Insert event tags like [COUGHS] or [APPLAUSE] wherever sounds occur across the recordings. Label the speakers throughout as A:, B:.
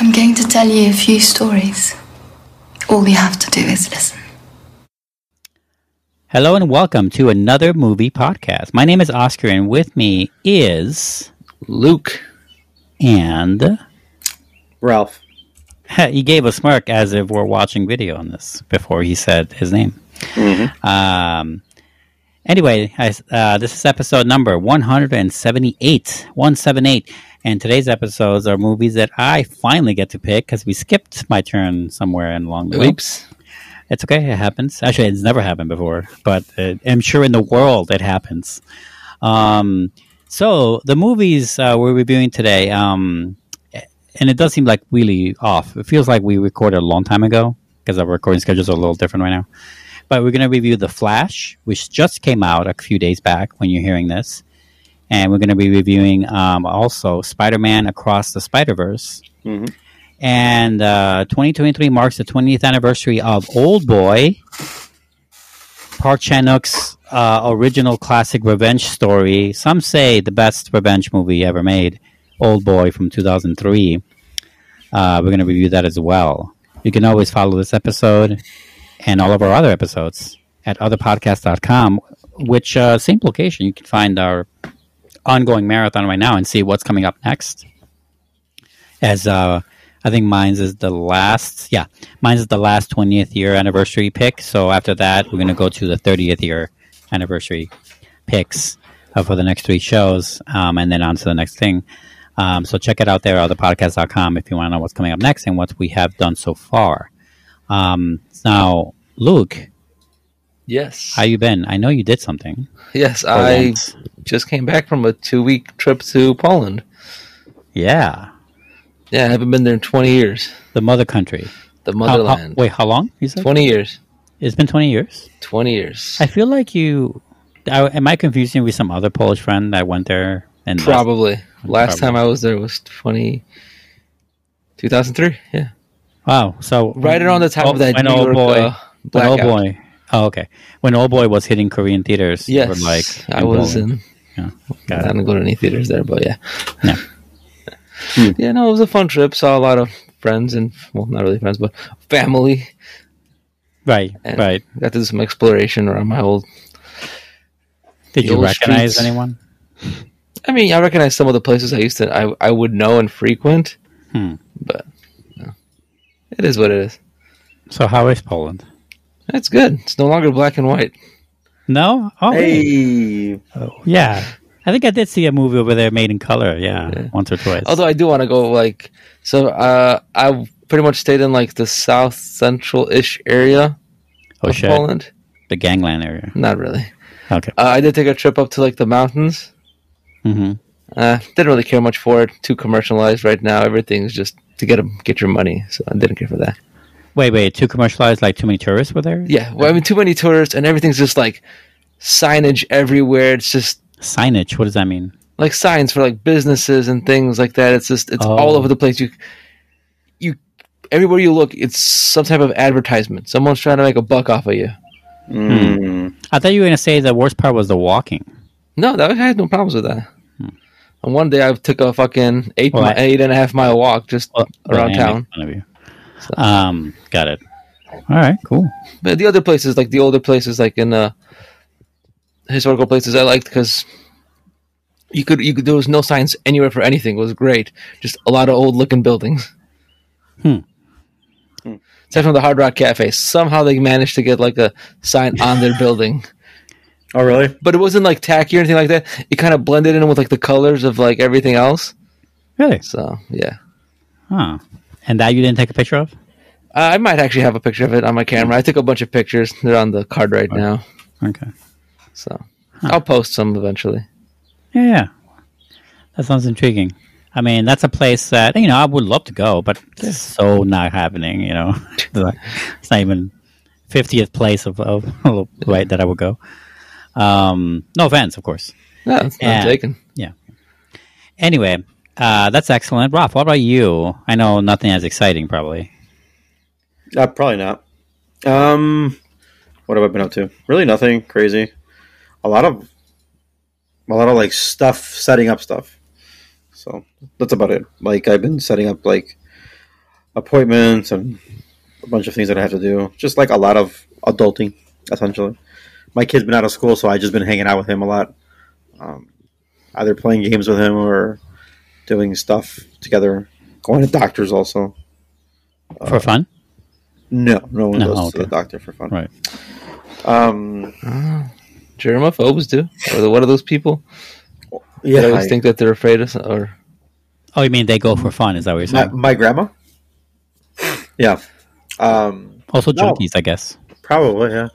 A: I'm going to tell you a few stories. All you have to do is listen.
B: Hello and welcome to another movie podcast. My name is Oscar, and with me is
C: Luke.
B: and
D: Ralf.
B: he gave a smirk as if we're watching video on this before he said his name. Um, anyway, I, uh, this is episode number 178. 178. And today's episodes are movies that I finally get to pick because we skipped my turn somewhere along the way.
C: Oops.
B: It's okay. It happens. Actually, it's never happened before, but uh, I'm sure in the world it happens. Um, so the movies uh, we're reviewing today, um, and it does seem like really off. It feels like we recorded a long time ago because our recording schedules are a little different right now. But we're going to review The Flash, which just came out a few days back when you're hearing this. And we're going to be reviewing um, also Spider Man Across the Spider Verse.
D: Mhm.
B: And uh, 2023 marks the 20th anniversary of Oldboy, Park Chan Wook's uh, original classic revenge story. Some say the best revenge movie ever made, Oldboy from 2003. Uh, we're going to review that as well. You can always follow this episode and all of our other episodes at otherpodcast.com, which uh, same location. You can find our ongoing marathon right now and see what's coming up next. As uh, I think mine's is the last, yeah, mine's is the last 20th year anniversary pick. So after that, we're going to go to the 30th year anniversary picks uh, for the next three shows, um, and then on to the next thing. Um, so check it out there, otherpodcast.com, if you want to know what's coming up next and what we have done so far. Um, now, Luke,
C: Yes.
B: how you been? I know you did something.
C: yes, I
B: once.
C: Just came back from a two week trip to Poland.
B: Yeah,
C: Yeah, I haven't been there in 20 years.
B: the mother country.
C: The
B: How- how-
C: motherland.
B: wait, how long? You said
C: 20 years.
B: it's been twenty years.
C: 20 years.
B: I feel like you. I, am I confusing you with some other Polish friend that went there? And
C: Probably. Last
B: Probably.
C: time I was there was 20. 2003. Yeah.
B: Wow. So
C: Right around the time
B: oh,
C: of that
B: when
C: New
B: old boy,
C: uh,
B: when old boy. Oh, okay. When old boy was hitting Korean theaters,
C: Yes.
B: were like
C: I was in.
B: Yeah,
C: I didn't go to any theaters there, but yeah.
B: Yeah. [LAUGHS]
C: Yeah, no, it was a fun trip. Saw a lot of friends and, well, not really friends, but family.
B: Right,
C: And
B: right.
C: Got to do some exploration around my old
B: Did you
C: old
B: recognize
C: streets.
B: anyone?
C: I mean, I recognize some of the places I used to I I would know and frequent,
B: Hmm.
C: but no. it is what it is.
B: So how is Poland?
C: It's good. It's no longer black and white.
B: No. Oh, really?
D: Hey,
B: Oh, yeah. I think I did see a movie over there made in color. Yeah,
C: Yeah.
B: once or twice.
C: Although I do want to go like so. Uh, I pretty much stayed in like the south central ish area
B: oh
C: of
B: shit,
C: Poland.
B: the gangland area.
C: Not really.
B: Okay.
C: Uh, I did take a trip up to like the mountains.
B: Mm-hmm.
C: Uh, didn't really care much for it. Too commercialized right now. Everything's just to get 'em- get your money. So I didn't care for that.
B: Wait, wait. Too commercialized? Like too many tourists were there?
C: Yeah. Well, I mean, too many tourists and everything's just like signage everywhere. It's just
B: Signage. What does that mean?
C: like signs for like businesses and things like that. It's just it's
B: Oh.
C: all over the place. You you everywhere you look, it's some type of advertisement. Someone's trying to make a buck off of you.
D: mm,
B: I thought you were gonna say the worst part was the walking.
C: No, that I had no problems with that. And one day I took a fucking eight
B: Well,
C: mi-
B: I-
C: eight and a half mile walk just
B: Well,
C: around
B: well, I
C: town.
B: Make fun of you. Um, got it. All right, cool.
C: But the other places, like the older places, like in uh, historical places, I liked because you could you could there was no signs anywhere for anything. It was great. Just a lot of old looking buildings.
B: Hmm.
C: Except from the Hard Rock Cafe, somehow they managed to get like a sign on their [LAUGHS] building,
D: oh, really?
C: but it wasn't like tacky or anything like that. It kind of blended in with like the colors of like everything else.
B: Really?
C: So yeah,
B: Huh. And that you didn't take a picture of?
C: uh, I might actually have a picture of it on my camera. I took a bunch of pictures. They're on the card right now,
B: Okay.
C: so I'll post some eventually.
B: Yeah, yeah. That sounds intriguing. I mean, that's a place that you know I would love to go, but it's so not happening. You know, [LAUGHS] it's not even fiftieth place of, of right that I would go. Um, no offense, of course.
C: Yeah, it's not
B: Yeah.
C: taken. Yeah.
B: Anyway, uh, that's excellent, Rob. What about you? I know nothing as exciting, probably.
D: Uh, probably not. Um, what have I been up to? Really, nothing crazy. A lot of, a lot of like stuff, setting up stuff. So that's about it. Like I've been setting up like appointments and a bunch of things that I have to do. Just like a lot of adulting, essentially. My kid's been out of school, so I've just been hanging out with him a lot, um, either playing games with him or doing stuff together. Going to doctors also.
B: For fun?
D: No, no one
B: No,
D: goes to the doctor for fun.
B: Right.
D: Um,
C: Germaphobes do. Or the, what are those people?
D: yeah,
C: that always
D: I-
C: think that they're afraid of, or
B: Oh, you mean they go for fun? Is that what you're saying?
D: my grandma. Yeah. Um,
B: also,
D: no.
B: junkies, I guess.
D: Probably, yeah.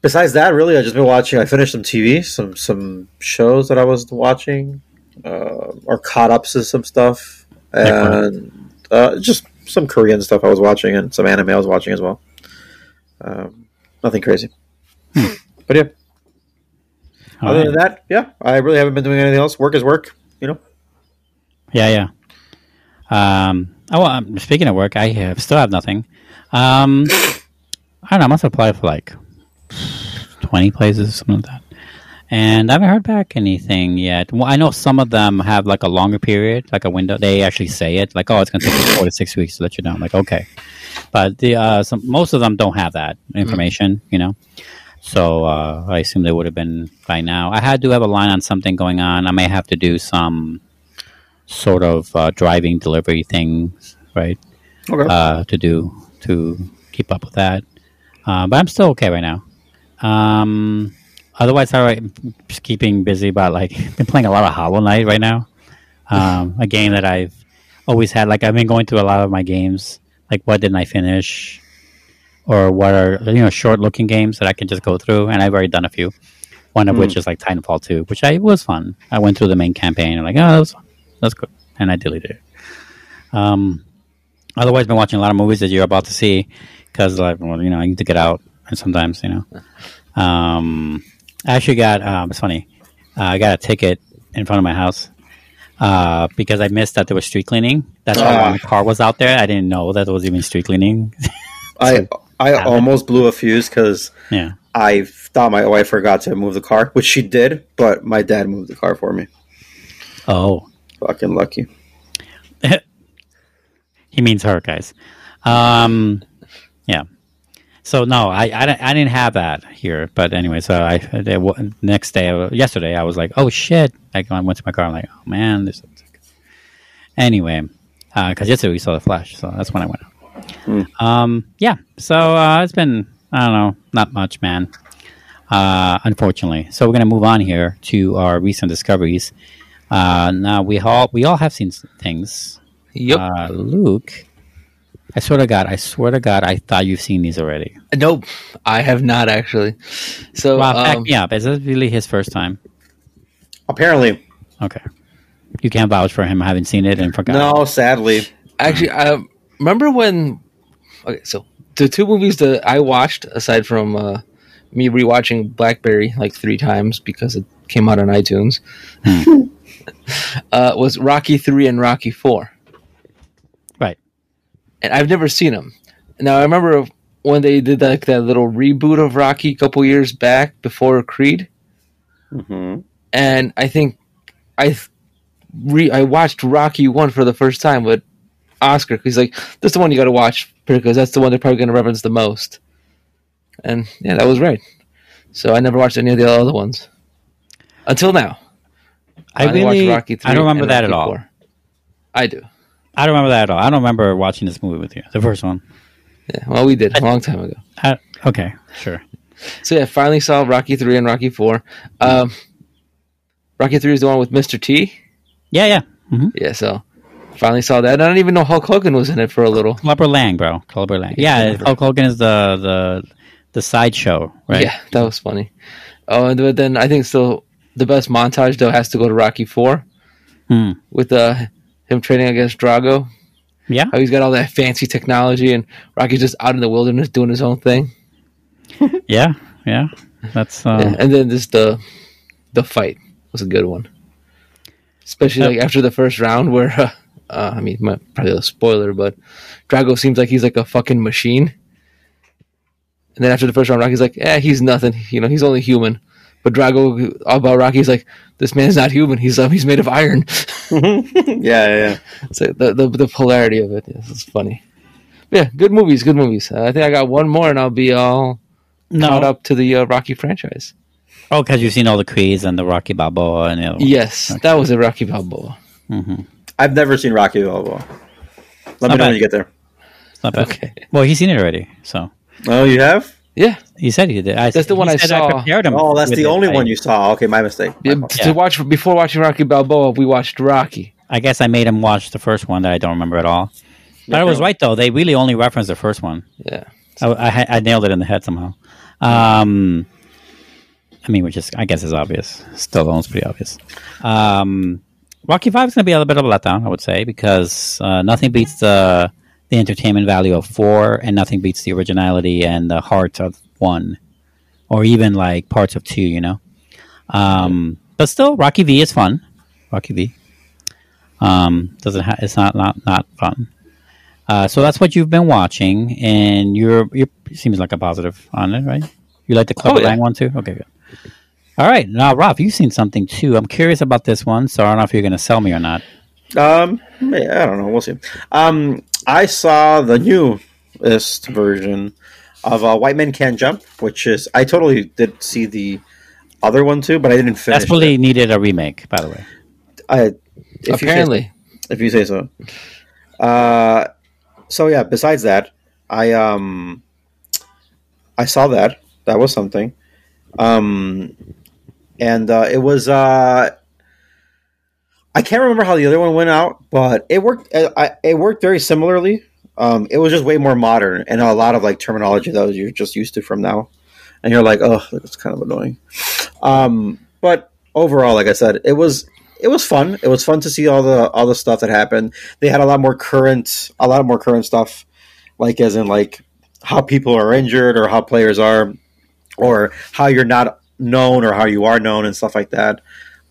D: Besides that, really, I just been watching. I finished some TV, some some shows that I was watching, uh, or caught up to some stuff, and uh, just some Korean stuff I was watching, and some anime I was watching as well. Um, nothing crazy, but yeah.
B: All
D: other
B: right.
D: than that, yeah, I really haven't been doing anything else. Work is work, you know.
B: Yeah, yeah. Um, oh, um, speaking of work, I have still have nothing. Um, I don't know. I must apply for like twenty places, or something like that, and I haven't heard back anything yet. Well, I know some of them have like a longer period, like a window. They actually say it, like, "Oh, it's going to take you four to six weeks to let you know." I'm like, okay, but the uh, some, most of them don't have that information, you know. So uh, I assume they would have been by now. I had to have a line on something going on. I may have to do some sort of uh, driving delivery things, right?
D: Okay.
B: Uh, to do to keep up with that. Uh, but I'm still okay right now. Um, otherwise, I'm just keeping busy about like [LAUGHS] been playing a lot of Hollow Knight right now. Um, a game that I've always had. Like I've been going through a lot of my games. Like what didn't I finish, or what are you know short looking games that I can just go through, and I've already done a few. One of which is like Titanfall 2, which I was fun. I went through the main campaign and like, oh, that was fun. That's good, and I deleted it. Um, otherwise, been watching a lot of movies that you're about to see because, like, well, you know, I need to get out, and sometimes, you know, um, I actually got. Um, it's funny. Uh, I got a ticket in front of my house uh, because I missed that there was street cleaning. That's why
D: Ah.
B: my car was out there. I didn't know that there was even street cleaning. [LAUGHS]
D: I I almost blew a fuse because
B: yeah.
D: I thought my wife forgot to move the car, which she did, but my dad moved the car for me.
B: Oh,
D: Fucking lucky. [LAUGHS]
B: he means her, guys. Um, yeah. So no, I, I, didn't- I didn't have that here. But anyway, so I the next day, uh, yesterday, I was like, oh shit! Like I went to my car, I'm like, oh man, this. Anyway, because yesterday we saw the Flash, so that's when I went. out. Um, yeah. So uh, it's been I don't know, not much, man. Uh, unfortunately, so we're gonna move on here to our recent discoveries. Uh, now we all we all have seen things.
C: Yep.
B: Uh, Luke, I swear to God, I swear to God, I thought you've seen these already.
C: nope, I have not actually. So
B: Wow, back
C: um,
B: me up. Is this really his first time?
D: Apparently,
B: Okay. You can't vouch for him having seen it and forgot.
D: no. Sadly,
C: actually, I remember when. Okay, so the two movies that I watched, aside from uh, me rewatching Blackberry like three times because it came out on iTunes, [LAUGHS] uh, was Rocky three and Rocky four.
B: Right.
C: and I've never seen them. Now I remember when they did like that little reboot of Rocky a couple years back before Creed,
D: hmm
C: and I think I re I watched Rocky one for the first time with Oscar. 'cause He's like, "That's the one you got to watch because that's the one they're probably going to reference the most." And yeah, that was right. So I never watched any of the other ones until now.
B: I
C: only watched
B: really,
C: Rocky
B: I don't remember
C: and
B: that at all.
C: 4. I do.
B: I don't remember that at all. I don't remember watching this movie with you, the first one.
C: Yeah, well, we did a long time ago.
B: I, okay, sure.
C: So yeah, finally saw Rocky three and Rocky four. Um, Rocky three is the one with Mr. T.
B: Yeah, yeah. hmm
C: Yeah, so finally saw that. I don't even know Hulk Hogan was in it for a little.
B: Clubber Lang, bro. Clubber Lang. Yeah,
C: Clubber.
B: Hulk Hogan is the the the sideshow, right?
C: Yeah, that was funny. Oh, and but then I think still the best montage though has to go to Rocky four
B: Hmm.
C: with uh, him training against Drago.
B: Yeah.
C: How he's got all that fancy technology, and Rocky's just out in the wilderness doing his own thing. [LAUGHS]
B: Yeah, yeah. That's uh,
C: Yeah, and then just the the fight was a good one, especially like after the first round where uh, [LAUGHS] uh, I mean my, probably a spoiler, but Drago seems like he's like a fucking machine. And then after the first round, Rocky's like, "Yeah, he's nothing. You know, he's only human." But Drago about Rocky's like, this man's not human. He's um, he's made of iron. [LAUGHS]
D: yeah, yeah, yeah. [LAUGHS]
C: so the, the the polarity of it is it's funny. Yeah, good movies, good movies. Uh, I think I got one more, and I'll be all
B: No.
C: caught up to the uh, Rocky franchise.
B: Oh, because you've seen all the Creeds and the Rocky Balboa and the other one.
C: Yes, that was a Rocky Balboa.
B: Mhm.
D: I've never seen Rocky Balboa. Let me
B: Not
D: know
B: bad.
D: when you get there.
B: It's not bad.
C: Okay.
B: Well, he's seen it already, so
D: Oh, you have?
C: Yeah,
B: he said he did. I,
C: That's the one I
B: said
C: saw.
B: prepared him
D: Oh, that's the only
B: I-
D: one you saw. Okay, my mistake. My
C: Yeah,
D: fault.
C: to watch before watching Rocky Balboa, we watched Rocky.
B: I guess I made him watch the first one that I don't remember at all. But I was right though. They really only referenced the first one.
C: Yeah,
B: I, I, I nailed it in the head somehow. Um, I mean, which is I guess is obvious. Still, Stallone's pretty obvious. Um, Rocky Five is going to be a little bit of a letdown, I would say, because uh, nothing beats the the entertainment value of four, and nothing beats the originality and the heart of one, or even like parts of two. You know, um, but still, Rocky V is fun. Rocky V. Um, doesn't ha- it's not not not fun. Uh, so that's what you've been watching, and you're you seems like a positive on it, right? You like the Clubber
C: Oh, yeah.
B: One too? Okay, good. All right, now Rob, you've seen something too. I'm curious about this one, so I don't know if you're going to sell me or not.
D: Um, yeah, I don't know. We'll see. Um, I saw the newest version of uh, White Men Can't Jump, which is I totally did see the other one too, but I didn't finish.
B: Desperately
D: it.
B: needed a remake, by the way.
D: I if you say so.
C: apparently.
D: if you say so. Uh, so yeah. Besides that, I um, I saw that. That was something. Um, and uh, it was uh, I can't remember how the other one went out, but it worked. I, it worked very similarly. Um, it was just way more modern and a lot of like terminology that you're just used to from now, and you're like, oh, it's kind of annoying. Um, but overall, like I said, it was it was fun. It was fun to see all the all the stuff that happened. They had a lot more current, a lot more current stuff, like as in like how people are injured or how players are, or how you're not known or how you are known and stuff like that.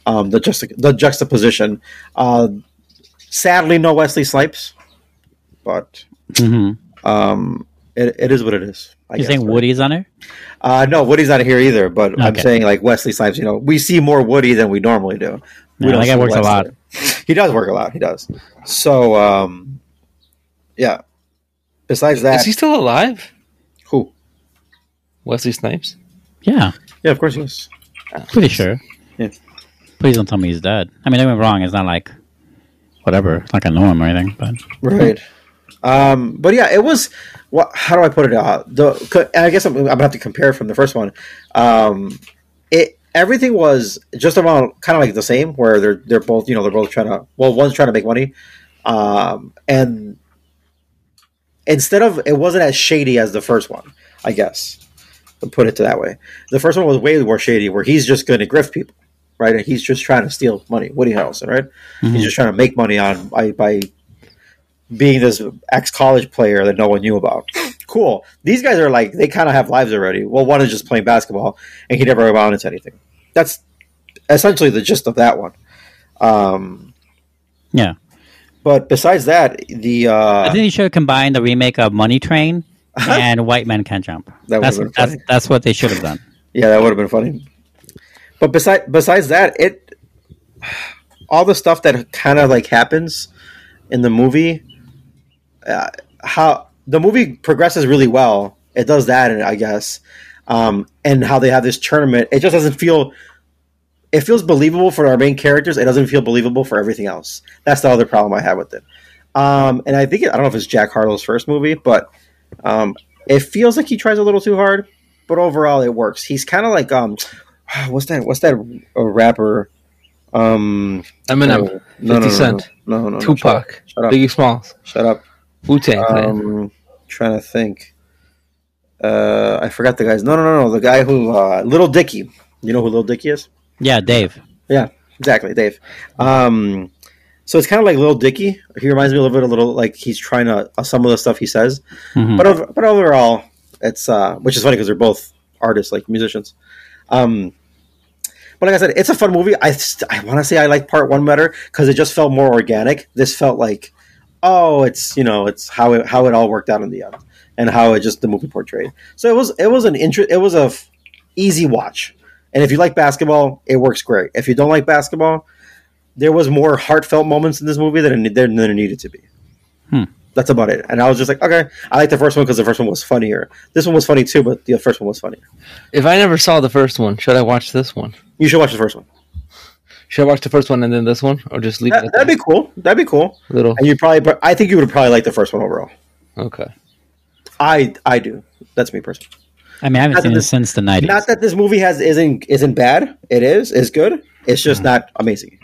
D: Um, the just the juxtaposition. Uh, sadly, no Wesley Snipes, but
B: hmm
D: um, it, it is what it is. I
B: You
D: guess,
B: saying
D: right?
B: Woody's on there?
D: Uh, no, Woody's not here either. But I'm saying like Wesley Snipes. You know, we see more Woody than we normally do. We
B: Yeah, that guy
D: see
B: works a lot. [LAUGHS]
D: He does work a lot. He does. So, um, yeah. Besides that,
C: Is he still alive?
D: who?
C: Wesley Snipes.
B: Yeah,
D: Yeah, of course he is.
B: pretty sure. Please don't tell me he's dead. I mean, get me wrong. It's not like whatever. It's like I know him or anything, but
D: Right. Um, but yeah, it was. What? How do I put it? Uh, the I guess I'm, I'm gonna have to compare from the first one. Um, it everything was just about kind of like the same, where they're they're both you know they're both trying to well one's trying to make money, um, and instead of it wasn't as shady as the first one, I guess. Put it to that way, the first one was way more shady, where he's just going to grift people, right? And he's just trying to steal money. Woody Harrelson, right? He's just trying to make money on by, by being this ex college player that no one knew about. Cool. These guys are like they kind of have lives already. Well, one is just playing basketball, and he never amounted to anything. That's essentially the gist of that one. Um,
B: yeah.
D: but besides that, the
B: I
D: uh,
B: think you should combine the remake of Money Train and White Men Can't Jump.
D: That
B: that's, that's, that's what they should have done.
D: yeah, that would have been funny. But besides besides that, it all the stuff that kind of like happens in the movie, uh, how the movie progresses really well. It does that, and I guess, um, and how they have this tournament. It just doesn't feel. It feels believable for our main characters. It doesn't feel believable for everything else. That's the other problem I have with it. Um, and I think it, I don't know if it's Jack Harlow's first movie, but um, it feels like he tries a little too hard. But overall, it works. He's kind of like um, [SIGHS] what's that? What's that a rapper? Um,
C: Eminem,
D: no, no,
C: 50
D: no, no,
C: Cent,
D: no, no, no, no,
C: Tupac,
D: Shut up.
C: Biggie Smalls,
D: Shut up.
C: Wu Tang
D: Um, trying to think. Uh, I forgot the guy's. No, no, no, no. The guy who uh, Little Dicky. You know who Little Dicky is?
B: Yeah, Dave.
D: Yeah, exactly, Dave. Um, so it's kind of like Little Dicky. He reminds me a little bit, a little like he's trying to uh, some of the stuff he says,
B: Mhm.
D: but over, but overall, it's uh, which is funny because they're both artists, like musicians. Um, but like I said, it's a fun movie. I I want to say I like part one better because it just felt more organic. This felt like, oh, it's you know, it's how it how it all worked out in the end and how it just the movie portrayed. So it was it was an interest. It was a f- easy watch. And if you like basketball, it works great. If you don't like basketball, there was more heartfelt moments in this movie than it, than there needed to be.
B: Hmm.
D: That's about it. And I was just like, okay, I like the first one because the first one was funnier. This one was funny too, but the first one was funnier.
C: If I never saw the first one, should I watch this one?
D: You should watch the first one.
C: Should I watch the first one and then this one, or just leave it
D: That,
C: at
D: that'd
C: that?
D: be cool. That'd be cool.
C: Little
D: And you probably, I think you would probably like the first one overall.
C: okay.
D: I, I do. That's me personally.
B: I mean, I haven't
D: Not
B: seen
D: that
B: it
D: this-
B: since the nineties.
D: Not that this movie has isn't isn't bad. It is. It's good. It's just mm-hmm. not amazing.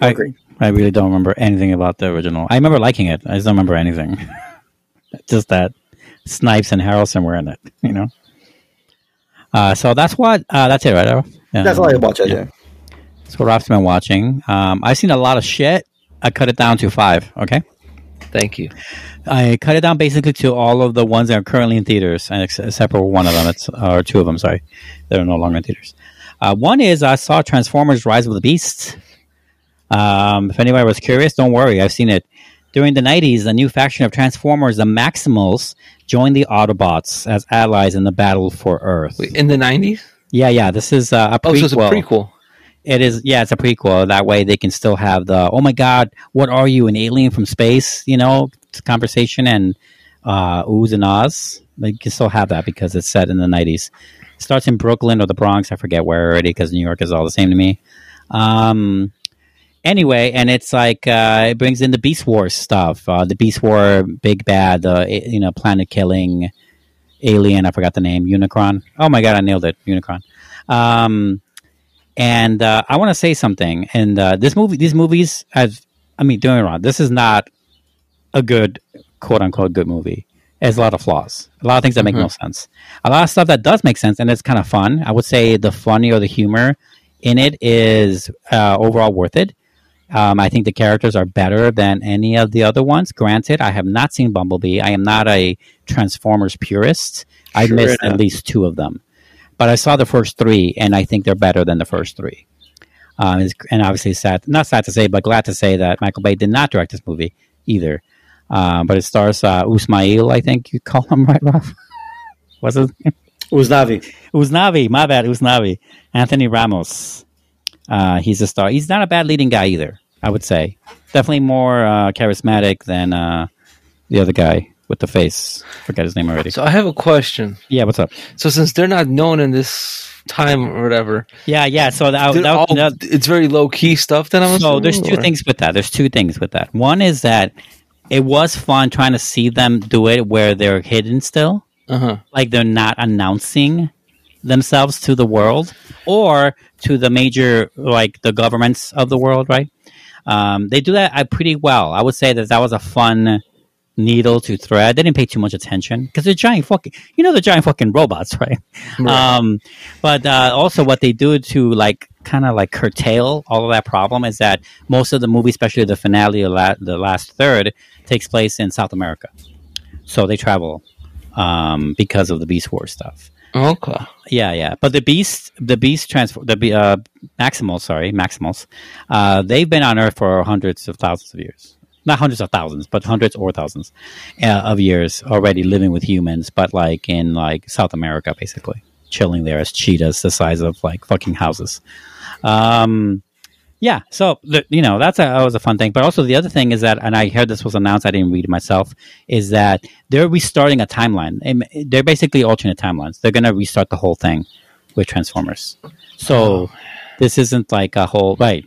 D: I
B: I
D: agree.
B: I really don't remember anything about the original. I remember liking it. I just don't remember anything. [LAUGHS] just that Snipes and Harrelson were in it. [LAUGHS] You know. Uh, so that's what. Uh, that's it, right? Arrow? Yeah.
D: That's all I watch. Yeah.
B: That's what Rob's been watching. Um, I've seen a lot of shit. I cut it down to five. Okay.
C: Thank you.
B: I cut it down basically to all of the ones that are currently in theaters, and ex- except for one of them, it's or two of them. Sorry, that are no longer in theaters. Uh, one is I saw Transformers: Rise of the Beast. Um, if anybody was curious, don't worry, I've seen it. During the '90s, a new faction of Transformers, the Maximals, joined the Autobots as allies in the battle for Earth.
C: Wait, in the nineties?
B: Yeah, yeah, this is uh, a prequel.
C: Oh, so it's a prequel.
B: It is, yeah, it's a prequel. That way they can still have the, oh my God, what are you, an alien from space? You know, conversation and uh, oohs and ahs. They can still have that because it's set in the 90s. It starts in Brooklyn or the Bronx. I forget where already because New York is all the same to me. Um, anyway, and it's like, uh, it brings in the Beast Wars stuff. Uh, the Beast War, big bad, uh, you know, planet killing alien. I forgot the name. Unicron. Oh my God, I nailed it. Unicron. Um, and uh, I want to say something. And uh, this movie, these movies, I've, I mean, don't get me wrong, this is not a good, quote unquote, good movie. It has a lot of flaws, a lot of things that make no sense, a lot of stuff that does make sense, and it's kind of fun. I would say the funny or the humor in it is uh, overall worth it. Um, I think the characters are better than any of the other ones. Granted, I have not seen Bumblebee. I am not a Transformers purist. I
D: Sure
B: missed
D: enough.
B: at least two of them, but I saw the first three, and I think they're better than the first three. Um, and obviously, sad not sad to say, but glad to say that Michael Bay did not direct this movie either. Um, but it stars uh, Usmail, I think you [LAUGHS] call him, right, Rob? What's his name?
D: Uznavi.
B: Usnavi, my bad, Usnavi. Anthony Ramos. Uh, he's a star. He's not a bad leading guy either, I would say. Definitely more uh, charismatic than uh, the other guy with the face. Forget his name already.
C: So I have a question.
B: yeah, what's up?
C: So since they're not known in this time or whatever,
B: Yeah, yeah. So that, that,
C: all-
B: that-
C: it's very low key stuff. Then I'm
B: so there's two
C: or-
B: things with that. There's two things with that. One is that it was fun trying to see them do it where they're hidden still.
C: Uh-huh.
B: like they're not announcing themselves to the world or to the major like the governments of the world right um, they do that uh, pretty well. I would say that that was a fun needle to thread. They didn't pay too much attention because they're giant fucking you know they're giant fucking robots [LAUGHS] right,
C: Right.
B: um but uh, also what they do to like kind of like curtail all of that problem is that most of the movie especially the finale the, la- the last third takes place in south america. So they travel um, because of the beast Wars stuff
C: Okay.
B: yeah, yeah. But the beast, the beast transfer, the uh, Maximals, sorry, Maximals, uh, they've been on Earth for hundreds of thousands of years. Not hundreds of thousands, but hundreds or thousands uh, of years already living with humans, but like in like South America, basically chilling there as cheetahs, the size of like fucking houses. Um, yeah, so you know that's a, that was a fun thing. But also the other thing is that, and I heard this was announced. I didn't read it myself. Is that they're restarting a timeline? They're basically alternate timelines. They're going to restart the whole thing with Transformers. So this isn't like a whole right.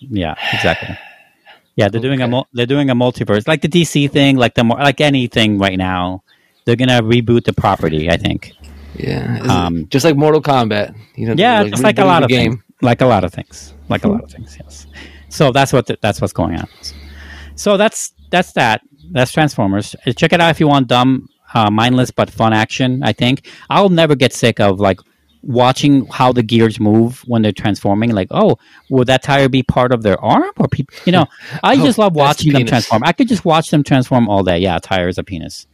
B: Yeah, exactly. Yeah, they're doing a mul- they're doing a multiverse like the DC thing, like the like anything right now. They're gonna reboot the property. I think.
C: Yeah.
B: Um,
C: just like Mortal Kombat. You know.
B: Yeah,
C: they're,
B: just like a lot of things. Like a lot of things. Like a lot of things. Yes. So that's what the, that's what's going on. So that's that's that. That's Transformers. Uh, Check it out if you want dumb, uh, mindless but fun action. I think I'll never get sick of like watching how the gears move when they're transforming. Like, oh, would that tire be part of their arm or people? You know, [LAUGHS] I
C: Oh,
B: just love watching them transform. I could just watch them transform all day. Yeah, tire is a penis.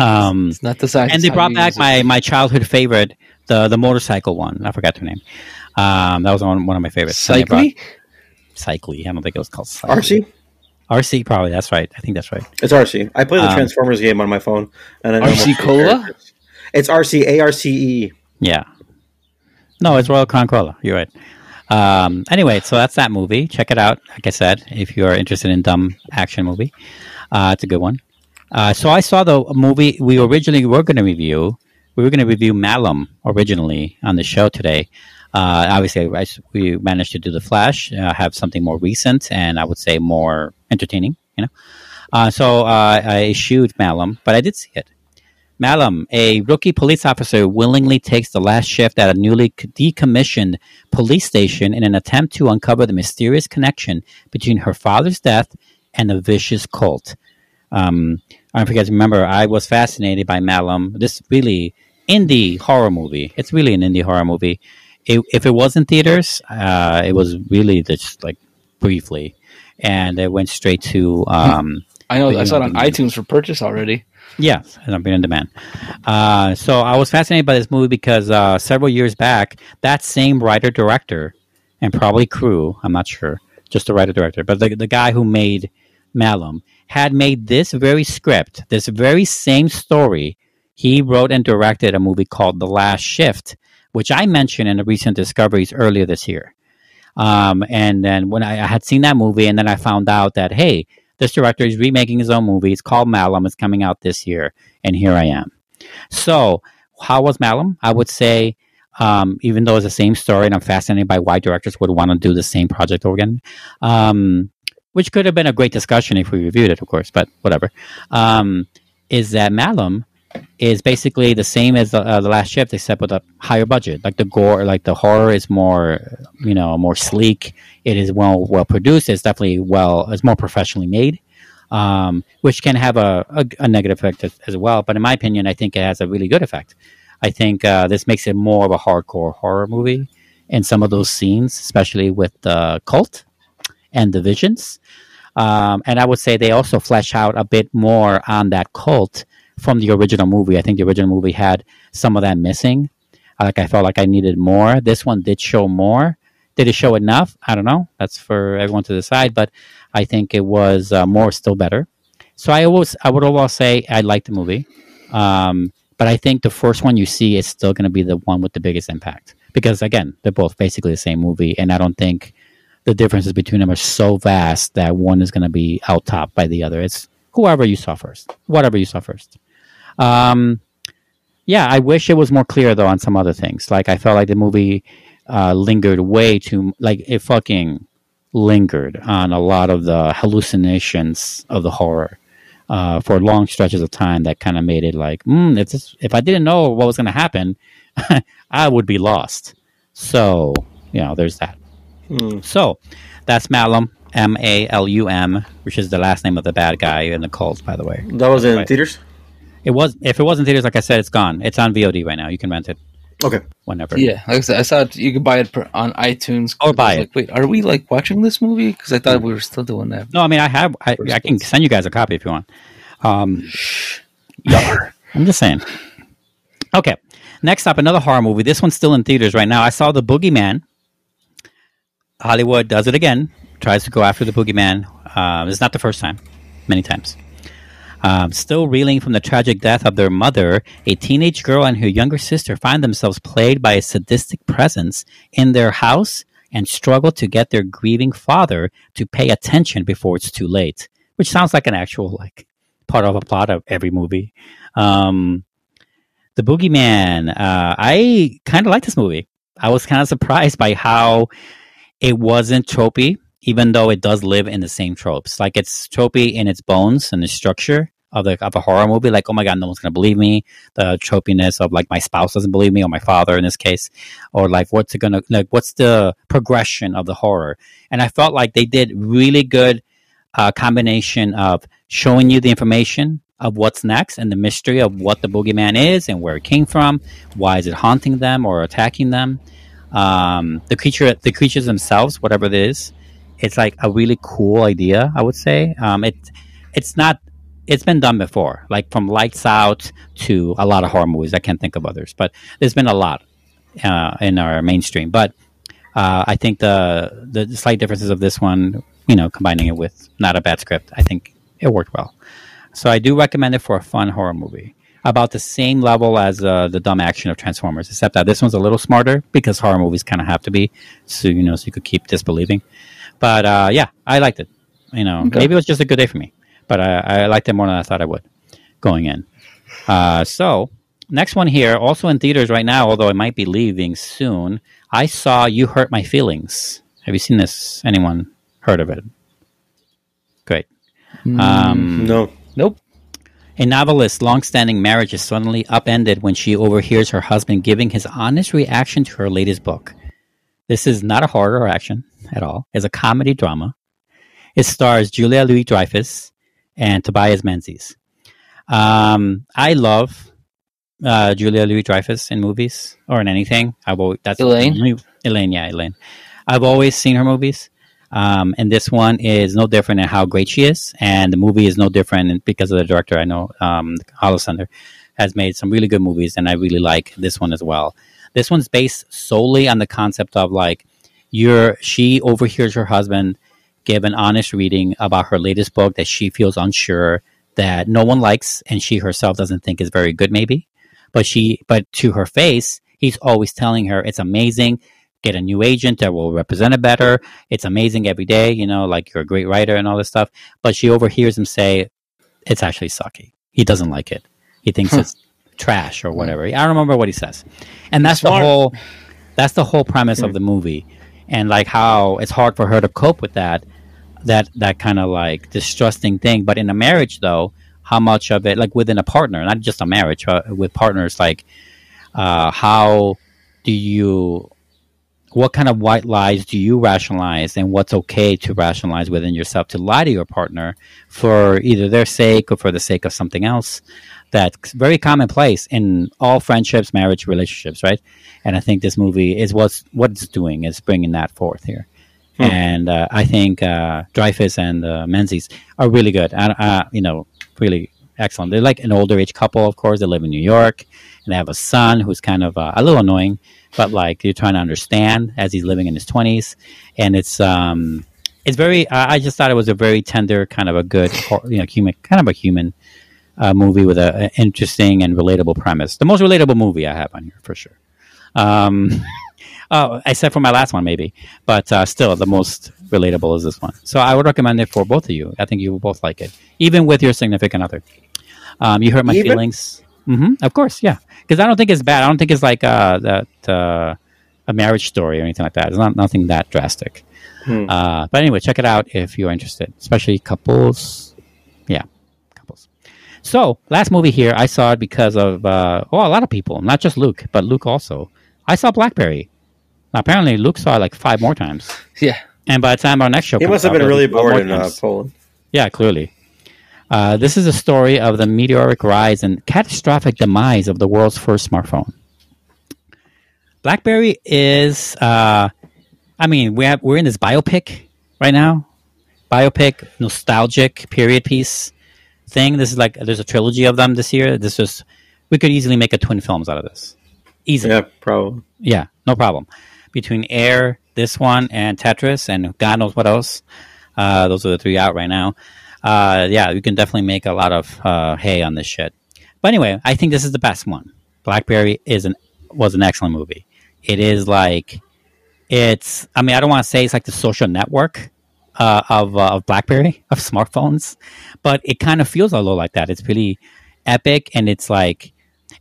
B: Um,
C: It's not the size.
B: and they brought back
C: it.
B: my, my childhood favorite, the the motorcycle one. I forgot her name. Um, that was one, one of my favorites. And they brought-
C: Cycly.
B: Cycly. I don't think it was called Cycly.
D: Arcee.
B: Arcee, probably. That's right. I think that's right.
D: It's Arcee. I play the
B: Um,
D: Transformers game on my phone. And I
C: RC
D: most of the
C: Cola?
D: characters. It's Arcee A R C E.
B: Yeah. No, it's Royal Crown Cola. You're right. Um, anyway, so that's that movie. Check it out. Like I said, if you're interested in dumb action movie, uh, it's a good one. Uh, so I saw the movie we originally were going to review. We were going to review Malum originally on the show today. Uh, obviously, I, we managed to do the Flash, uh, have something more recent, and I would say more entertaining. You know, uh, so uh, I eschewed Malum, but I did see it. Malum, a rookie police officer, willingly takes the last shift at a newly decommissioned police station in an attempt to uncover the mysterious connection between her father's death and a vicious cult. Um, I don't forget to remember, I was fascinated by Malum. This really indie horror movie. It's really an indie horror movie. It, if it was in theaters, uh, it was really just like briefly, and it went straight to. Um,
C: I know. I saw it on iTunes for purchase already.
B: Yes, and I've been in demand. Uh, so I was fascinated by this movie because uh, several years back, that same writer director and probably crew, I'm not sure, just the writer director, but the, the guy who made Malum had made this very script, this very same story. He wrote and directed a movie called The Last Shift, which I mentioned in the recent discoveries earlier this year. Um, and then when I, I had seen that movie, and then I found out that hey, this director is remaking his own movie. It's called Malum. It's coming out this year, and here I am. So, how was Malum? I would say, um, even though it's the same story, and I'm fascinated by why directors would want to do the same project over again, um, which could have been a great discussion if we reviewed it, of course, but whatever. Um, is that Malum is basically the same as the, uh, the last shift, except with a higher budget. Like the gore, like the horror is more, you know, more sleek. It is well well produced. It's definitely well. It's more professionally made, um, which can have a, a, a negative effect as, as well. But in my opinion, I think it has a really good effect. I think uh, this makes it more of a hardcore horror movie in some of those scenes, especially with the cult and the visions. Um, and I would say they also flesh out a bit more on that cult from the original movie. I think the original movie had some of that missing. Like I felt like I needed more. This one did show more. Did it show enough? I don't know. That's for everyone to decide. But I think it was uh, more still better. So I always I would overall say I liked the movie. Um, but I think the first one you see is still going to be the one with the biggest impact because again they're both basically the same movie, and I don't think the differences between them are so vast that one is going to be out top by the other. It's whoever you saw first, whatever you saw first. Um, yeah, I wish it was more clear though on some other things. Like I felt like the movie uh, lingered way too, like it fucking lingered on a lot of the hallucinations of the horror uh, for long stretches of time. That kind of made it like, mm, if this, if I didn't know what was going to happen, [LAUGHS] I would be lost. So you know, there's that. So that's Malum, M A L U M, which is the last name of the bad guy in the cult, by the way.
D: That was in
B: Right.
D: theaters.
B: It was if it wasn't theaters, like I said, it's gone. It's on VOD right now. You can rent it
D: Okay.
B: whenever.
C: Yeah, like I said, I saw it, you could buy it per, on iTunes.
B: Or buy
C: I was Like, Wait, are we like watching this movie? Because I thought we were still doing that.
B: No, I mean I have. I, I can send you guys a copy if you want. Um, I'm just saying. Okay. Next up, another horror movie. This one's still in theaters right now. I saw the Boogeyman. Hollywood does it again. Tries to go after the Boogeyman. Uh, it's not the first time. Many times. Um, still reeling from the tragic death of their mother, a teenage girl and her younger sister find themselves plagued by a sadistic presence in their house and struggle to get their grieving father to pay attention before it's too late. Which sounds like an actual like part of a plot of every movie. Um, the Boogeyman. Uh, I kind of like this movie. I was kind of surprised by how it wasn't tropey, even though it does live in the same tropes. Like it's tropey in its bones and the structure of the of a horror movie. Like, oh my god, no one's gonna believe me. The tropiness of like my spouse doesn't believe me, or my father in this case, or like what's it gonna like? What's the progression of the horror? And I felt like they did really good uh, combination of showing you the information of what's next and the mystery of what the boogeyman is and where it came from. Why is it haunting them or attacking them? Um, the creature, the creatures themselves, whatever it is, it's like a really cool idea. I would say um, it. It's not. It's been done before, like from Lights Out to a lot of horror movies. I can't think of others, but there's been a lot uh, in our mainstream. But uh, I think the the slight differences of this one, you know, combining it with not a bad script, I think it worked well. So I do recommend it for a fun horror movie. about the same level as uh, the dumb action of Transformers, except that this one's a little smarter because horror movies kind of have to be, so you know, so you could keep disbelieving. But uh, yeah, I liked it. You know,
C: Okay.
B: maybe it was just a good day for me, but I, I liked it more than I thought I would going in. Uh, so next one here, also in theaters right now, although it might be leaving soon. I saw "You Hurt My Feelings." Have you seen this? Anyone heard of it? Great. Um,
D: No.
C: Nope.
B: a novelist's long-standing marriage is suddenly upended when she overhears her husband giving his honest reaction to her latest book. This is not a horror or action at all. It's a comedy drama. It stars Julia Louis-Dreyfus and Tobias Menzies. Um, I love uh, Julia Louis-Dreyfus in movies or in anything. I've always, that's
C: Elaine?
B: Elaine, yeah, Elaine. I've always seen her movies. Um, and this one is no different in how great she is, and the movie is no different because of the director. I know um, Alessander has made some really good movies, and I really like this one as well. This one's based solely on the concept of like you're she overhears her husband give an honest reading about her latest book that she feels unsure that no one likes and she herself doesn't think is very good maybe. But she but to her face he's always telling her it's amazing. Get a new agent that will represent it better. It's amazing every day you know like you're a great writer and all this stuff. But she overhears him say it's actually sucky. He doesn't like it. He thinks it's trash or mm. whatever. I don't remember what he says. And that's the whole that's the whole premise of mm. the movie. And like how it's hard for her to cope with that that that kind of like distrusting thing. But in a marriage though how much of it like within a partner not just a marriage but with partners like uh how do you what kind of white lies do you rationalize and what's okay to rationalize within yourself to lie to your partner for either their sake or for the sake of something else that's very commonplace in all friendships marriage relationships right? And i think this movie is what's what it's doing is bringing that forth here. And uh, i think uh, dreyfus and uh, menzies are really good. Uh, uh, you know really excellent. They're like an older age couple of course. They live in new york and they have a son who's kind of uh, a little annoying but like you're trying to understand as he's living in his 20s and it's um it's very i I just thought it was a very tender kind of a good you know human kind of a human uh, movie with a, a interesting and relatable premise. The most relatable movie i have on here for sure. Um [LAUGHS] oh except for my last one maybe. But uh, still the most relatable is this one. So i would recommend it for both of you. I think you will both like it even with your significant other. Um, you hurt my
D: Even?
B: feelings. Hmm of course yeah. Because i don't think it's bad. I don't think it's like uh, that uh, a marriage story or anything like that. It's not nothing that drastic.
D: Hmm.
B: uh, but anyway check it out if you're interested especially couples so last movie here i saw it because of uh, well a lot of people not just luke but luke also i saw blackberry apparently luke saw it like five more times [LAUGHS]
C: Yeah.
B: and by the time our next show
D: He
B: comes
D: must have
B: out,
D: been really
B: be 12
D: bored in uh. Poland.
B: Yeah, clearly. Uh, this is a story of the meteoric rise and catastrophic demise of the world's first smartphone. BlackBerry is, uh, I mean, we have, we're in this biopic right now, biopic, nostalgic period piece thing. This is like there's a trilogy of them this year. This is we could easily make a twin films out of this, easily.
D: Yeah, probably.
B: Yeah, no problem. Between Air, this one, and Tetris, and God knows what else. Uh, those are the three out right now. Uh, yeah, you can definitely make a lot of uh, hay on this shit. But anyway, I think this is the best one. Blackberry is an was an excellent movie. It is like it's. I mean, I don't want to say it's like the social network uh, of uh, of BlackBerry [LAUGHS] of smartphones, but it kind of feels a little like that. It's really epic, and it's like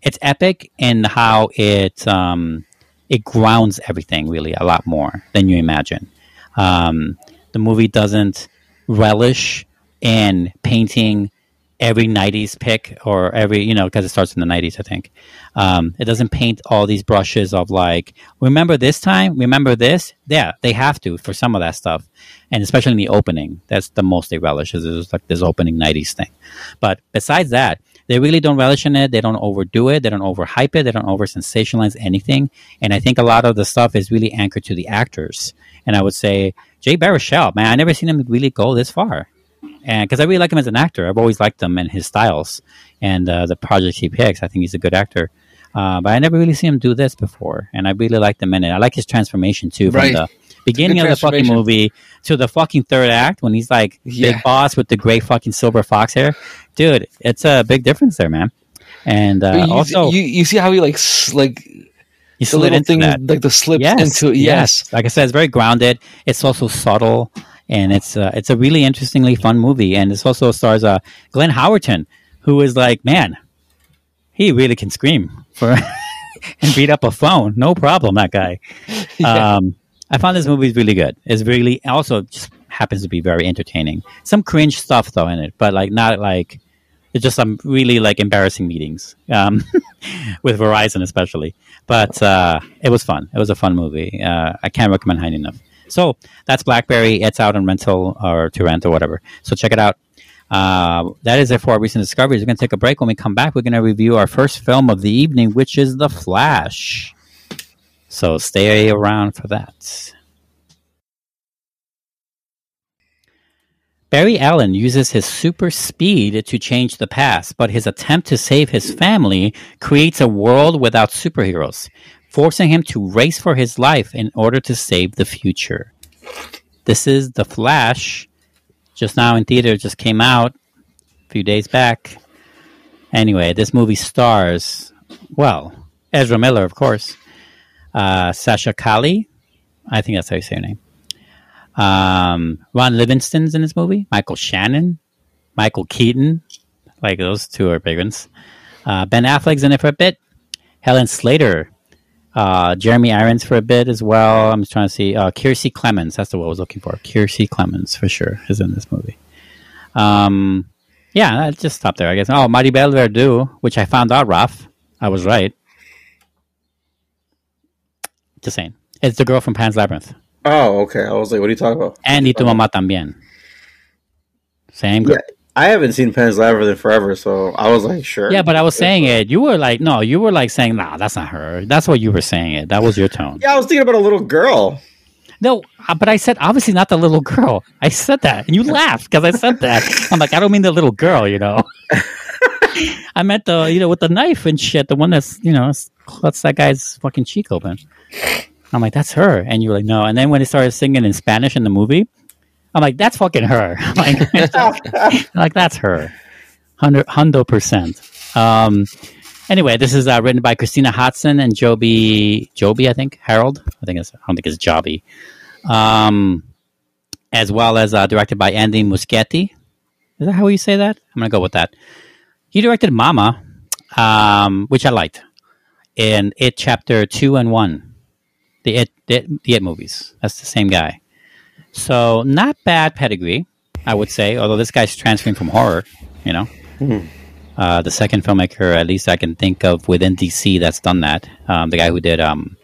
B: it's epic in how it um, it grounds everything really a lot more than you imagine. Um, the movie doesn't relish in painting every 90s pick or every you know because it starts in the 90s i think. Um, it doesn't paint all these brushes of like remember this time? Remember this? Yeah they have to for some of that stuff. And especially in the opening that's the most they relish is like this opening 90s thing. But besides that they really don't relish in it. They don't overdo it. They don't overhype it. They don't over sensationalize anything. And i think a lot of the stuff is really anchored to the actors. And i would say jay baruchel man i never seen him really go this far and because I really like him as an actor, I've always liked him and his styles and uh, the projects he picks. I think he's a good actor, uh, but I never really seen him do this before, and I really liked him in it. I like his transformation too, from
C: Right.
B: the beginning of the fucking movie to the fucking third act when he's like
C: Yeah.
B: big boss with the gray fucking silver fox hair. Dude, it's a big difference there, man. And uh,
C: you,
B: also,
C: you you see how he like like
B: he
C: the
B: slid
C: little
B: into
C: thing
B: that.
C: like the slips
B: yes,
C: into yes.
B: Like I said, it's very grounded. It's also subtle, and it's uh, it's a really interestingly fun movie. And it also stars uh, Glenn Howerton, who is like, man, he really can scream for [LAUGHS] and beat up a phone, no problem. That guy. [LAUGHS]
C: Yeah.
B: Um, I found this movie is really good. It's really also just happens to be very entertaining. Some cringe stuff though in it, but like not like it's just some really like embarrassing meetings um, [LAUGHS] with Verizon especially. But uh, it was fun. It was a fun movie. Uh, I can't recommend highly enough. So that's BlackBerry. It's out on rental or to rent or whatever. So check it out. Uh, that is it for our recent discoveries. We're going to take a break. When we come back, we're going to review our first film of the evening, which is The Flash. So stay around for that. Barry Allen uses his super speed to change the past, but his attempt to save his family creates a world without superheroes, forcing him to race for his life in order to save the future. This is The Flash, just now in theater, just came out a few days back. Anyway, this movie stars, well, Ezra Miller, of course, uh, Sasha Calle, I think that's how you say her name. Um, Ron Livingston's in this movie. Michael Shannon, Michael Keaton, like those two are big ones. Uh, ben Affleck's in it for a bit. Helen Slater, uh, Jeremy Irons for a bit as well. I'm just trying to see. Uh, Kiersey Clemons, that's the one I was looking for. Kiersey Clemons for sure is in this movie. Um, yeah, I just stop there, I guess. Oh, Maribel Verdú, which I found out, Ralf. I was right. Just saying. It's the girl from Pan's Labyrinth.
D: Oh, okay. I was like, what are you talking about?
B: And Y tu mamá también. Same girl.
D: Yeah, I haven't seen Pan's Labyrinth in forever, so I was like, sure.
B: Yeah, but I was saying it. You were like, no, you were like saying, nah, that's not her. That's what you were saying it. That was your tone.
D: Yeah, I was thinking about a little girl.
B: No, uh, but I said obviously not the little girl. I said that, and you [LAUGHS] laughed because I said that. I'm like, I don't mean the little girl, you know. [LAUGHS] I meant the, you know, with the knife and shit. The one that's, you know, cuts that guy's fucking cheek open. I'm like, that's her, and you were like, no. And then when it started singing in Spanish in the movie, I'm like, that's fucking her. [LAUGHS] Like, [LAUGHS] like that's her, hundred percent. Um, anyway, this is uh, written by Christina Hodson and Joby Joby, I think Harold. I think it's I don't think it's Joby. Um, as well as uh, directed by Andy Muschietti. Is that how you say that? I'm gonna go with that. He directed Mama, um, which I liked, in It Chapter Two and One, the It, the, the It movies. That's the same guy. So not bad pedigree, I would say. Although this guy's transferring from horror, you know. Uh, the second filmmaker, at least I can think of within DC, that's done that. Um, the guy who did um,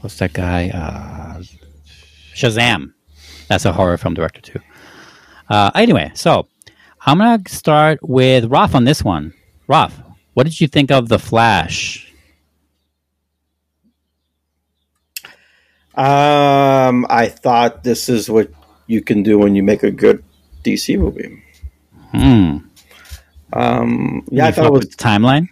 B: what's that guy? Uh, Shazam. That's a horror film director too. Uh, anyway, so I'm gonna start with Ralf on this one. Ralf, what did you think of the Flash?
D: Um, I thought this is what you can do when you make a good DC movie.
B: Hmm.
D: Um, yeah, I thought it was.
B: the timeline.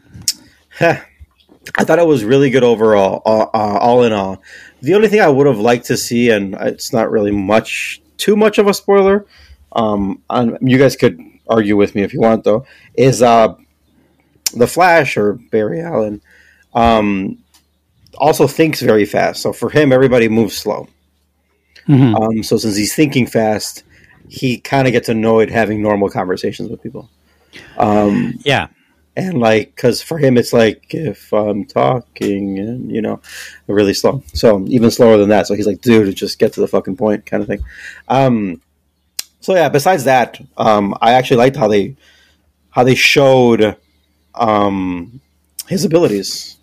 B: [LAUGHS]
D: I thought it was really good overall. Uh, uh, all in all, the only thing I would have liked to see, and it's not really much, too much of a spoiler. Um, and you guys could argue with me if you want, though. Is uh, the Flash or Barry Allen? Um, also thinks very fast. So for him, everybody moves slow.
B: Mhm.
D: Um, so since he's thinking fast, he kind of gets annoyed having normal conversations with people. Um,
B: Yeah.
D: and like, because for him, it's like if I'm talking and you know, really slow. So even slower than that. So he's like, dude, just get to the fucking point, kind of thing. Um, so yeah. Besides that, um, I actually liked how they how they showed um, his abilities.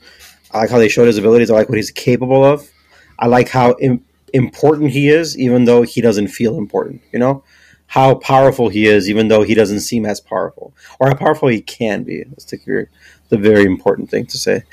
D: I like how they showed his abilities. I like what he's capable of. I like how Im- important he is, even though he doesn't feel important. You know how powerful he is, even though he doesn't seem as powerful, or how powerful he can be. That's the, the very important thing to say.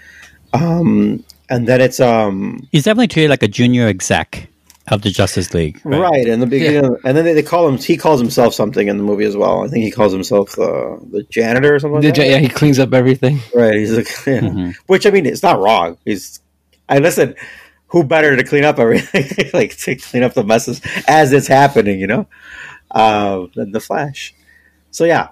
D: Um, and then it's um,
B: He's definitely treated like a junior exec of the Justice League.
D: right, in the beginning, and then they, they call him. He calls himself something in the movie as well. I think he calls himself the the janitor or something.
C: The
D: Like
C: ja-
D: that.
C: yeah, he cleans up everything.
D: Right. He's like, [LAUGHS] yeah.
B: Mhm.
D: which I mean, it's not wrong. He's, I listen. Who better to clean up everything, [LAUGHS] like to clean up the messes as it's happening, you know, uh, than the Flash. So yeah,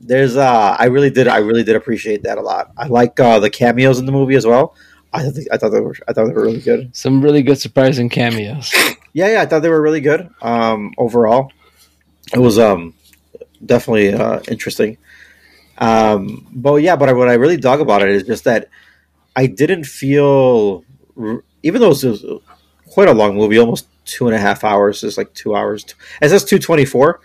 D: there's uh, I really did I really did appreciate that a lot. I like uh, the cameos in the movie as well. I think I thought they were I thought they were really good.
C: Some really good surprising cameos.
D: Yeah, yeah, I thought they were really good. Um, overall, it was um definitely uh, interesting. Um, but yeah, but what I really dug about it is just that I didn't feel, even though it was quite a long movie, almost two and a half hours. It's like two hours. It says two twenty four,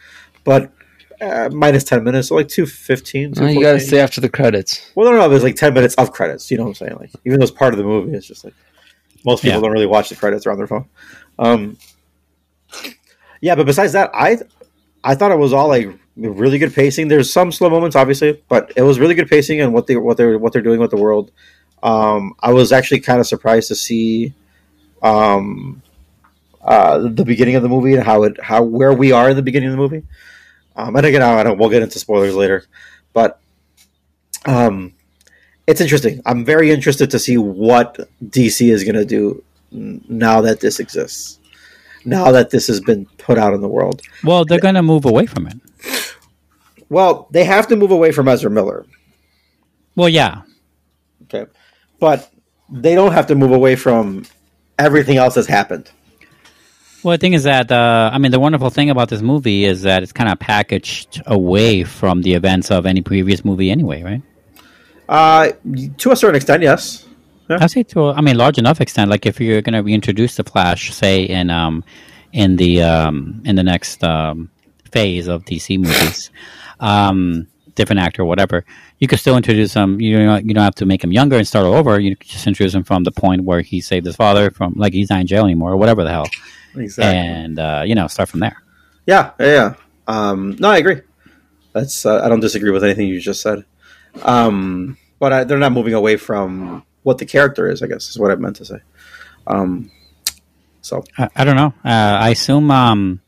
D: but uh, minus ten minutes, so like two fifteen.
C: Well, you got to stay after the credits.
D: Well, no, no, there's like ten minutes of credits. You know what I'm saying? Like even though it's part of the movie, it's just like most people
B: Yeah.
D: don't really watch the credits; they're on their phone. Um, yeah, but besides that, I I thought it was all like really good pacing. There's some slow moments, obviously, but it was really good pacing and what they what they're what they're doing with the world. Um, I was actually kind of surprised to see um, uh, the beginning of the movie and how it how where we are in the beginning of the movie. Um, and again, I don't. We'll get into spoilers later, but um, it's interesting. I'm very interested to see what DC is going to do now that this exists. Now that this has been put out in the world.
B: Well, they're going to move away from it.
D: Well, they have to move away from Ezra Miller.
B: Well, yeah.
D: Okay. But they don't have to move away from everything else that's happened.
B: Well, the thing is that uh, I mean, the wonderful thing about this movie is that it's kind of packaged away from the events of any previous movie, anyway, right?
D: Uh, to a certain extent, yes.
B: I say to, a- I mean, large enough extent. Like if you're going to reintroduce the Flash, say in um, in the um, in the next um, phase of DC movies, [LAUGHS] um, different actor, or whatever, you could still introduce him. You don't, you don't have to make him younger and start all over. You just introduce him from the point where he saved his father from, like he's not in jail anymore, or whatever the hell,
D: Exactly.
B: and uh, you know, start from there.
D: Yeah, yeah, yeah. Um, no, I agree. That's uh, I don't disagree with anything you just said. Um, but I, they're not moving away from what the character is. I guess is what I meant to say. Um, so
B: I, I don't know. Uh, I assume. Um,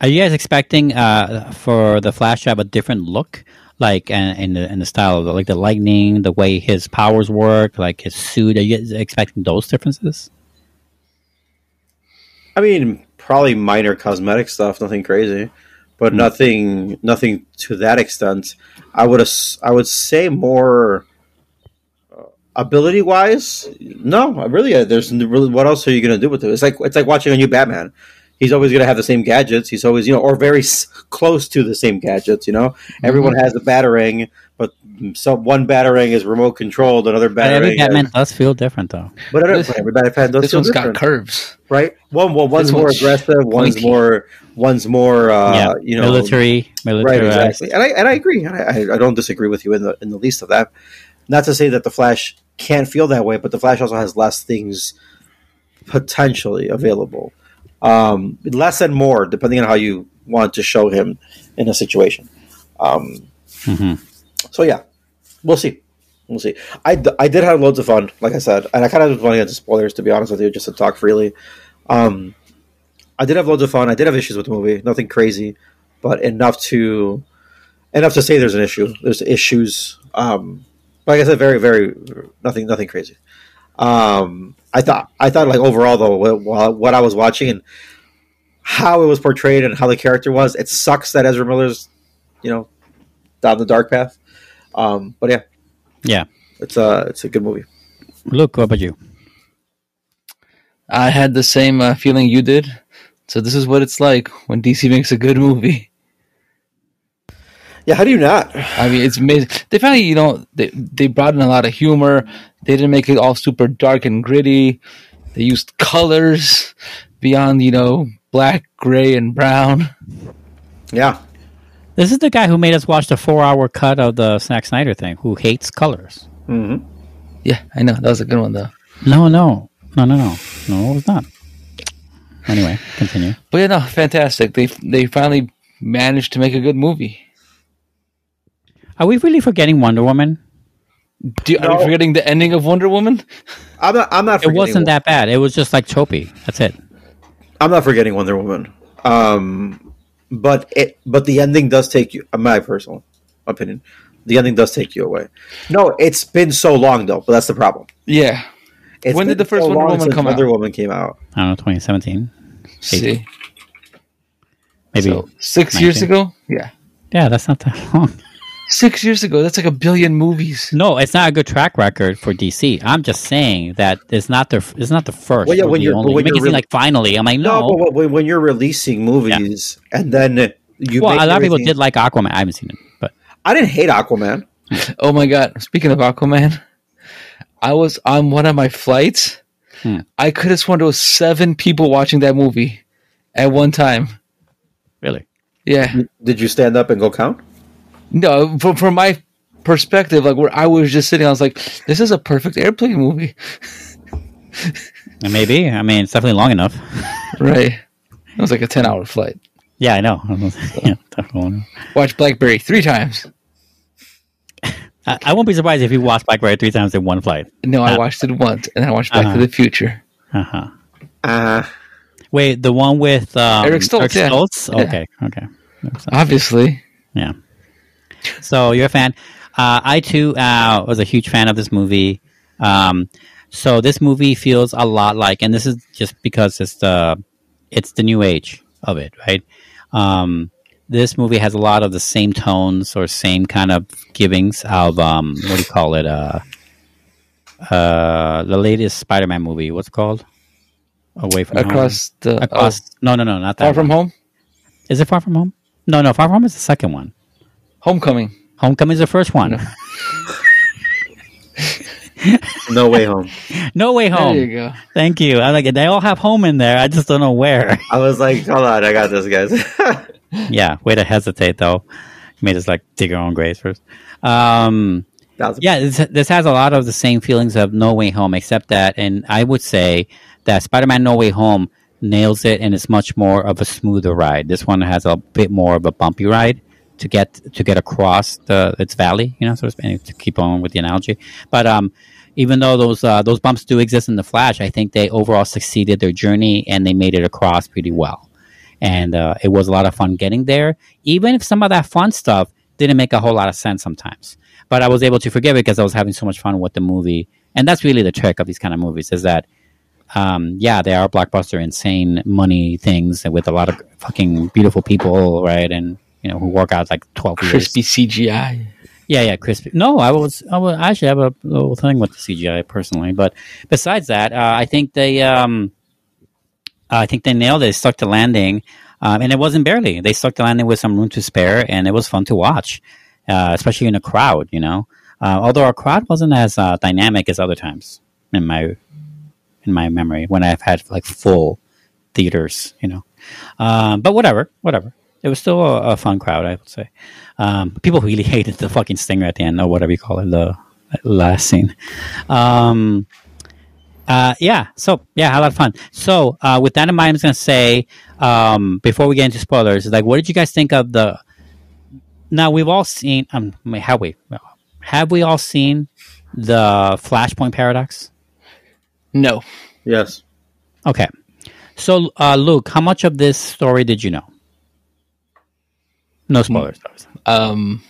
B: are you guys expecting uh, for the Flash to have a different look, like in, in the in the style of the, like the lightning, the way his powers work, like his suit? Are you guys expecting those differences?
D: I mean, probably minor cosmetic stuff, nothing crazy, but nothing, nothing to that extent. I would, ass- I would say more ability wise. No, really, uh, there's really. What else are you going to do with it? It's like it's like watching a new Batman. He's always going to have the same gadgets. He's always, you know, or very s- close to the same gadgets. You know, everyone has a batarang, but some one batarang is remote controlled, another
B: But every. Batman
D: is,
B: does feel different, though.
D: but I don't- every Batman does
C: This
D: feel
C: one's
D: different
C: got curves.
D: right? One, well, one's more
C: one's
D: aggressive, one's more, one's more, uh,
B: yeah,
D: you know,
B: military, military.
D: right? Exactly, and I and I agree. I, I, I don't disagree with you in the in the least of that. Not to say that the Flash can't feel that way, but the Flash also has less things potentially available, um, less and more depending on how you want to show him in a situation. Um,
B: hmm
D: so yeah, we'll see. We'll see. I, d- I did have loads of fun, like I said, and I kind of want to into spoilers to be honest with you, just to talk freely. Um, I did have loads of fun. I did have issues with the movie, nothing crazy, but enough to enough to say there's an issue. There's issues. Um, like I said, very very nothing nothing crazy. Um, I thought I thought like overall though, what, what I was watching and how it was portrayed and how the character was, it sucks that Ezra Miller's, you know, down the dark path. Um, but yeah,
B: Yeah.
D: it's a it's a good movie.
B: Luke, what about you?
C: I had the same uh, feeling you did. So this is what it's like when DC makes a good movie.
D: Yeah, how do you not?
C: I mean, it's amazing. They finally, you know, they they brought in a lot of humor. They didn't make it all super dark and gritty. They used colors beyond, you know, black, gray, and brown.
D: Yeah,
B: This is the guy who made us watch the four-hour cut of the Snack Snyder thing. Who hates colors?
D: hmm
C: Yeah, I know that was a good one though.
B: No, no, no, no, no, no. It's not. Anyway, continue.
C: But yeah, no, fantastic. They they finally managed to make a good movie.
B: Are we really forgetting Wonder Woman?
C: Do you, Are we forgetting the ending of Wonder Woman?
D: I'm not. I'm not.
B: It wasn't that bad. It was just like tropey. That's it.
D: I'm not forgetting Wonder Woman. Um, but it. But the ending does take you. My personal opinion. The ending does take you away. No, it's been so long though. But that's the problem.
C: Yeah.
D: It's
C: When did the first
D: so
C: Wonder Woman
D: since
C: come
D: Wonder
C: out?
D: Woman came out.
B: I don't know, 2017.
C: See,
B: Maybe.
C: so six years ago. Yeah.
B: yeah, that's not that [LAUGHS] long.
C: Six years ago, that's like a billion movies.
B: No, it's not a good track record for DC. I'm just saying that it's not the it's not the first.
D: Well, yeah, when you're-
B: only.
D: when
B: you make
D: you're
B: it seem like finally. I'm like no.
D: No, but when, when you're releasing movies and then you
B: well,
D: make
B: a lot of people did like Aquaman. I haven't seen it, but
D: I didn't hate Aquaman. [LAUGHS]
C: Oh my god! Speaking of Aquaman, I was on one of my flights.
B: Hmm.
C: I could have sworn there was seven people watching that movie at one time.
B: really,
C: Yeah,
D: Did you stand up and go count?
C: No, from from my perspective, like where I was just sitting, I was like, "This is a perfect airplane movie."
B: Maybe. I mean, it's definitely long enough.
C: Right. It was like a ten-hour flight.
B: Yeah, I know. [LAUGHS] yeah, definitely.
C: Watched Blackberry three times.
B: I, I won't be surprised if you watched Blackberry three times in one flight.
C: No, I
B: Uh,
C: watched it once, and then I watched Back
B: uh-huh.
C: to the Future.
B: Uh huh.
D: Uh,
B: Wait, the one with um,
C: Eric Stoltz, yeah.
B: Stoltz?
C: Yeah.
B: Okay, okay.
C: Obviously,
B: Yeah. So you're a fan. Uh, I too uh, was a huge fan of this movie. Um, so this movie feels a lot like, and this is just because it's the it's the new age of it, right? Um, this movie has a lot of the same tones or same kind of givings of um, what do you call it? Uh, uh, the latest Spider-Man movie. What's it called? Away from
C: across the
B: home. across. No, no, no, not that.
C: oh, far from home,
B: Is it Far From Home? No, no. Far From Home is the second one.
C: Homecoming.
B: Homecoming is the first one.
C: No. [LAUGHS]
D: no way home.
B: No way home.
C: There you go.
B: Thank you. I like it. they all have home in there. I just don't know where.
D: I was like, hold on, I got this, guys. [LAUGHS]
B: yeah, way to hesitate though. You made us like dig our own graves first. Um,
D: was-
B: yeah, this, this has a lot of the same feelings of No Way Home, except that, and I would say that Spider-Man No Way Home nails it, and it's much more of a smoother ride. This one has a bit more of a bumpy ride to get to get across the its valley, you know, so to, to keep on with the analogy. But um, even though those uh, those bumps do exist in the Flash, I think they overall succeeded their journey and they made it across pretty well. And uh, it was a lot of fun getting there, even if some of that fun stuff didn't make a whole lot of sense sometimes. But I was able to forgive it because I was having so much fun with the movie, and that's really the trick of these kind of movies is that. Um, yeah, they are blockbuster, insane money things with a lot of fucking beautiful people, right? And you know who work out like twelve years.
C: Crispy CGI.
B: Yeah, yeah, crispy. No, I was, I was I actually have a little thing with the CGI personally, but besides that, uh, I think they, um, I think they nailed it. They stuck to landing, um, and it wasn't barely. They stuck to landing with some room to spare, and it was fun to watch, uh, especially in a crowd. You know, uh, although our crowd wasn't as uh, dynamic as other times in my in my memory when I've had like full theaters. You know, um, but whatever, whatever. It was still a, a fun crowd, I would say. Um, people really hated the fucking stinger at the end, or whatever you call it, the last scene. Um, uh, yeah, so yeah, a lot of fun. So uh, with that in mind, I'm just gonna say um, before we get into spoilers, like, what did you guys think of the? Now we've all seen. Um, have we? Have we all seen the Flashpoint paradox?
C: No.
D: yes.
B: Okay, so uh, Luke, how much of this story did you know? No spoilers.
C: Um,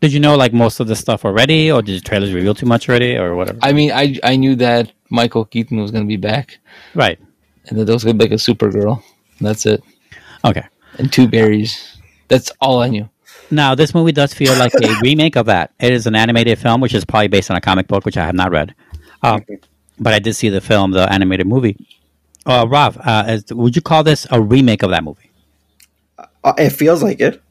B: Did you know like most of the stuff already, or did the trailers reveal too much already, or whatever?
C: I mean, I I knew that Michael Keaton was going to be back,
B: right.
C: and that there was going to be like a Supergirl. That's it.
B: Okay.
C: And two Barrys. That's all I knew.
B: Now, this movie does feel like a [LAUGHS] remake of that. It is an animated film, which is probably based on a comic book, which I have not read. Um, but I did see the film, the animated movie. Uh, Rob, uh, is, would you call this a remake of that movie?
D: Uh, it feels like it.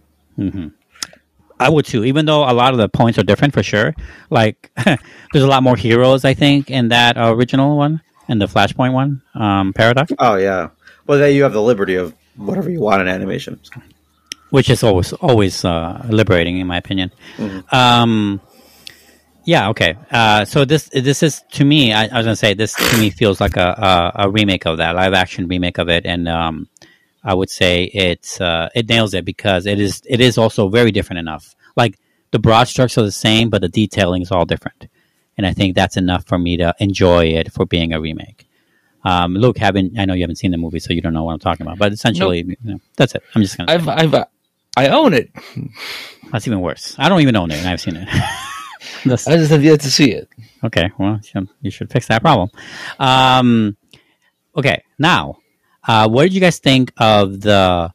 B: I would too, even though a lot of the points are different for sure. Like, [LAUGHS] there's a lot more heroes, I think, in that original one and the Flashpoint one, um, Paradox,
D: Oh yeah. Well, then you have the liberty of whatever you want in animation.
B: which is always always uh, liberating, in my opinion. Um, yeah, okay. Uh, so this this is to me. I, I was gonna say this to me feels like a, a, a remake of that live action remake of it, and um, I would say it's uh, it nails it because it is it is also very different enough. Like the broad strokes are the same, but the detailing is all different, and I think that's enough for me to enjoy it for being a remake. Um, Luke, haven't I know you haven't seen the movie, so you don't know what I'm talking about. But essentially, you know, that's it. I'm just gonna.
C: I've I've uh, I own it. [LAUGHS]
B: That's even worse. I don't even own it, and I've seen it. [LAUGHS]
C: I just have yet to see it.
B: okay, well, you- you should fix that problem. Um, okay, now, uh, what did you guys think of the?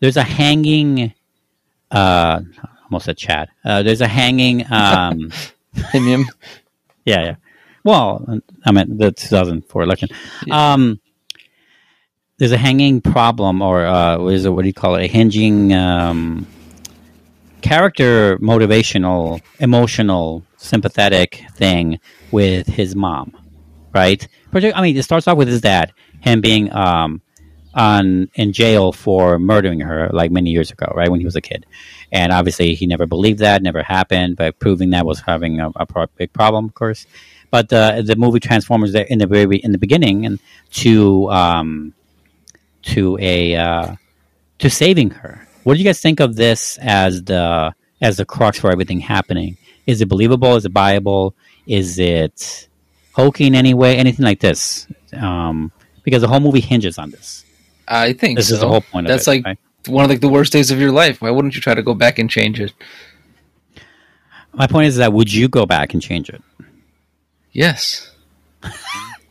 B: There's a hanging. Uh, almost a Chad. Uh, there's a hanging. Um, [LAUGHS] yeah, yeah. Well, I mean the 2004 election. Um, there's a hanging problem, or uh, what is it? What do you call it? A hinging um, character, motivational, emotional, sympathetic thing with his mom, right? I mean, it starts off with his dad, him being um, on in jail for murdering her, like many years ago, right when he was a kid, and obviously he never believed that, never happened, but proving that was having a, a pro- big problem, of course. But uh, the movie transforms there in the very in the beginning and to um, to a uh, to saving her. What do you guys think of this as the as the crux for everything happening? Is it believable? Is it viable? Is it hokey in any way? Anything like this? Um, because the whole movie hinges on this.
C: I think
B: This
C: so.
B: is the whole point.
C: That's
B: of it,
C: like
B: right?
C: one of like the worst days of your life. Why wouldn't you try to go back and change it?
B: my point is that would you go back and change it?
C: Yes. [LAUGHS]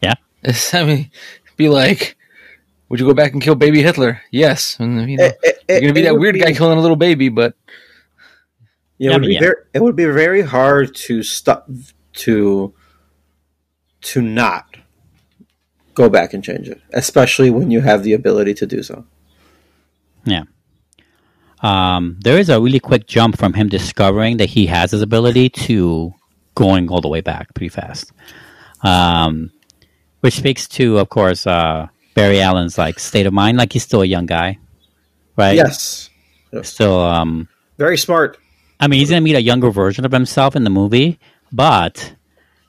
B: Yeah.
C: It's- I mean, be like, would you go back and kill baby Hitler? Yes. And, you know,
D: It- it-
C: you're gonna be that weird
D: be-
C: guy killing a little baby, but
D: Yeah,
B: Yeah,
D: it would be
B: yeah.
D: very, it would be very hard to stop to to not go back and change it, especially when you have the ability to do so.
B: Yeah. Um, there is a really quick jump from him discovering that he has his ability to going all the way back pretty fast. Um, which speaks to, of course, uh, Barry Allen's like state of mind. Like he's still a young guy, right?
D: Yes,
B: Still, um,
D: very smart.
B: I mean, he's gonna meet a younger version of himself in the movie, but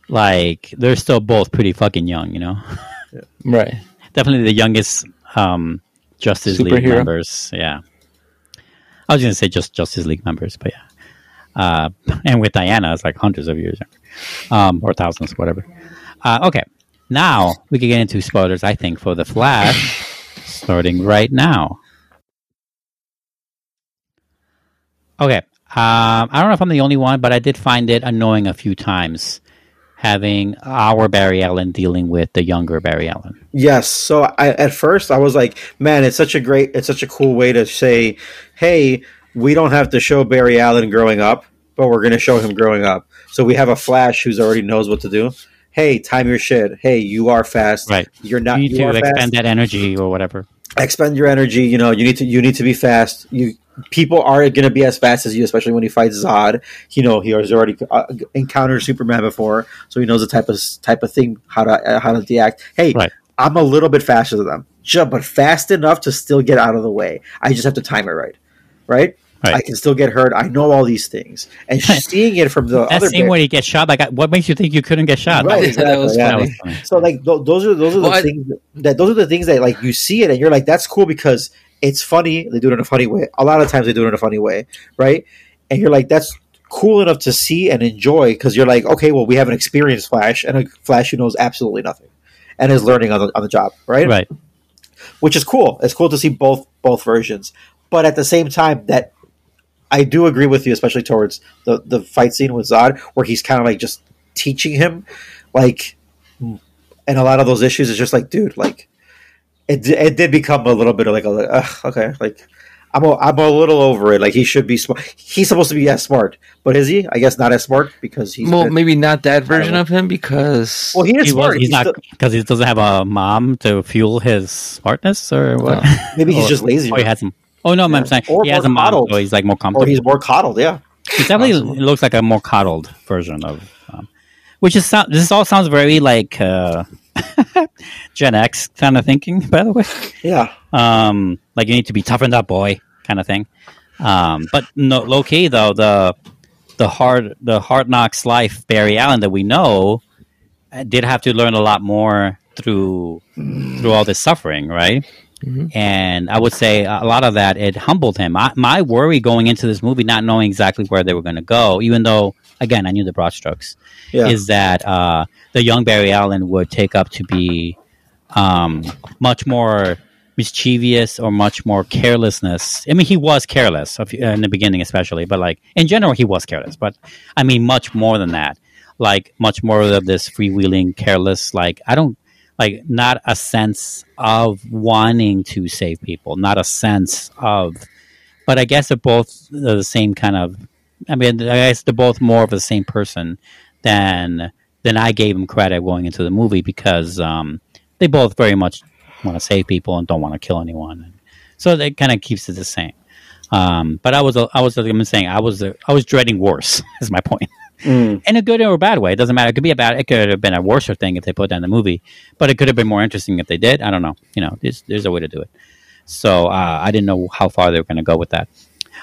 B: like they're still both pretty fucking young, you know. [LAUGHS]
C: right.
B: Definitely the youngest um, Justice League members. Yeah, I was gonna say just Justice League members, but yeah. Uh, and with Diana, it's like hundreds of years younger, um, or thousands, whatever. Uh, okay, now we can get into spoilers. I think for the Flash, starting right now. Okay, um, I don't know if I'm the only one, but I did find it annoying a few times having our Barry Allen dealing with the younger Barry Allen.
D: Yes. So I, at first I was like, man, it's such a great, it's such a cool way to say, hey, we don't have to show Barry Allen growing up, but we're going to show him growing up. So we have a Flash who's already knows what to do. Hey, time your shit. Hey, you are fast.
B: Right.
D: You're not.
B: you need
D: You
B: to expend
D: fast.
B: that energy or whatever.
D: Expend your energy. You know, you need to. You need to be fast. You people aren't going to be as fast as you, especially when he fights Zod. You know, he has already uh, encountered Superman before, so he knows the type of type of thing how to uh, how to react. Hey,
B: Right.
D: I'm a little bit faster than them, ju- but fast enough to still get out of the way. I just have to time it right, right?
B: Right.
D: I can still get hurt. I know all these things, and seeing it from the
B: That
D: other
B: scene
D: Bar-
B: where he gets shot, like, what makes you think you couldn't get shot?
D: Right,
C: That
D: exactly.
C: was
D: yeah.
B: That
C: funny.
B: was funny.
D: So like th- those are those are the
C: I-
D: things that those are the things that like you see it and you're like that's cool because it's funny. They do it in a funny way. A lot of times they do it in a funny way, right? And you're like that's cool enough to see and enjoy because you're like okay, well we have an experienced Flash and a Flash who knows absolutely nothing and is learning on the on the job, right?
B: Right.
D: Which is cool. It's cool to see both both versions, but at the same time that. I do agree with you, especially towards the, the fight scene with Zod, where he's kind of like just teaching him, like, and a lot of those issues is just like, dude, like, it it did become a little bit of like, a, uh, okay, like, I'm a, I'm a little over it. Like, he should be smart. He's supposed to be as smart, but is he? I guess not as smart because he's
C: well,
D: been-
C: maybe not that version of him because
D: well, he is
B: He was,
D: smart.
B: he's
D: He's
B: not
D: still-
B: because he doesn't have a mom to fuel his smartness, or what? [LAUGHS]
D: maybe he's
B: Or-
D: just lazy,
B: Or he has some. Oh no,
D: Yeah.
B: I'm saying
D: Or
B: he has a mom,
D: coddled.
B: so he's like more
D: or
B: comfortable.
D: he's more coddled. Yeah,
B: It definitely
C: Possible.
B: looks like a more coddled version of, um, which is sou- this all sounds very like uh, [LAUGHS] Gen X kind of thinking. [LAUGHS] By the way,
D: yeah.
B: um, like you need to be toughened up, boy, kind of thing. Um, but no, low key though the the hard the hard knocks life Barry Allen that we know uh, did have to learn a lot more through through all this suffering, right?
C: Mhm.
B: And I would say a lot of that it humbled him. I, my worry going into this movie, not knowing exactly where they were going to go, even though again I knew the broad strokes,
D: Yeah.
B: is that uh, the young Barry Allen would take up to be um, much more mischievous or much more carelessness. I mean, he was careless of- in the beginning, especially, but like in general, he was careless. But I mean, much more than that. Like much more of this freewheeling, careless. Like I don't like not a sense of wanting to save people, not a sense of. But I guess they're both the same kind of I mean, I guess they're both more of the same person than than I gave them credit going into the movie because um, they both very much want to save people and don't want to kill anyone. So it kind of keeps it the same. Um, but I was, I was, like I'm saying, I was, I was dreading worse. [LAUGHS] Is my point.
D: Mm.
B: In a good or a bad way, it doesn't matter. It could be a bad. It could have been a worse thing if they put in the movie, but it could have been more interesting if they did. I don't know. You know, there's, there's a way to do it. So uh, I didn't know how far they were going to go with that.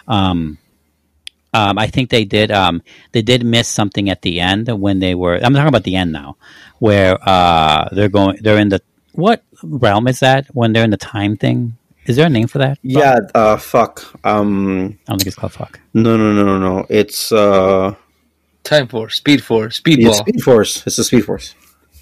B: Um, um, I think they did. Um, they did miss something at the end when they were. I'm talking about the end now, where uh, they're going. They're in the what realm is that? When they're in the time thing, is there a name for that?
D: Yeah, uh, fuck. Um,
B: I don't think it's called fuck.
D: no, no, no, no, no. It's uh,
C: Time Force, Speed Force,
D: yeah,
C: Speedball.
D: Speed Force. It's the Speed Force.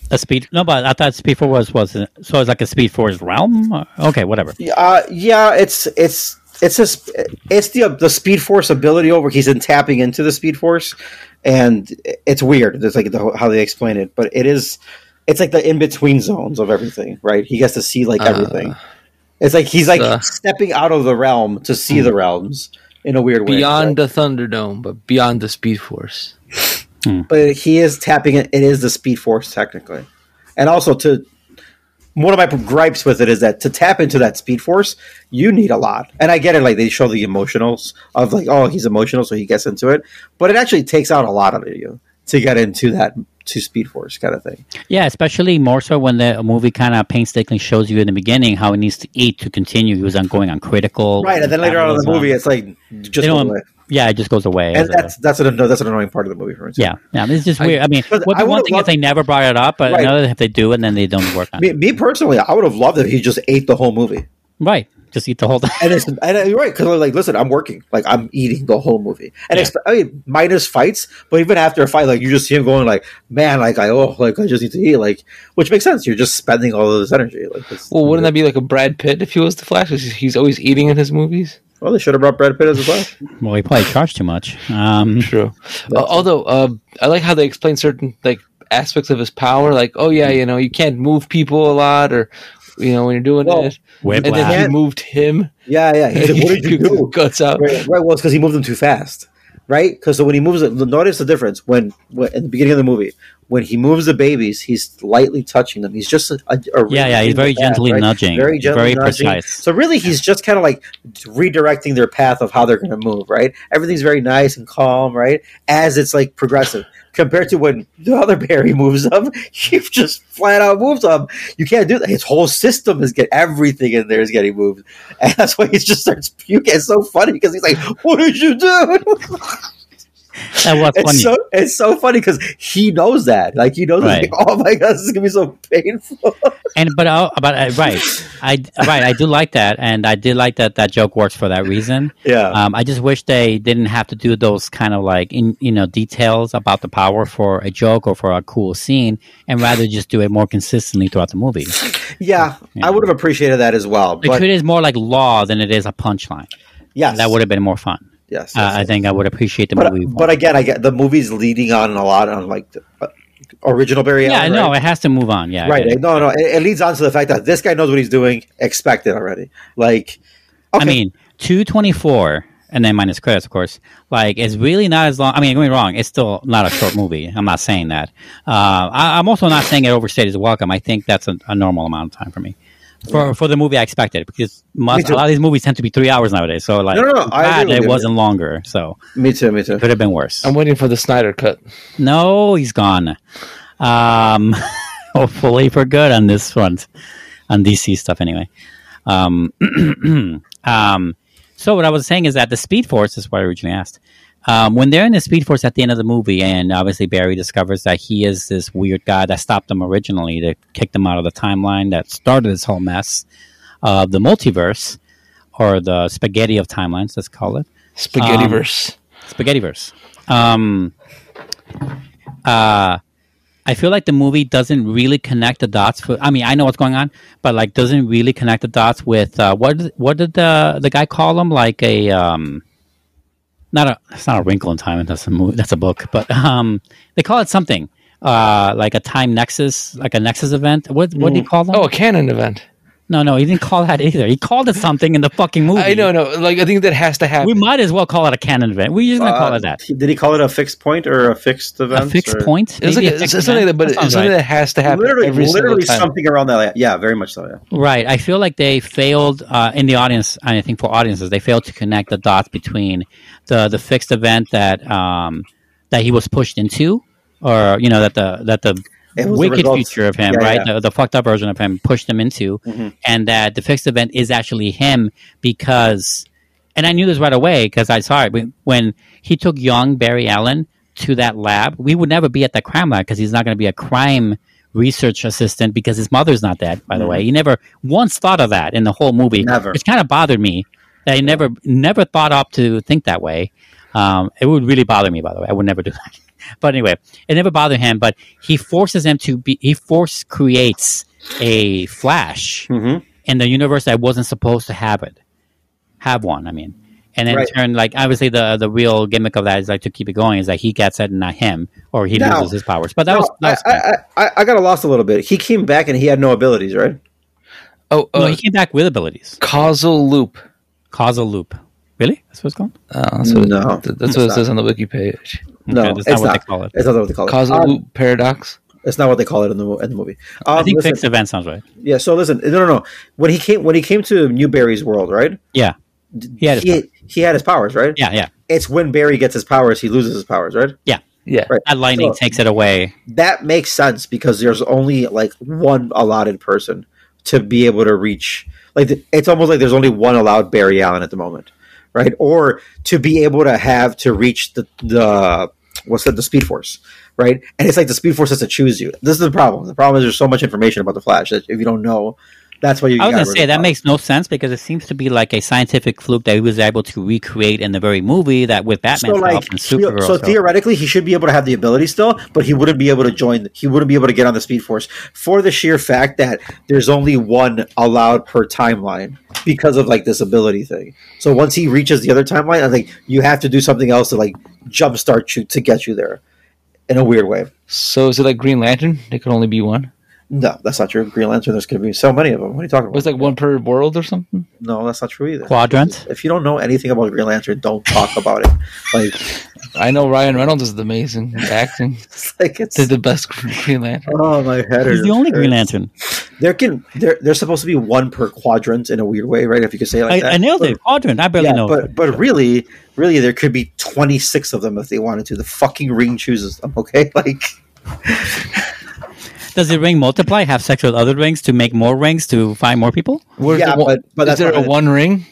B: A speed? No, but I thought Speed Force was was so it's like a Speed Force realm. Okay, whatever.
D: Yeah, uh, yeah. It's it's it's just it's the the Speed Force ability over. He's in tapping into the Speed Force, and it's weird. It's like the, how they explain it, but it is. It's like the in between zones of everything, right? He gets to see like
C: Uh,
D: everything. It's like he's like
C: uh,
D: stepping out of the realm to see the realms in a weird way.
C: Beyond the Thunderdome, but beyond the Speed Force.
D: but he is tapping it. It is the Speed Force technically, and also to one of my gripes with it is that to tap into that Speed Force, you need a lot. And I get it, like they show the emotionals of like, oh, he's emotional, so he gets into it, but it actually takes out a lot of you to get into that to Speed Force kind of thing.
B: Yeah, especially more so when the movie kind of painstakingly shows you in the beginning how he needs to eat to continue. He was on going on critical,
D: Right, and then later on in the
B: metabolism.
D: movie, it's like
B: They
D: just goes
B: don't-
D: away.
B: yeah, it just goes away.
D: and
B: as a-
D: that's that's an that's an annoying part of the movie for me. too.
B: yeah, yeah, it's just weird. I mean,
D: But
B: would
D: I
B: one
D: would've
B: thing if
D: loved-
B: they never brought it up, but
D: Right.
B: another if they do and then they don't work on
D: Me,
B: it.
D: me personally, I would have loved if he just ate the whole movie.
B: Right, just eat the whole time.
D: And it's and you're right because like, listen, I'm working, like I'm eating the whole movie, and
B: Yeah.
D: expe- I mean, minus fights, but even after a fight, like you just see him going, like, man, like I oh, like I just need to eat, like, which makes sense. You're just spending all of this energy, like. It's,
C: Well, wouldn't that be like a Brad Pitt if he was the Flash? He's always eating in his movies.
D: Well, they should have brought Brad Pitt as well.
B: Well, he probably charged too much. Um,
C: True. Uh, although uh, I like how they explain certain like aspects of his power, like oh yeah, you know you can't move people a lot, or you know when you're doing
D: Well,
C: it, and then
B: Whiplash.
C: he moved him.
D: Yeah, yeah. [LAUGHS] He's like, what did you
C: his
D: do? [LAUGHS]
C: Guts out.
D: Right, right. Well, it's because he moved them too fast, right? Because so when he moves it, notice the difference when, when in the beginning of the movie when he moves the babies, he's lightly touching them. He's just a, a,
B: Yeah, yeah, he's very
D: path,
B: gently nudging.
D: very gently
B: Very
D: nudging.
B: precise.
D: So really, he's just kind of like redirecting their path of how they're going to move. Right, everything's very nice and calm. Right, as it's like progressive. Compared to when the other [LAUGHS] Barry moves them, [LAUGHS] he just flat out moves them. You can't do that. His whole system is get everything in there is getting moved, [LAUGHS] and that's why he just starts puking. It's so funny because he's like, "What did you do?"
B: That was funny.
D: It's so it's so funny because he knows that. Like he knows,
B: Right.
D: like, [LAUGHS] oh my god, this is gonna be so painful.
B: and but uh, but uh, right, I right, I do like that, and I did like that that joke works for that reason.
D: yeah,
B: Um, I just wish they didn't have to do those kind of like in you know details about the power for a joke or for a cool scene, and rather just do it more consistently throughout the movie.
D: yeah,
B: Yeah.
D: I would have appreciated that as well.
B: It
D: But
B: is more like law than it is a punchline.
D: yes,
B: That would have been more fun.
D: Yes,
B: Uh,
D: yes,
B: I think I would appreciate the
D: But
B: movie.
D: but again, I get the movie's leading on a lot on like the uh, original Barry
B: yeah,
D: Allen.
B: no,
D: right?
B: it has to move on. Yeah,
D: right.
B: it.
D: No, no, it, it leads on to the fact that this guy knows what he's doing. Expect it already. Like, okay.
B: I mean, two twenty four, and then minus credits, of course. Like, it's really not as long. I mean, don't get me wrong, it's still not a short movie. I'm not saying that. Uh, I, I'm also not saying it overstayed its welcome. I think that's a, a normal amount of time for me. For, for the movie I expected because most,
D: too.
B: a lot of these movies tend to be three hours nowadays. So like,
D: No, no, no, I
B: glad it wasn't longer. So
D: me too, me too.
B: could have been worse.
C: I'm waiting for the Snyder cut.
B: No, he's gone. Um, [LAUGHS] hopefully for good on this front, on DC stuff anyway. Um, [CLEARS THROAT] um, so what I was saying is that the Speed Force is what I originally asked. Um, when they're in the Speed Force at the end of the movie, and obviously Barry discovers that he is this weird guy that stopped them originally, that kicked them out of the timeline, that started this whole mess of the multiverse, or the spaghetti of timelines, let's call it.
C: Spaghetti verse.
B: Spaghettiverse. Um, uh, I feel like the movie doesn't really connect the dots. For, I mean, I know what's going on, but like doesn't really connect the dots with uh, what did- what did the the guy call him? Like a um, not a it's not a wrinkle in time. That's a movie. That's a book, but um, they call it something uh, like a time nexus, like a nexus event. What what do you call them?
C: Oh, a canon event.
B: No, no, he didn't call that either. He called it something in the fucking movie.
C: I know, no. Like I think that has to happen.
B: We might as well call it a canon event. We're just gonna call
D: Uh,
B: it that.
D: Did he call it a fixed point or a fixed event?
B: A fixed
D: or-
B: point.
C: it's like
B: Maybe a fixed
C: it's something
B: event?
C: that, but
B: That
C: it's something
B: right.
C: that has to happen
D: Literally,
C: every
D: literally
C: time.
D: something around that. Yeah, very much so. Yeah.
B: Right. I feel like they failed uh, in the audience. I think for audiences, they failed to connect the dots between the the fixed event that um, that he was pushed into, or you know that the that the
D: It was the
B: wicked future of him,
D: Yeah,
B: right?
D: yeah.
B: The, the fucked up version of him pushed him into,
D: Mhm.
B: and that the fixed event is actually him because, and I knew this right away because I saw it when, when he took young Barry Allen to that lab. We would never be at that crime lab because he's not going to be a crime research assistant because his mother's not dead. By the way, he never once thought of that in the whole movie,
D: Never.
B: which kind of bothered me. That he never never thought up to think that way. Um, it would really bother me. By the way, I would never do that. But anyway, it never bothered him. But he forces him to be. He force creates a Flash
D: Mm-hmm.
B: in the universe that wasn't supposed to have it, have one. I mean, and then
D: Right.
B: in turn, like obviously the the real gimmick of that is like to keep it going is that he gets it and not him, or he
D: Now-
B: loses his powers. But that was, that was
D: I, I, I, I got lost a little bit. He came back and he had no abilities, right?
C: Oh,
B: no,
C: uh,
B: he came back with abilities.
C: causal loop.
B: Causal loop. Really? That's what it's called.
C: Uh, that's what,
D: No,
C: th- that's what it says on the wiki page.
D: No,
B: Okay, that's
D: it's
B: not what
D: not.
B: they call it.
D: It's not what they call it.
C: Causal
D: Um,
C: loop paradox.
D: It's not what they call it in the mo- in the movie. Um,
B: I think
D: listen,
B: fixed event sounds right.
D: yeah. So listen, no, no, no. When he came, when he came to new Barry's world, right?
B: Yeah, he had his
D: he, he had his powers, right?
B: yeah, yeah.
D: It's when Barry gets his powers, he loses his powers, right?
C: Yeah. Yeah.
D: Right.
B: That lightning
D: So-
B: takes it away.
D: That makes sense because there's only like one allotted person to be able to reach. Like it's almost like there's only one allowed Barry Allen at the moment, right? Or to be able to have to reach the the what's the Speed Force, right? And it's like the Speed Force has to choose you. This is the problem. The problem is there's so much information about the Flash that if you don't know, that's why you.
B: I was going to say that makes no sense because it seems to be like a scientific fluke that he was able to recreate in the very movie that with
D: so like
B: and
D: so, so theoretically he should be able to have the ability still but he wouldn't be able to join he wouldn't be able to get on the speed force for the sheer fact that there's only one allowed per timeline because of like this ability thing so once he reaches the other timeline i think you have to do something else to like jumpstart you to get you there in a weird way
C: So is it like Green Lantern? There could only be one.
D: No that's not true green lantern there's going to be so many of them what are you talking about
C: It's like one per world or something.
D: no that's not true either
B: quadrant.
D: if you don't know anything about green lantern don't talk about it like [LAUGHS]
C: I know Ryan Reynolds is amazing acting. [LAUGHS]
D: it's like it's
C: Did the best [LAUGHS] Green Lantern.
D: oh my head
B: He's the only Green. Lantern.
D: There can there there's supposed to be one per quadrant in a weird way, right? If you could say it like
B: I,
D: that.
B: I nailed
D: But-
B: it. Quadrant. I barely
D: Yeah,
B: know.
D: but but really, really, there could be twenty six of them if they wanted to. The fucking ring chooses them. Okay, like
B: Does the ring multiply? Have sex with other rings to make more rings to find more people?
C: Where's
D: Yeah,
C: the one,
D: but- but
C: is
D: that's
C: there a
D: it.
C: one ring?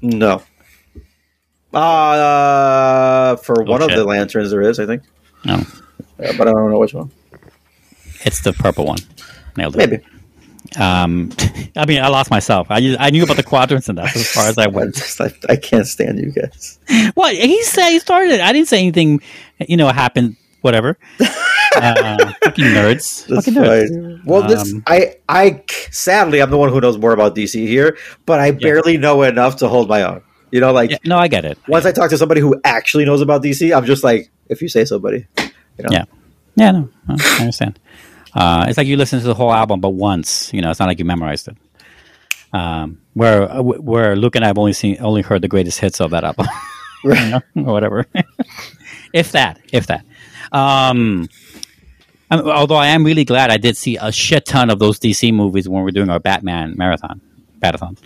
D: no. Uh for one of the lanterns there is, I think,
B: No,
D: Yeah, but I don't know which one.
B: it's the purple one. Nailed it.
D: Maybe.
B: Um, [LAUGHS] I mean, I lost myself. I I knew about the quadrants and that's as far as I [LAUGHS]
D: I,
B: went.
D: just, I, I can't stand you guys.
B: What he said, he started it. I didn't say anything. You know, happened. Whatever. [LAUGHS] uh, fucking nerds. [LAUGHS]
D: That's
B: fucking nerds.
D: fine. Well, this
B: Um,
D: I I sadly I'm the one who knows more about DC here, but I barely know enough to hold my own. You know, like
B: Yeah, no, I get it.
D: once I talk to somebody who actually knows about DC, I'm just like, if you say so, buddy. You know?
B: Yeah. Yeah, no, no, I understand. Uh, it's like you listen to the whole album, but once. You know, it's not like you memorized it. Um, where uh, where Luke and I have only seen only heard the greatest hits of that album, [LAUGHS] you know, or whatever. [LAUGHS] if that, if that. Um, I mean, although I am really glad I did see a shit ton of those DC movies when we're doing our Batman marathon, marathon.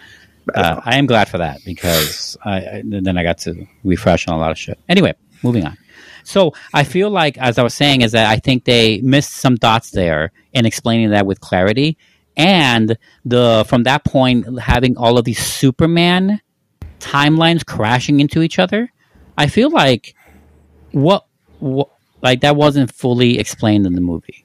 B: Uh, I am glad for that because I, I, then I got to refresh on a lot of shit. Anyway, moving on. So I feel like, as I was saying, is that I think they missed some dots there in explaining that with clarity, and the from that point having all of these Superman timelines crashing into each other. I feel like what, what like that wasn't fully explained in the movie.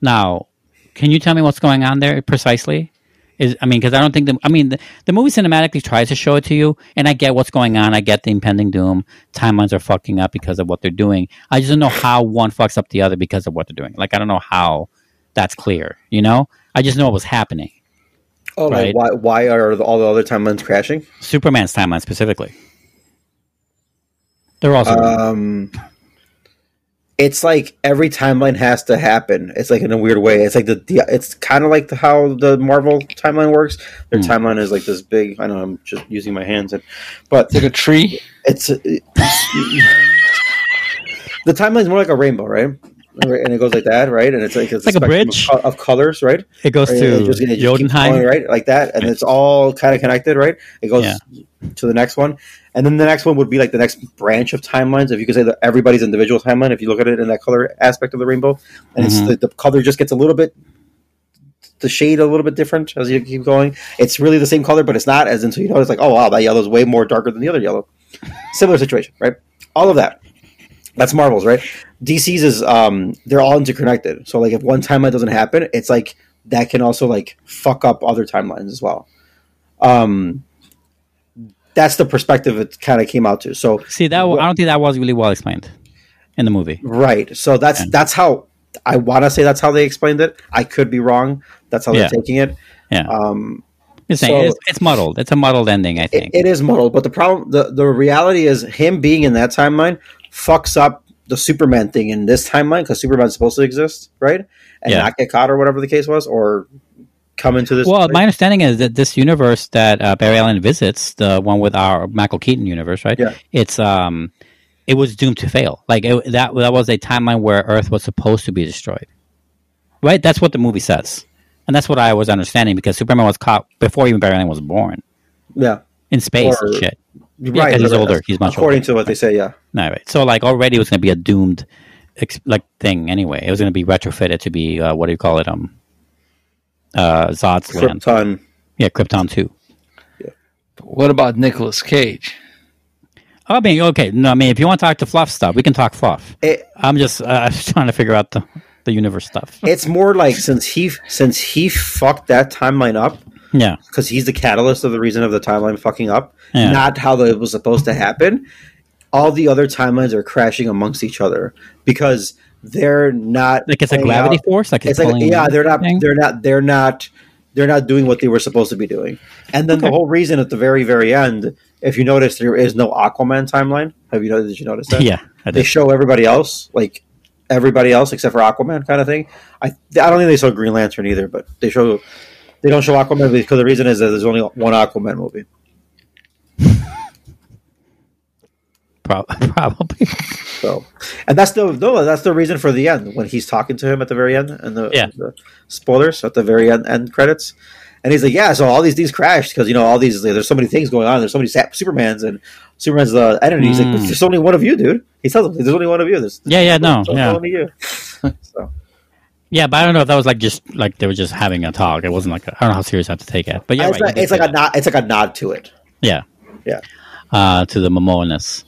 B: Now, can you tell me what's going on there precisely? Is I mean, because I don't think the I mean the, the movie cinematically tries to show it to you, and I get what's going on. I get the impending doom. Timelines are fucking up because of what they're doing. I just don't know how one fucks up the other because of what they're doing. Like I don't know how that's clear. You know, I just know it was happening.
D: Oh,
B: Right.
D: like why? Why are the- all the other timelines crashing?
B: Superman's timeline specifically. They're also
D: Um, it's like every timeline has to happen. It's like in a weird way. It's like the, the it's kind of like the, how the Marvel timeline works. Their
B: Hmm.
D: timeline is like this big. I know I'm just using my hands, and but
C: It's like a tree.
D: it's the timeline is more like a rainbow, right? And it goes like that, right? And it's like it's,
B: Like a bridge?
D: of, co- of colors, right?
B: It goes
D: Right,
B: to
D: it just- it going, right? Like that, and it's all kind of connected, right? It goes
B: Yeah.
D: to the next one, and then the next one would be like the next branch of timelines. If you could say that everybody's individual timeline, if you look at it in that color aspect of the rainbow, and
B: Mhm.
D: it's the, the color just gets a little bit, the shade a little bit different as you keep going. It's really the same color, but it's not. As so you notice like, oh wow, that yellow is way more darker than the other yellow. Similar situation, right? All of that. That's Marvel's, right? DC's is um they're all interconnected. So like if one timeline doesn't happen, it's like that can also like fuck up other timelines as well. Um that's the perspective it kind of came out to. So
B: See that I don't think that was really well explained in the movie.
D: right. So that's
B: Yeah.
D: that's how I want to say that's how they explained it. I could be wrong. That's how
B: Yeah.
D: they're taking it.
B: Yeah,
D: Um
B: saying,
D: so-
B: it's, it's muddled. It's a muddled ending. I
D: it,
B: think.
D: it is muddled, but the problem the the reality is him being in that timeline fucks up the Superman thing in this timeline because Superman's supposed to exist, right? And
B: Yeah.
D: not get caught or whatever the case was, or come into this.
B: well, my understanding is that this universe that uh, Barry Allen visits, the one with our Michael Keaton universe, right?
D: Yeah.
B: It's um, it was doomed to fail. Like it, that that was a timeline where Earth was supposed to be destroyed. Right. That's what the movie says, and that's what I was understanding because Superman was caught before even Barry Allen was born
D: yeah,
B: in space
D: Or-
B: and shit.
D: Right.
B: 'cause he's older. He's much
D: according
B: older.
D: to what they say. Yeah,
B: No, right. So like already it was going to be a doomed like thing anyway. It was going to be retrofitted to be uh, what do you call it? Um, uh, Zod's land.
D: Krypton.
B: Yeah, Krypton two. Yeah.
C: What about Nicolas Cage?
B: I mean, okay. No, I mean, if you want to talk to fluff stuff, we can talk fluff.
D: It,
B: I'm just uh, [LAUGHS] I was trying to figure out the the universe stuff.
D: it's more like since he since he fucked that timeline up
B: Yeah,
D: because he's the catalyst of the reason of the timeline fucking up,
B: Yeah.
D: not how it was supposed to happen. All the other timelines are crashing amongst each other because they're not
B: like it's a gravity
D: out-
B: force. Like it's,
D: It's like yeah, they're not they're not they're not they're not doing what they were supposed to be doing. And then the whole reason at the very very end, if you notice, there is no Aquaman timeline. Have you noticed? Did you notice that? [LAUGHS]
B: Yeah, I
D: they show everybody else like everybody else except for Aquaman kind of thing. I I don't think they show Green Lantern either, but they show they don't show Aquaman because the reason is that there's only one Aquaman movie. [LAUGHS]
B: Pro- [LAUGHS] probably.
D: So, and that's the no, that's the reason for the end when he's talking to him at the very end and the,
B: Yeah.
D: the spoilers at the very end, end credits. And he's like, "Yeah, so all these things crashed because you know all these there's so many things going on. There's so many Supermans and Superman's the entity. He's like,
B: Mm.
D: there's only one of you, dude. He tells him, "There's only one of you. There's,
B: Yeah, yeah, no,
D: there's
B: yeah.
D: only you." [LAUGHS] so,
B: Yeah, but I don't know if that was like just like they were just having a talk. It wasn't like I I don't know how serious I have to take it. But yeah,
D: it's,
B: right,
D: like, it's like a nod. It's like a nod to it.
B: yeah,
D: Yeah.
B: uh, to the Momoa-ness.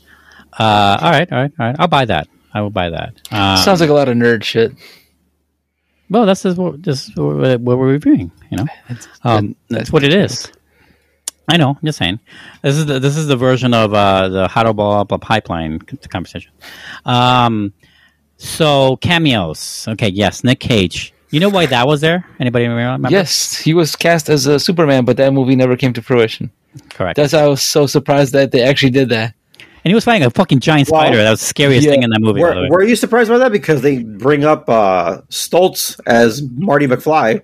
B: Uh, all right, all right, all right. I'll buy that. I will buy that. Uh,
C: Sounds like a lot of nerd shit.
B: well, that's just what, just what what we're reviewing. You know, um, that's what it is. I know. I'm just saying. This is the this is the version of uh, the how to blow up a pipeline c- conversation. Um, so cameos. Okay, yes, Nick Cage. You know why that was there? Anybody remember?
C: Yes, he was cast as a Superman, but that movie never came to fruition.
B: correct.
C: That's why I was so surprised that they actually did that.
B: and he was fighting a fucking giant
D: Well,
B: spider. That was the scariest
C: yeah.
B: thing in that movie. by the
D: Were,
B: way.
D: were you surprised by that? Because they bring up uh, Stoltz as Marty McFly.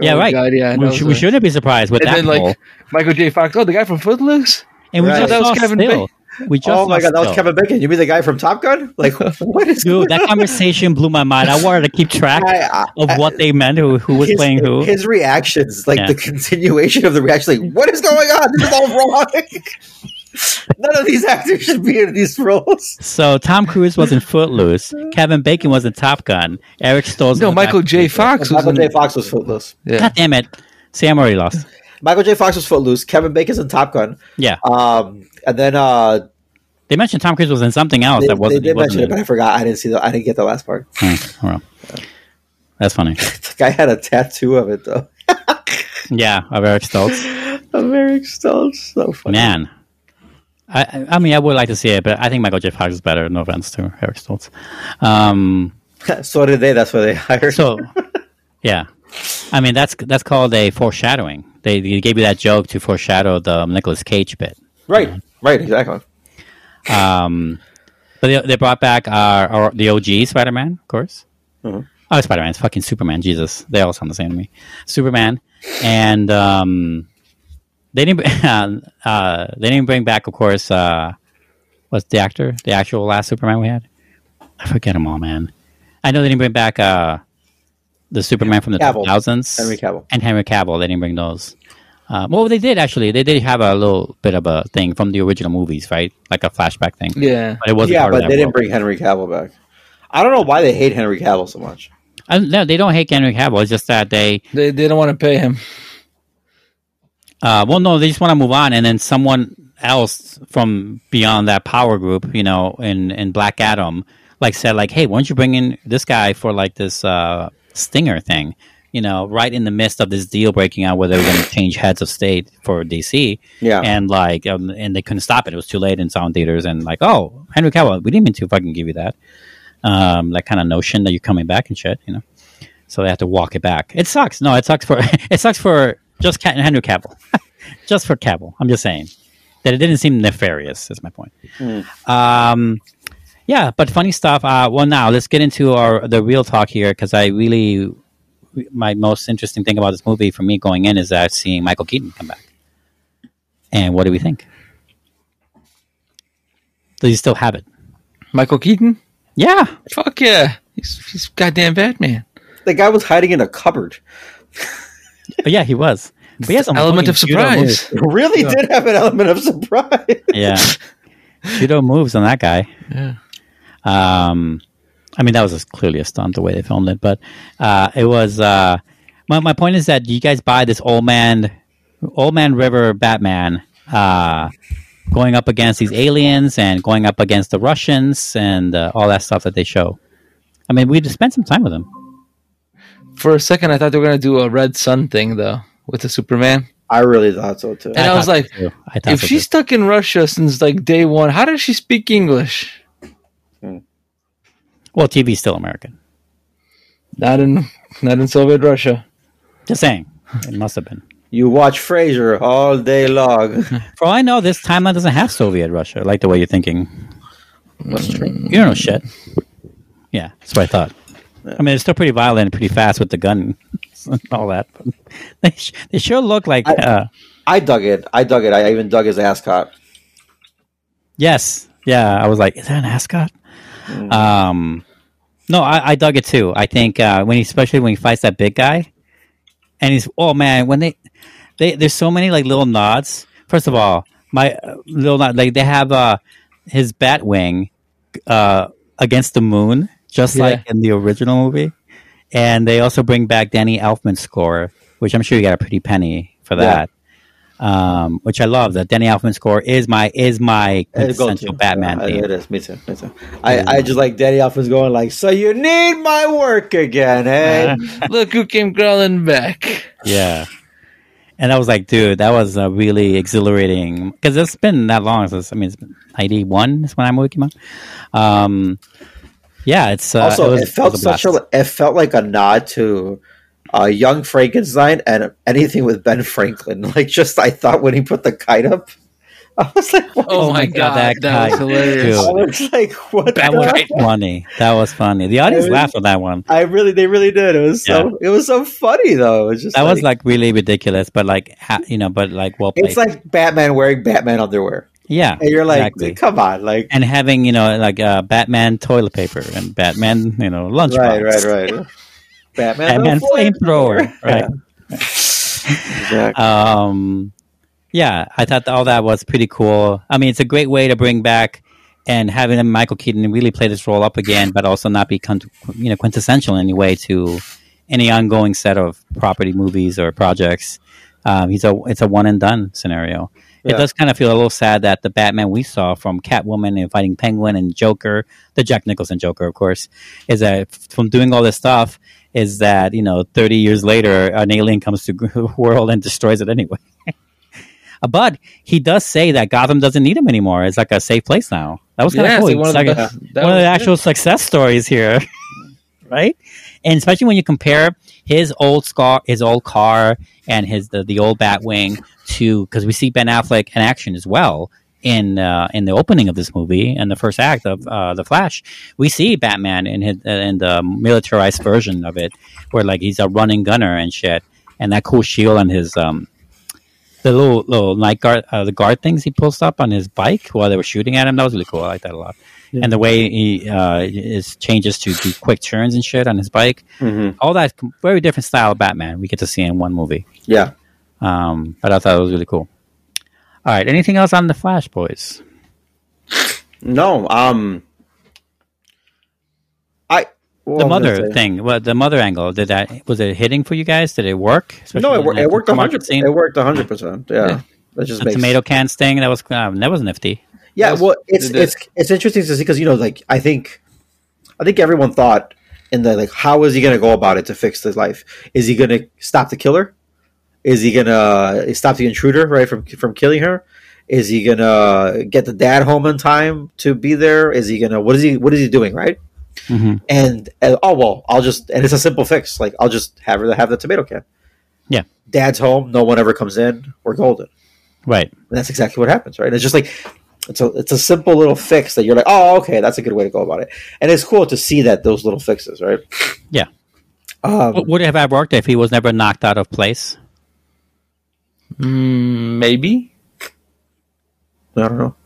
B: yeah,
C: Oh,
B: right.
C: God, yeah,
B: we, sh- we shouldn't be surprised with
C: And
B: that
C: then like. Michael J. Fox, oh, the guy from Footloose.
B: And we
D: Right.
B: just
C: That was Kevin
B: still. We just
D: Oh my god, that was Kevin Bacon. You mean the guy from Top Gun? Like, [LAUGHS] what is
B: Dude, that conversation blew my mind. I wanted to keep track
D: I- I-
B: of what they meant, who, who was
D: his,
B: playing who.
D: His reactions, like
B: Yeah.
D: the continuation of the reaction, like, what is going on? This is all wrong. [LAUGHS] None of these actors should be in these roles.
B: So Tom Cruise was in Footloose. Kevin Bacon was in Top Gun. Eric Stoltz.
C: No, Michael J. Fox was
D: Michael J. Fox was Footloose.
C: Yeah.
B: God damn it! See, I'm already lost.
D: Michael J. Fox was Footloose. Kevin Bacon's in Top Gun.
B: Yeah,
D: Um, and then uh,
B: they mentioned Tom Cruise was in something else
D: they,
B: that wasn't.
D: did
B: wasn't
D: mention it, but I forgot. I didn't see the. I didn't get the last part.
B: Hmm, well. That's funny. [LAUGHS]
D: The guy had a tattoo of it though. [LAUGHS]
B: Yeah, of Eric Stoltz.
D: of Eric Stoltz. So funny.
B: Man, I, I- I mean, I would like to see it, but I think Michael J. Fox is better. No offense to Eric Stoltz. Um, [LAUGHS]
D: so did they. That's why they hired.
B: so, yeah, I mean that's that's called a foreshadowing. They, they gave you that joke to foreshadow the Nicolas Cage bit.
D: right, right, exactly.
B: Um, But they, they brought back our, our the OG Spider Man, of course.
D: Mhm.
B: Oh, Spider Man! It's fucking Superman. Jesus, they all sound the same to me. Superman, and um, they didn't. [LAUGHS] uh, they didn't bring back, of course. Uh, what's the actor? The actual last Superman we had? I forget them all, man. I know they didn't bring back uh, the Superman from the
D: Cavill.
B: 2000s
D: Henry Cavill.
B: and Henry Cavill. They didn't bring those. Uh, well, they did actually. They did have a little bit of a thing from the original movies, right? Like a flashback thing.
C: Yeah.
B: But it wasn't
D: Yeah,
B: part
D: but
B: of that
D: they didn't
B: world.
D: bring Henry Cavill back. I don't know why they hate Henry Cavill so much.
B: Uh, no, they don't hate Henry Cavill. It's just that they,
C: They they don't want to pay him.
B: uh, well, no, they just want to move on, and then someone else from beyond that power group, you know, in in Black Adam, like said, like, hey, why don't you bring in this guy for like this uh, Stinger thing? You know, right in the midst of this deal breaking out, where they were going to change heads of state for DC,
D: Yeah.
B: and like, um, and they couldn't stop it. It was too late in sound theaters, and like, oh, Henry Cavill, we didn't mean to fucking give you that, um, that kind of notion that you're coming back and shit, you know. So they have to walk it back. It sucks. No, it sucks for [LAUGHS] it sucks for just Henry Cavill, [LAUGHS] just for Cavill. I'm just saying that it didn't seem nefarious. Is my point. Um, yeah, but funny stuff. Uh, well, now let's get into our the real talk here because I really my most interesting thing about this movie for me going in is that seeing Michael Keaton come back. And what do we think? Does he still have it?
C: Michael Keaton?
B: Yeah.
C: Fuck yeah. He's he's goddamn Batman.
D: The guy was hiding in a cupboard.
B: Oh, yeah, he was. But he has some
C: Element of surprise.
B: moves.
D: Really did have an element of surprise.
B: Yeah. [LAUGHS] judo moves on that guy.
C: Yeah.
B: Um, I mean, that was clearly a stunt the way they filmed it, but uh, it was. Uh, my my point is that you guys buy this old man, old man River Batman, uh, going up against these aliens and going up against the Russians and uh, all that stuff that they show. I mean, we just spent some time with him.
C: For a second, I thought they were gonna do a Red Sun thing though with the Superman,
D: I really thought so too.
C: and I, was like,
B: so. I
C: if
B: so,
C: she's
B: too.
C: stuck in Russia since like day one, how does she speak English?
B: Well, TV's still American.
C: Not in not in Soviet Russia.
B: Just saying, it must have been.
D: You watch Frasier all day long. [LAUGHS]
B: For all I know, this timeline doesn't have Soviet Russia, I like the way you're thinking.
D: That's true.
B: You don't know shit. Yeah, that's what I thought. I mean, it's still pretty violent and pretty fast with the gun and [LAUGHS] all that. But they, sh- they sure look like.
D: I-
B: uh,
D: I dug it. I dug it. I even dug his ascot.
B: yes. Yeah, I was like, is that an ascot? Um, no, I, I dug it too. I think uh, when he, especially when he fights that big guy, and he's oh man, when they they there's so many like little nods. First of all, my uh, little nod like they have uh his bat wing uh against the moon, just
C: Yeah.
B: like in the original movie, and they also bring back Danny Elfman's score, which I'm sure you got a pretty penny for
D: Yeah.
B: That. Um, which I love. The Danny Elfman score is my is my
D: It goes
B: quintessential
D: to-
B: Batman
D: Yeah,
B: theme.
D: It is. Me too. Me too. I, I just like Danny Elfman's going like, so you need my work again, eh? [LAUGHS]
C: Look who came crawling back.
B: Yeah. And I was like, dude, that was uh, really exhilarating because it's been that long since I mean, it's been ninety one is when that movie came out. Um, yeah, it's uh,
D: also, it,
B: was-
D: felt
B: was
D: such a. It felt like a nod to uh, Young Frankenstein and anything with Ben Franklin. [LAUGHS] Like, just I thought when he put the kite up, [LAUGHS] I was like.
C: Oh,
B: Oh
C: my
B: my
C: god,
B: God,
C: that,
B: that
C: was
B: guy.
C: hilarious.
B: Dude.
D: I was like, what?
B: that was
D: heck?
B: funny. That was funny. The audience
D: It was-
B: laughed on that one.
D: I really, they really did. It was so, it was so funny though. It was just
B: That was like really ridiculous, but like ha- you know, but like well played.
D: it's like Batman wearing Batman underwear,
B: yeah,
D: and you're like,
B: exactly.
D: come on, like,
B: and having you know like uh, Batman toilet paper and Batman you know lunchbox.
D: right, right, right. Batman,
B: Batman flamethrower. [LAUGHS] Right.
D: Exactly.
B: um yeah i thought all that was pretty cool i mean it's a great way to bring back and having michael keaton really play this role up again but also not be con- you know quintessential in any way to any ongoing set of property movies or projects um, he's a it's a one and done scenario it does kind of feel a little sad that the batman we saw from catwoman and fighting penguin and joker the jack nicholson joker of course is that from doing all this stuff is that you know 30 years later an alien comes to [LAUGHS] the world and destroys it anyway. Uh, [LAUGHS] but he does say that gotham doesn't need him anymore. It's like a safe place now. That was kind of
C: Yeah,
B: cool
C: it's like one of the
B: like a- one of the
C: good.
B: actual success stories here [LAUGHS] right? And especially when you compare his old scar his old car and his the, the old batwing to because we see ben affleck in action as well in uh, in the opening of this movie and the first act of uh, the Flash, we see Batman in his, uh, in the militarized version of it, where like he's a running gunner and shit, and that cool shield and his um the little little night guard uh, the guard things he pulls up on his bike while they were shooting at him. That was really cool. I like that a lot. And the way he uh, is changes to do quick turns and shit on his bike,
D: Mhm.
B: all that very different style of Batman we get to see in one movie.
D: Yeah.
B: Um, but I thought it was really cool. All right, anything else on the Flash, boys?
D: No. Um. I. what
B: the mother
D: say?
B: thing, well, the mother angle. Did that was it hitting for you guys? Did it work?
D: No,
B: Especially
D: it,
B: in
D: wor-
B: that
D: it worked a hundred. It worked a hundred percent. Yeah.
C: Yeah.
D: That just
B: The
D: makes
B: tomato can thing that was um, that was nifty.
D: Yeah,
C: Yes,
D: well, it's
C: it
D: it's it's interesting to see because you know, like I think, I think everyone thought in the like, how is he going to go about it to fix his life? Is he going to stop the killer? Is he going to stop the intruder right from from killing her? Is he going to get the dad home in time to be there? Is he to what is he what is he doing right?
B: hmm
D: And, and oh well, I'll just and it's a simple fix. Like I'll just have her have the tomato can.
B: Yeah.
D: dad's home. No one ever comes in. We're golden.
B: Right.
D: And that's exactly what happens, right? It's just like it's a it's a simple little fix that you're like, oh, okay, that's a good way to go about it, and it's cool to see that those little fixes, right?
B: Yeah.
D: Um,
B: Would it have worked if he was never knocked out of place?
C: Mm, maybe.
D: I don't know.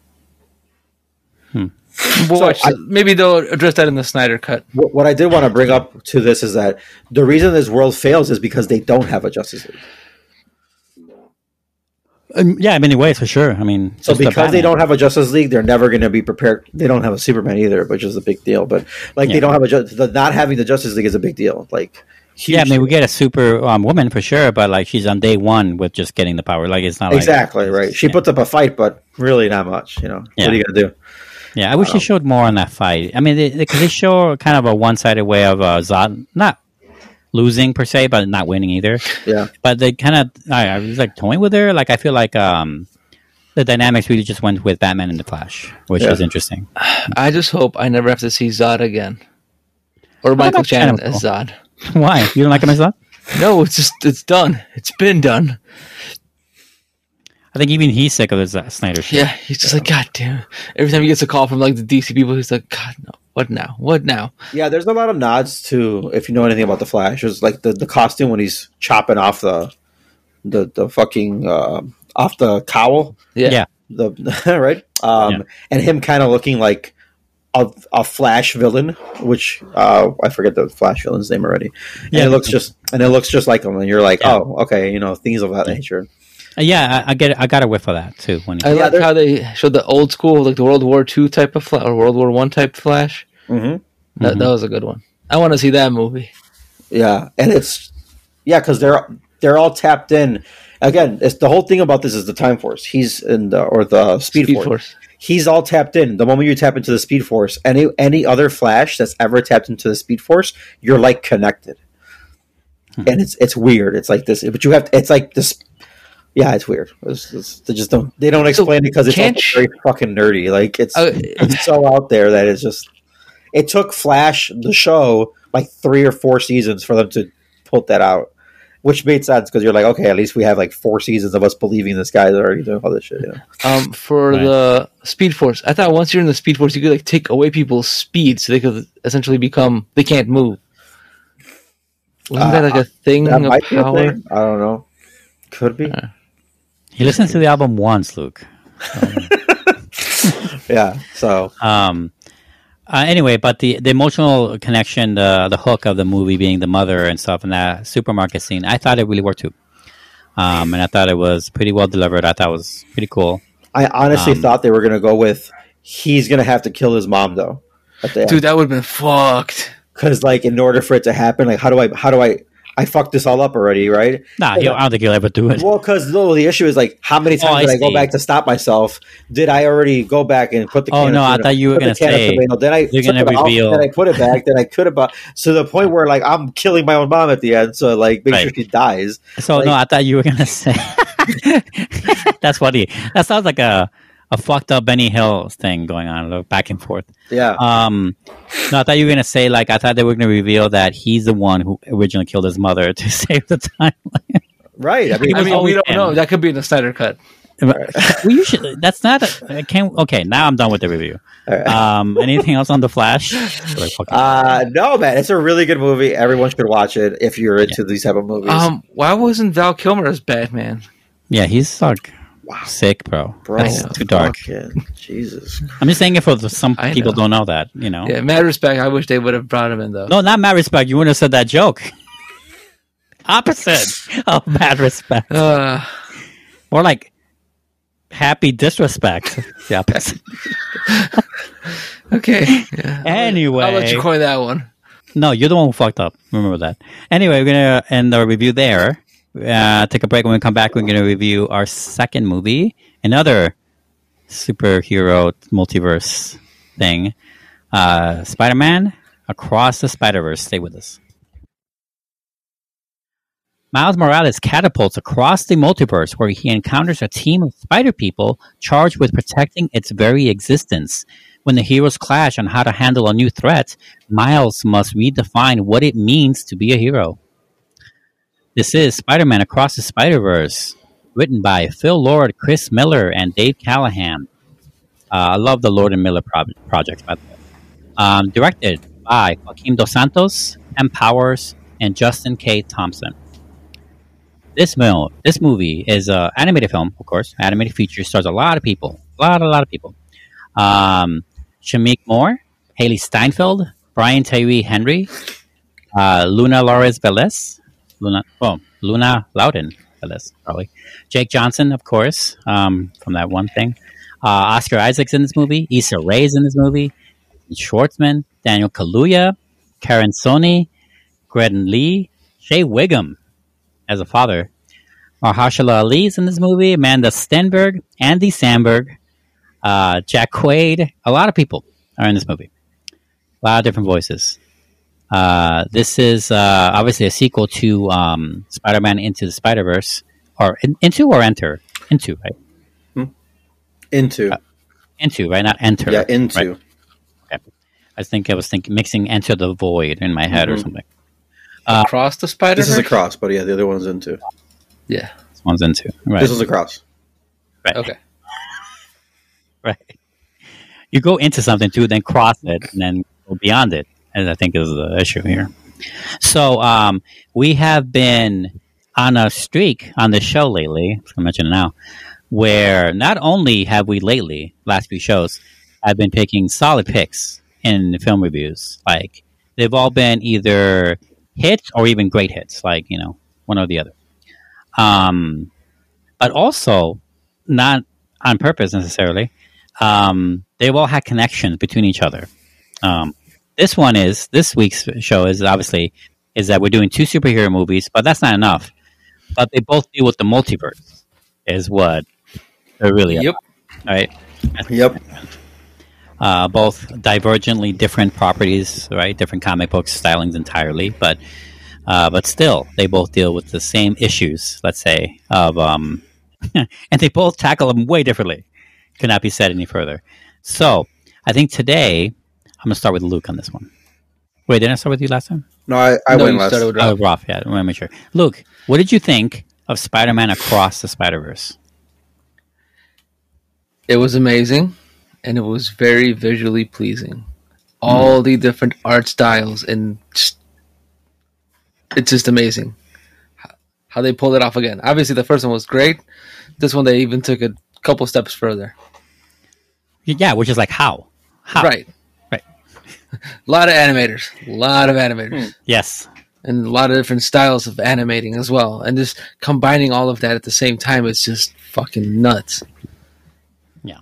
C: We'll
D: So
C: watch
D: I-
C: maybe they'll address that in the Snyder cut.
D: What, what I did want to bring up to this is that the reason this world fails is because they don't have a Justice League.
B: Um, yeah, in many ways, for sure. I mean,
D: So because they don't have a Justice League, they're never going to be prepared. They don't have a Superman either, which is a big deal. But like
B: Yeah.
D: they don't have a ju- the not having the Justice League is a big deal. Like
B: Yeah, I mean, we get a super um, woman for sure, but like she's on day one with just getting the power. Like it's not like
D: exactly right. She
B: yeah.
D: puts up a fight, but really not much. You know,
B: Yeah.
D: what are you going to do?
B: Yeah, I wish they showed more on that fight. I mean, because they, 'cause they show kind of a one-sided way of uh, Zod not losing per se, but not winning either.
D: Yeah,
B: But they kind of, I, I was like toying with her. Like I feel like um, the dynamics really just went with Batman and the Flash, which
D: Yeah.
B: is interesting. [SIGHS]
C: I just hope I never have to see Zod again, or Michael
B: that's kind
C: Shannon as Zod. [LAUGHS]
B: Why you don't like him as Zod?
C: No, it's just it's done. It's been done.
B: I think even he's sick of the Z- Snyder shit.
C: Yeah, he's just like God damn. Every time he gets a call from like the DC people, he's like, God no, what now? What now?
D: Yeah, there's a lot of nods to if you know anything about the Flash. It's like the, the costume when he's chopping off the the the fucking uh, off the cowl,
C: Yeah,
B: Yeah.
D: the [LAUGHS] right, um,
B: Yeah.
D: and him kind of looking like a, a Flash villain, which uh, I forget the Flash villain's name already. And
B: Yeah.
D: it looks just and it looks just like him, and you're like,
B: Yeah.
D: oh, okay, you know, things of that nature.
B: Uh, yeah, I, I get, it. I got a whiff of that too. When
C: I like how they showed the old school, like the World War II type of Flash or World War One type Flash.
D: hmm
C: That, that was a good one. I want to see that movie.
D: Yeah, and it's yeah because they're they're all tapped in. Again, it's the whole thing about this is the Time Force. He's in the or the Speed,
C: Speed
D: Force.
C: Force.
D: He's all tapped in. The moment you tap into the Speed Force, any any other Flash that's ever tapped into the Speed Force, you're like connected. And it's it's weird. It's like this, but you have to, it's like this. Yeah, it's weird. It's, it's, they just don't they don't explain it because it's very fucking nerdy. Like it's
C: Uh,
D: it's so out there that it's just. It took Flash the show like three or four seasons for them to put that out, which made sense because you're like, okay, at least we have like four seasons of us believing this guy's already doing all this shit. You know?
C: Um, for
B: Right.
C: the Speed Force, I thought once you're in the Speed Force, you could like take away people's speed, so they could essentially become they can't move. Wasn't that like a thing
D: That
C: of
D: might be a
C: power?
D: thing. I don't know. Could be.
B: he listened to the album once, Luke. [LAUGHS]
D: Yeah. So
B: Um, uh, anyway, but the, the emotional connection, the the hook of the movie being the mother and stuff, and that supermarket scene, I thought it really worked too. Um, and I thought it was pretty well delivered. I thought it was pretty cool.
D: I honestly
B: Um,
D: thought they were gonna go with he's gonna have to kill his mom though.
C: Dude, that would have been fucked.
D: because like in order for it to happen, like how do I how do I I fucked this all up already, right?
B: Nah, I don't think he'll ever do it.
D: Well, because the issue is like, how many
B: Oh,
D: times
B: I
D: did I go back to stop myself? Did I already go back and put the?
B: Oh, no, I thought you were gonna
D: can of
B: say
D: tomato, Then I
B: you're gonna
D: it off,
B: reveal-
D: Then I put it back. then I could have. So the point where like I'm killing my own mom at the end. So like make sure she dies.
B: So no, I thought you were gonna [LAUGHS] say. [LAUGHS] That's funny. That sounds like a a fucked up Benny Hill thing going on, like, back and forth.
D: Yeah.
B: Um, no, I thought you were gonna say like I thought they were gonna reveal that he's the one who originally killed his mother to [LAUGHS] save the timeline.
D: right. I mean,
C: I mean, we don't
B: him.
C: know. That could be in the Snyder cut. [LAUGHS]
B: well, you should. That's not. A, I can't. Okay, now I'm done with the review.
D: All right.
B: Um, anything else on the Flash? [LAUGHS]
D: Uh, no, man, it's a really good movie. Everyone should watch it if you're into these type of movies.
C: Um, why wasn't Val Kilmer as Batman?
B: yeah, he's like sick, bro.
D: Bro,
B: That's too dark.
D: fucking Jesus. [LAUGHS]
B: I'm just saying it for the, some
C: I
B: people
C: know.
B: don't know that. You know.
C: Yeah, mad respect. I wish they would have brought him in though.
B: No, not mad respect. You wouldn't have said that joke. [LAUGHS] Opposite [LAUGHS] of mad respect.
C: Uh,
B: More like happy disrespect. The opposite.
C: okay. Yeah.
B: Anyway.
C: I'll let you coin that one.
B: No, you're the one who fucked up. Remember that. Anyway, we're gonna end our review there. Uh, take a break. When we come back, we're gonna review our second movie, another superhero multiverse thing, uh, Spider-Man Across the Spider-Verse. Stay with us. Miles Morales catapults across the multiverse where he encounters a team of spider people charged with protecting its very existence. When the heroes clash on how to handle a new threat, Miles must redefine what it means to be a hero. This is Spider Man Across the Spider Verse, written by Phil Lord, Chris Miller, and Dave Callaham. Uh, I love the Lord and Miller pro- project, by the way. Um, directed by Joaquim Dos Santos, M. Powers, and Justin K. Thompson. This this movie is an animated film, of course. Animated feature stars a lot of people, a lot, a lot of people. Um, Shameik Moore, Hailee Steinfeld, Brian Tyree Henry, uh, Luna Lores Velez, Luna, oh, Luna Lauren Velez, probably. Jake Johnson, of course, um, from that one thing. Uh, Oscar Isaac's in this movie. Issa Rae's in this movie. Schwartzman, Daniel Kaluuya, Karan Soni, Greta Lee, Shea Whigham as a father. Mahershala Ali's in this movie. Amandla Stenberg, Andy Samberg, uh, Jack Quaid. A lot of people are in this movie. A lot of different voices. Uh, this is uh, obviously a sequel to um, Spider-Man Into the Spider-Verse, or in, Into or Enter? Into, right?
D: Into.
B: Into, right? Not Enter.
D: yeah, into.
B: right? I think I was thinking mixing Enter the Void in my head or
D: Mhm.
B: something.
C: Across the Spider.
D: This is a cross, but yeah, the other one's into.
C: Yeah.
B: This one's Into, right?
D: This is a cross.
B: right.
C: Okay. [LAUGHS]
B: right. You go into something too, then cross it, and then go beyond it. And I think is the issue here. So um, we have been on a streak on the show lately. I'm going to mention it now, where not only have we lately, last few shows, I've been picking solid picks in film reviews. Like they've all been either hits or even great hits, like you know one or the other. Um, but also not on purpose necessarily. Um, they've all had connections between each other. Um, this one is this week's show is obviously is that we're doing two superhero movies, but that's not enough. But they both deal with the multiverse, is what they're really
C: Yep.
B: about, right?
D: Yep.
B: uh, both divergently different properties, right? Different comic book stylings entirely, but uh, but still, they both deal with the same issues. Let's say of, um, [LAUGHS] and they both tackle them way differently. Cannot be said any further. So I think today I'm gonna start with Luke on this one. Wait, didn't I start with you last time?
D: No, I, I
C: no,
D: went
C: you
D: last.
C: started with
B: Oh,
C: Rob.
B: Roth. Yeah, I want to make sure. Luke, what did you think of Spider-Man Across the Spider-Verse?
C: It was amazing, and it was very visually pleasing. All hmm. the different art styles and just, it's just amazing how- how they pulled it off again. Obviously, the first one was great. This one they even took a couple steps further.
B: Yeah, which is like how? How?
C: Right,
B: Right.
C: A [LAUGHS] lot of animators, a lot of animators,
B: Yes.
C: and a lot of different styles of animating as well. And just combining all of that at the same time is just fucking nuts.
B: Yeah.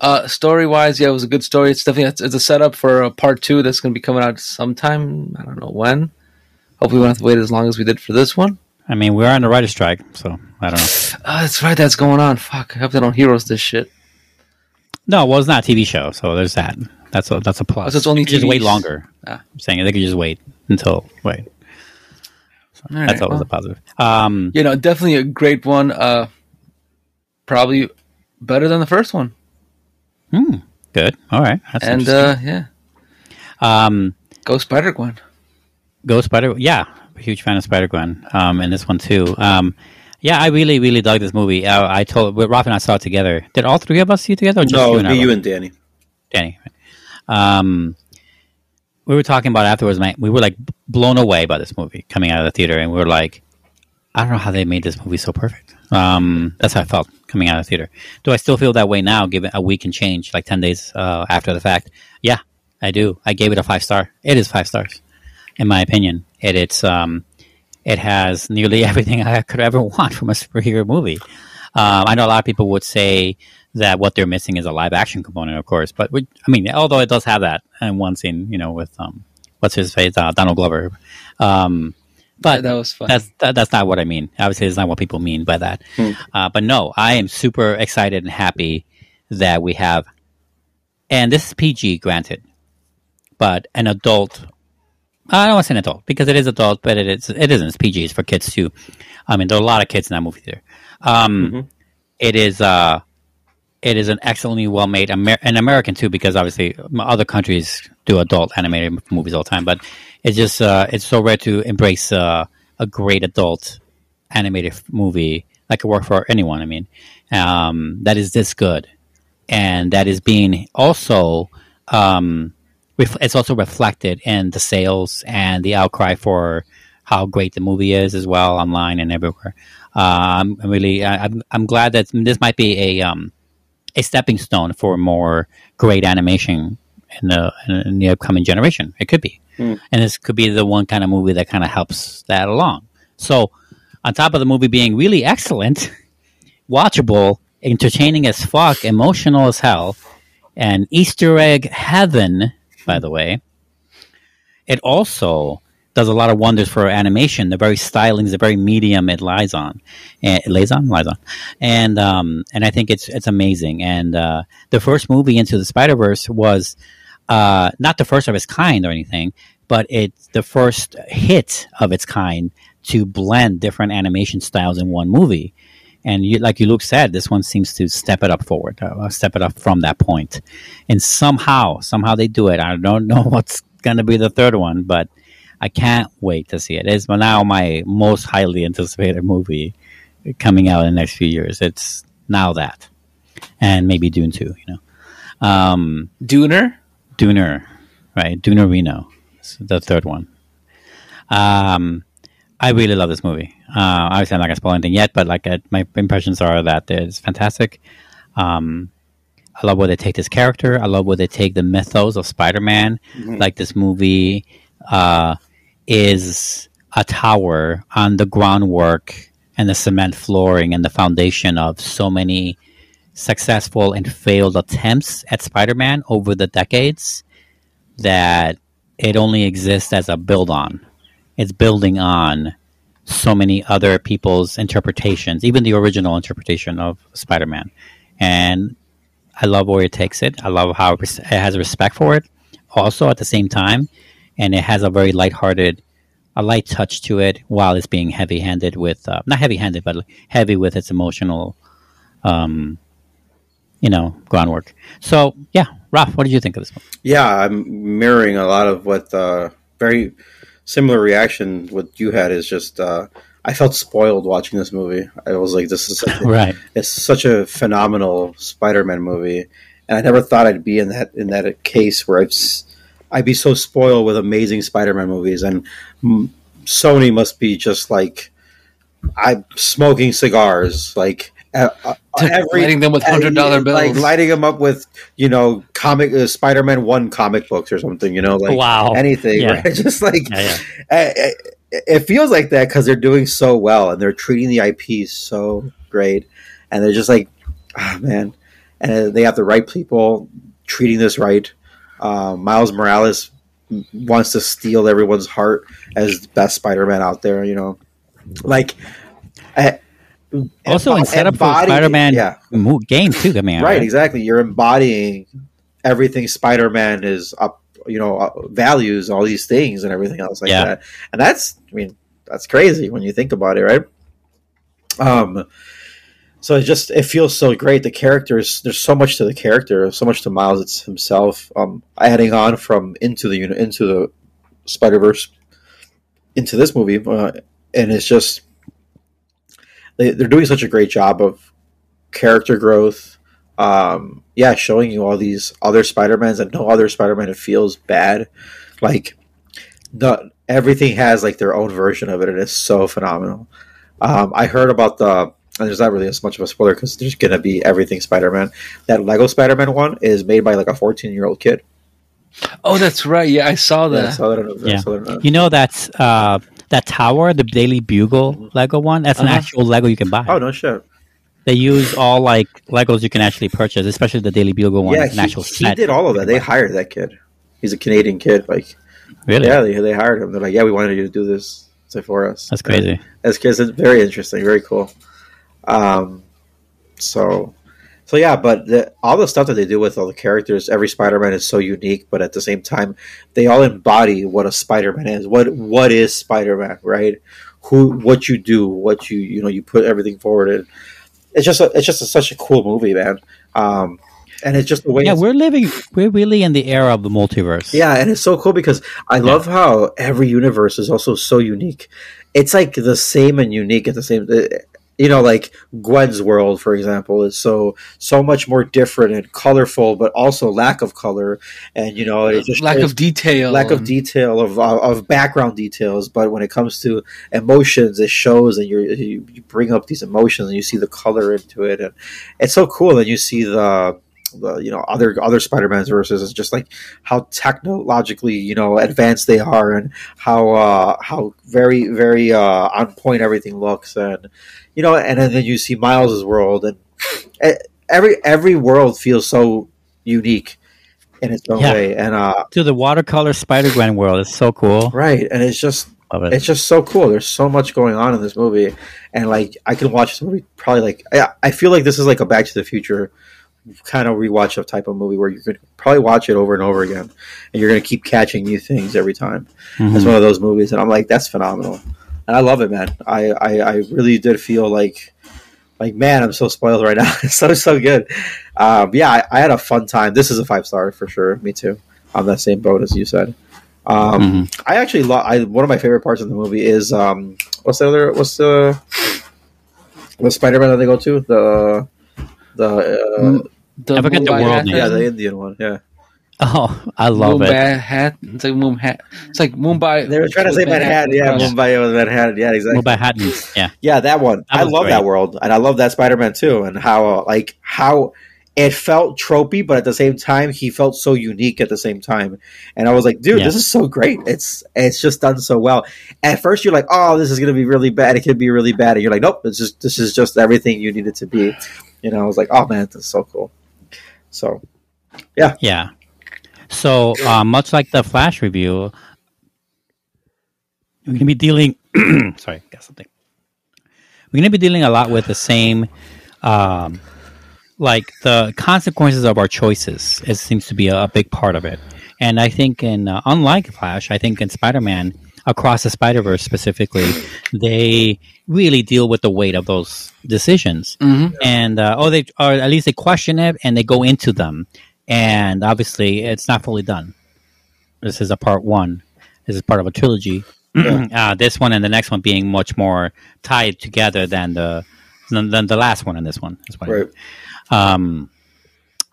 C: Uh, story wise, yeah, it was a good story. It's definitely it's, it's a setup for a part two that's going to be coming out sometime. I don't know when. Hopefully, we won't have to wait as long as we did for this one.
B: I mean, we're on the writer's strike, so I don't know.
C: Uh, that's right, that's going on. Fuck, I hope they don't heroes this shit.
B: No, well, it's not a TV show, so there's that. That's a that's a plus.
C: So it's only
B: They could just wait longer.
C: Ah.
B: I'm saying they could just wait until wait.
C: All right,
B: That's always
C: well,
B: a positive. Um,
C: you know, definitely a great one. Uh, probably better than the first one.
B: hmm, good. All right. That's
C: and uh, yeah,
B: um,
C: go Spider Gwen.
B: Go Spider. Yeah, a huge fan of Spider Gwen. Um, and this one too. Um, Yeah, I really, really dug this movie. Uh, I told Ralf and I saw it together. Did all three of us see it together? Or just
D: no,
B: you and
D: would be you and Danny.
B: Danny. Um, we were talking about afterwards. Man, we were like blown away by this movie coming out of the theater, and we were like, I don't know how they made this movie so perfect. Um, that's how I felt coming out of the theater. Do I still feel that way now, given a week and change, like ten days uh, after the fact? Yeah, I do. I gave it a five star. It is five stars, in my opinion. It it's um, it has nearly [LAUGHS] everything I could ever want from a superhero movie. Um, I know a lot of people would say that what they're missing is a live action component, of course. But we, I mean, although it does have that in one scene, you know, with um, what's his face, uh, Donald Glover. Um, but
C: that was fun.
B: that's that, that's not what I mean. Obviously, it's not what people mean by that. Uh, but no, I am super excited and happy that we have, and this is PG, granted, but an adult. I don't want to say an adult because it is adult, but it is it isn't. It's PG. It's for kids too. I mean, there are a lot of kids in that movie theater. Um, It is uh, it is an excellently well made Amer- an American too because obviously other countries do adult animated movies all the time, but it's just uh, it's so rare to embrace uh, a great adult animated movie that could work for anyone. I mean, um, that is this good, and that is being also um, ref- it's also reflected in the sales and the outcry for how great the movie is as well online and everywhere. Uh, I'm really I, I'm I'm glad that this might be a um, a stepping stone for more great animation in the in the upcoming generation. It could be, hmm. and this could be the one kind of movie that kind of helps that along. So, on top of the movie being really excellent, [LAUGHS] watchable, entertaining as fuck, emotional as hell, and Easter egg heaven, by the way, it also does a lot of wonders for animation. The very stylings, the very medium it lies on, and it lays on, lies on, and um, and I think it's it's amazing. And uh, the first movie into the Spider Verse was uh, not the first of its kind or anything, but it's the first hit of its kind to blend different animation styles in one movie. And you, like you Luke said, this one seems to step it up forward, uh, step it up from that point. And somehow, somehow they do it. I don't know [LAUGHS] what's going to be the third one, but I can't wait to see it. It's now my most highly anticipated movie coming out in the next few years. It's now that, and maybe Dune too. You know, um,
C: Dooner.
B: Dooner, right? Dooner Reno, the third one. Um, I really love this movie. Uh, obviously, I'm not gonna spoil anything yet, but like my impressions are that it's fantastic. Um, I love where they take this character. I love where they take the mythos of Spider-Man. Like this movie uh, is a tower on the groundwork and the cement flooring and the foundation of so many successful and failed attempts at Spider-Man over the decades that it only exists as a build on. It's building on so many other people's interpretations, even the original interpretation of Spider-Man. And I love where it takes it. I love how it has respect for it. Also, at the same time, and it has a very lighthearted, a light touch to it, while it's being heavy-handed with uh, not heavy-handed, but heavy with its emotional, um, you know, groundwork. So, yeah, Ralf, what did you think of this one?
D: Yeah, I'm mirroring a lot of what uh, very similar reaction. What you had is just uh, I felt spoiled watching this movie. I was like, this is such [LAUGHS] a,
B: Right.
D: it's such a phenomenal Spider-Man movie, and I never thought I'd be in that in that case where I've s- I'd be so spoiled with amazing Spider-Man movies, and Sony must be just like I'm smoking cigars, like uh, [LAUGHS] uh, every
C: Lighting them with $100 bills.
D: like lighting them up with you know comic uh, Spider-Man one comic books or something, you know, like
B: Wow.
D: anything,
B: Yeah.
D: right? [LAUGHS] Just like
B: Yeah, yeah.
D: uh, it, feels like that because they're doing so well and they're treating the IP so great, and they're just like, ah, man, and they have the right people treating this right. Uh, Miles Morales wants to steal everyone's heart as the best Spider-Man out there. You know, like
B: Also, in
D: embo-
B: setup for Spider-Man
D: yeah,
B: game too coming out.
D: right, exactly. You're embodying everything Spider-Man is up, you know, uh, values all these things and everything else like
B: Yeah.
D: that. And that's, I mean, that's crazy when you think about it, right? Um, so it just it feels so great. The characters, there's so much to the character, so much to Miles it's himself. Um, adding on from into the into the Spider Verse into this movie, uh, and it's just they, they're doing such a great job of character growth. Um, yeah, showing you all these other Spider Mans and no other Spider Man It feels bad. Like the everything has like their own version of it, and it's so phenomenal. Um, I heard about the and there's not really as much of a spoiler because there's gonna be everything Spider Man. That Lego Spider Man one is made by like a 14 year old kid.
C: Oh, that's right. Yeah, I saw that.
D: so I don't know
B: Yeah.
D: that's what or.
B: You know that's uh, that tower, the Daily Bugle Lego one. That's an
C: Uh-huh.
B: actual Lego you can buy.
D: Oh no shit!
B: They use all like Legos you can actually purchase, especially the Daily Bugle one.
D: yeah,
B: an
D: he,
B: actual
D: he did all of that. They hired that kid. He's a Canadian kid. Like,
B: Really?
D: yeah, they, they hired him. They're like, yeah, we wanted you to do this for us.
B: That's crazy.
D: That's because it's very interesting, very cool. Um, so, so yeah, but the, all the stuff that they do with all the characters, every Spider-Man is so unique, but at the same time, they all embody what a Spider-Man is. What what is Spider-Man, right? Who, what you do, what you you know, you put everything forward in. It's just a, it's just a, such a cool movie, man. Um, and it's just the way
B: Yeah, we're living. We're really in the era of the multiverse.
D: yeah, and it's so cool because I love how every universe is also so unique. It's like the same and unique at the same. You know, like Gwen's world, for example, is so so much more different and colorful, but also lack of color, and you know, it just
C: Lack of detail.
D: lack of detail of of background details. But when it comes to emotions, it shows, and you're, you you bring up these emotions, and you see the color into it, and it's so cool. And you see the the you know other other Spider-Mans versus it's just like how technologically you know advanced they are and how uh how very very uh on point everything looks and you know and, then you see Miles's world and eh, every every world feels so unique in its own
B: Yeah.
D: way and uh
B: To the watercolor Spider Gwen world, it's so cool.
D: right and it's just
B: it.
D: it's just so cool. There's so much going on in this movie, and like I can watch this movie probably like I, I feel like this is like a Back to the Future kind of rewatch of type of movie where you could probably watch it over and over again, and you're gonna keep catching new things every time.
B: Mhm.
D: It's one of those movies, and I'm like, that's phenomenal, and I love it, man. I I, I really did feel like. Like man, I'm so spoiled right now. [LAUGHS] It's so so good. Um, yeah, I, I had a fun time. This is a five star for sure. Me too. On that same boat as you said. Um,
B: Mhm.
D: I actually lo- I one of my favorite parts of the movie is um what's the other what's the the Spider Man that they go to the the uh,
C: the
B: I forget the world name.
D: yeah the Indian one yeah [LAUGHS]
B: Oh, I love it.
C: Mumbai hat. It's like Mumbai. It's like Mumbai.
D: they were trying to say Manhattan yeah
C: across.
D: Mumbai was Manhattan yeah exactly
B: Mumbai Hatton. Yeah. [LAUGHS]
D: yeah that one
B: That
D: I love
B: great.
D: that world and I love that Spider Man too and how like how it felt tropey but at the same time he felt so unique at the same time and I was like dude
B: Yeah.
D: this is so great it's it's just done so well at first you're like oh this is gonna be really bad it could be really bad and you're like nope it's just this is just everything you need it to be you know I was like oh man this is so cool so
B: yeah, Yeah. So, uh, much like the Flash review, we're going to be dealing. [CLEARS THROAT] sorry, got something. We're going to be dealing a lot with the same, um, like the consequences of our choices. It seems to be a, a big part of it. And I think, in uh, unlike Flash, I think in Spider Man, across the Spider Verse specifically, they really deal with the weight of those decisions
C: Mhm.
B: and uh, oh, they or at least they question it and they go into them. And obviously, it's not fully done. This is a part one. This is part of a trilogy. [CLEARS THROAT] uh, this one and the next one being much more tied together than the than, than the last one and this one. Is what I mean.
D: right
B: Um,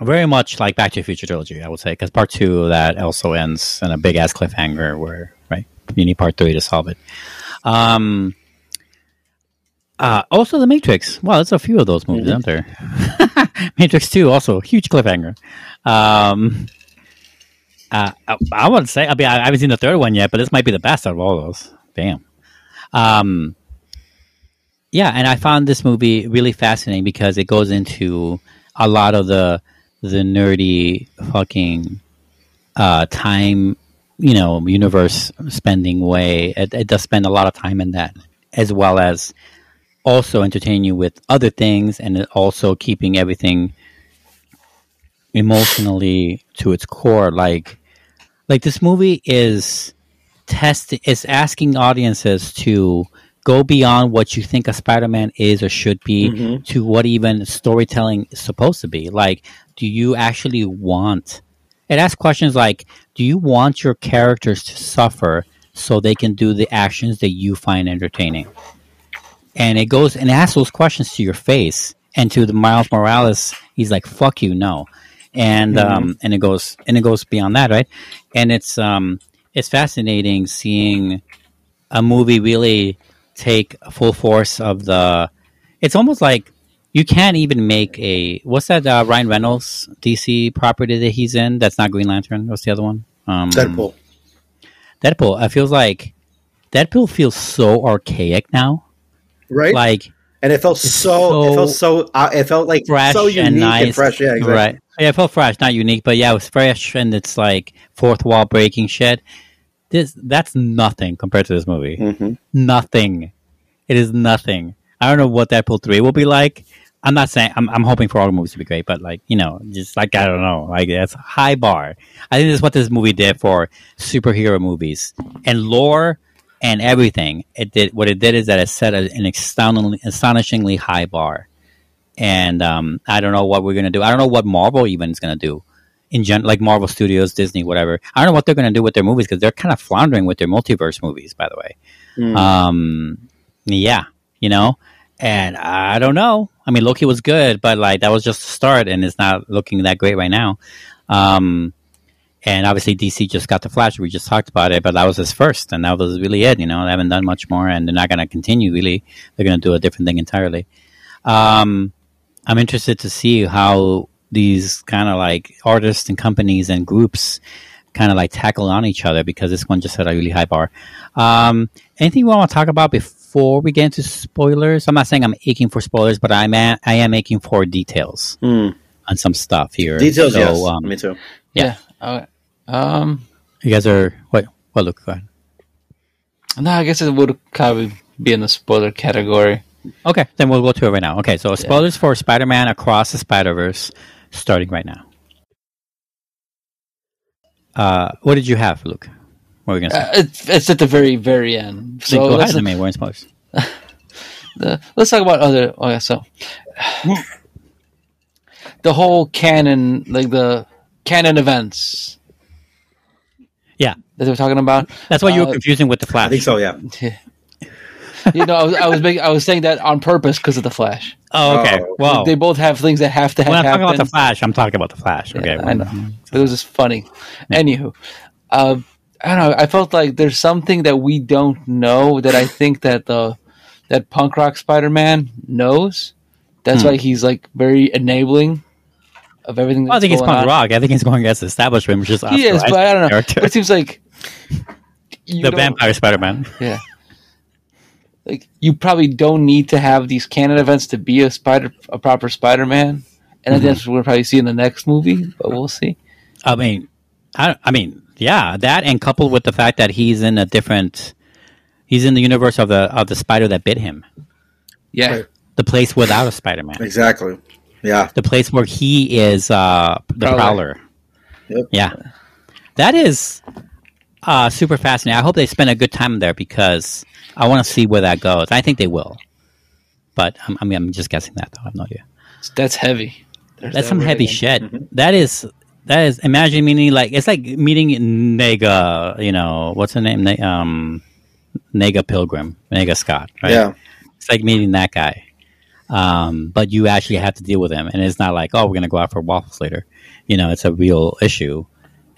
B: very much like Back to the Future trilogy, I would say, because part two that also ends in a big ass cliffhanger where right you need part three to solve it. Um, uh, also the Matrix. Well, there's a few of those movies, aren't there? [LAUGHS] Matrix Two also huge cliffhanger. Um, uh, I, I would say I mean I haven't seen the third one yet, but this might be the best out of all those. Damn. Um, yeah, and I found this movie really fascinating because it goes into a lot of the the nerdy fucking uh, time, you know, universe spending way. It, it does spend a lot of time in that, as well as also entertain you with other things, and also keeping everything emotionally to its core. Like, like this movie is test is asking audiences to go beyond what you think a Spider-Man is or should be
D: Mhm.
B: to what even storytelling is supposed to be. Like, do you actually want? It asks questions like, do you want your characters to suffer so they can do the actions that you find entertaining? and it goes and asks those questions to your face and to the Miles Morales. He's like, "Fuck you, no," and um, and it goes and it goes beyond that, right? And it's um, it's fascinating seeing a movie really take full force of the. It's almost like you can't even make a what's that uh, Ryan Reynolds DC property that he's in? That's not Green Lantern. What's the other one? Um,
D: Deadpool.
B: Deadpool. It feels like Deadpool feels so archaic now.
D: Right?
B: Like
D: and it felt so,
B: so
D: it felt so uh, it felt like
B: fresh
D: so unique
B: and nice,
D: and fresh. Yeah, exactly.
B: right. Yeah, it felt fresh, not unique, but yeah, it was fresh, and it's like fourth wall breaking shit. This that's nothing compared to this movie.
D: Mhm.
B: Nothing. It is nothing. I don't know what Deadpool three will be like. I'm not saying I'm, I'm hoping for all the movies to be great, but like you know, just like I don't know, like that's high bar. I think this is what this movie did for superhero movies and lore and everything. It did what it did is that it set an astonishingly high bar, and um, I don't know what we're gonna do. I don't know what Marvel even is gonna do in gen, like Marvel Studios, Disney, whatever. I don't know what they're gonna do with their movies because they're kind of floundering with their multiverse movies. By the way,
D: Mm.
B: um, yeah, you know, and I don't know. I mean, Loki was good, but like that was just the start, and it's not looking that great right now. Um, and obviously, DC just got the Flash. We just talked about it, but that was his first, and that was really it. You know, they haven't done much more, and they're not going to continue. Really, they're going to do a different thing entirely. Um, I'm interested to see how these kind of like artists and companies and groups kind of like tackle on each other because this one just had a really high bar. Um, anything you want to talk about before we get into spoilers? I'm not saying I'm aching for spoilers, but I'm a- I am aching for details
D: Mm.
B: on some stuff here.
D: Details,
B: So,
D: yes,
B: um,
D: me too.
B: Yeah.
C: Yeah. Okay. Um.
B: you guys are what? What? Look, go ahead.
C: No, I guess it would kind of be in the spoiler category.
B: Okay, then we'll go to it right now. Okay, so spoilers for Spider-Man Across the Spider-Verse, starting right now. Uh, what did you have, Luke? What were we gonna say?
C: Uh, it's, it's at the very, very end.
B: So
C: So
B: go
C: let's,
B: ahead, I mean, we're in spoilers. [LAUGHS]
C: the, let's talk about other. Oh yeah, so [SIGHS] the whole canon, like the canon events
B: Yeah,
C: that they were talking about.
B: that's why you were
C: Uh,
B: confusing with the Flash.
D: I think so. Yeah. [LAUGHS] [LAUGHS]
C: you know, I was I was, making, I was saying that on purpose because of the Flash.
B: Oh, okay.
D: Oh.
B: Well,
C: They both have things that have to have
B: when I'm talking
C: happened.
B: about the Flash, I'm talking about the Flash. Okay,
C: Yeah, I know. But it was just funny. Anywho, uh, I don't know. I felt like there's something that we don't know that I think that the that punk rock Spider Man knows. That's
B: Hmm.
C: why he's like very enabling of everything.
B: Well, I think it's
C: going
B: punk
C: on.
B: rock. I think he's going against the establishment, which is
C: He is, but I don't know.
B: character.
C: But it seems like
B: the vampire Spider-Man.
C: Yeah. Like you probably don't need to have these canon events to be a spider, a proper Spider-Man, and I think that's what we'll probably see in the next movie. But we'll see.
B: I mean, I, I mean, yeah, that and coupled with the fact that he's in a different, he's in the universe of the of the spider that bit him,
C: Yeah,
D: Right.
B: the place without a Spider-Man,
D: Exactly. Yeah.
B: the place where he is uh, the
C: Prowler.
B: Prowler.
D: Yep.
B: Yeah, that is uh, super fascinating. I hope they spend a good time there because I want to see where that goes. I think they will, but I'm, I mean, I'm just guessing that though. I have no idea.
C: that's heavy. There's
B: That's
C: that
B: some heavy
C: again.
B: shit. That is that is imagine meeting like it's like meeting Nega, you know, what's her name? Ne- um Nega Pilgrim, Nega Scott, right?
D: Yeah.
B: It's like meeting that guy. Um, but you actually have to deal with him and it's not like, oh, we're gonna go out for waffles later. You know, it's a real issue.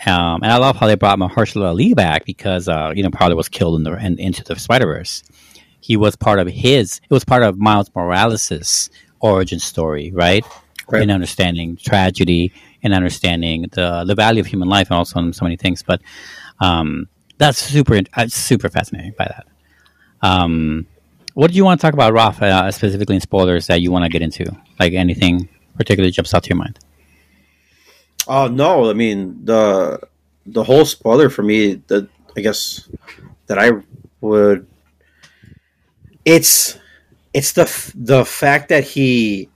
B: Um, and I love how they brought Mahershala Ali back because uh, you know, Prowler was killed in the in, into the Spider Verse. He was part of his it was part of Miles Morales' origin story, right?
D: Right.
B: in understanding tragedy and understanding the the value of human life and also so many things. But um, that's super uh, super fascinating by that. Um, what do you want to talk about, Ralf, uh, specifically in spoilers that you want to get into? Like anything particularly jumps out to your mind?
D: Oh no! I mean the the whole spoiler for me. That I guess that I would. It's it's the the fact that he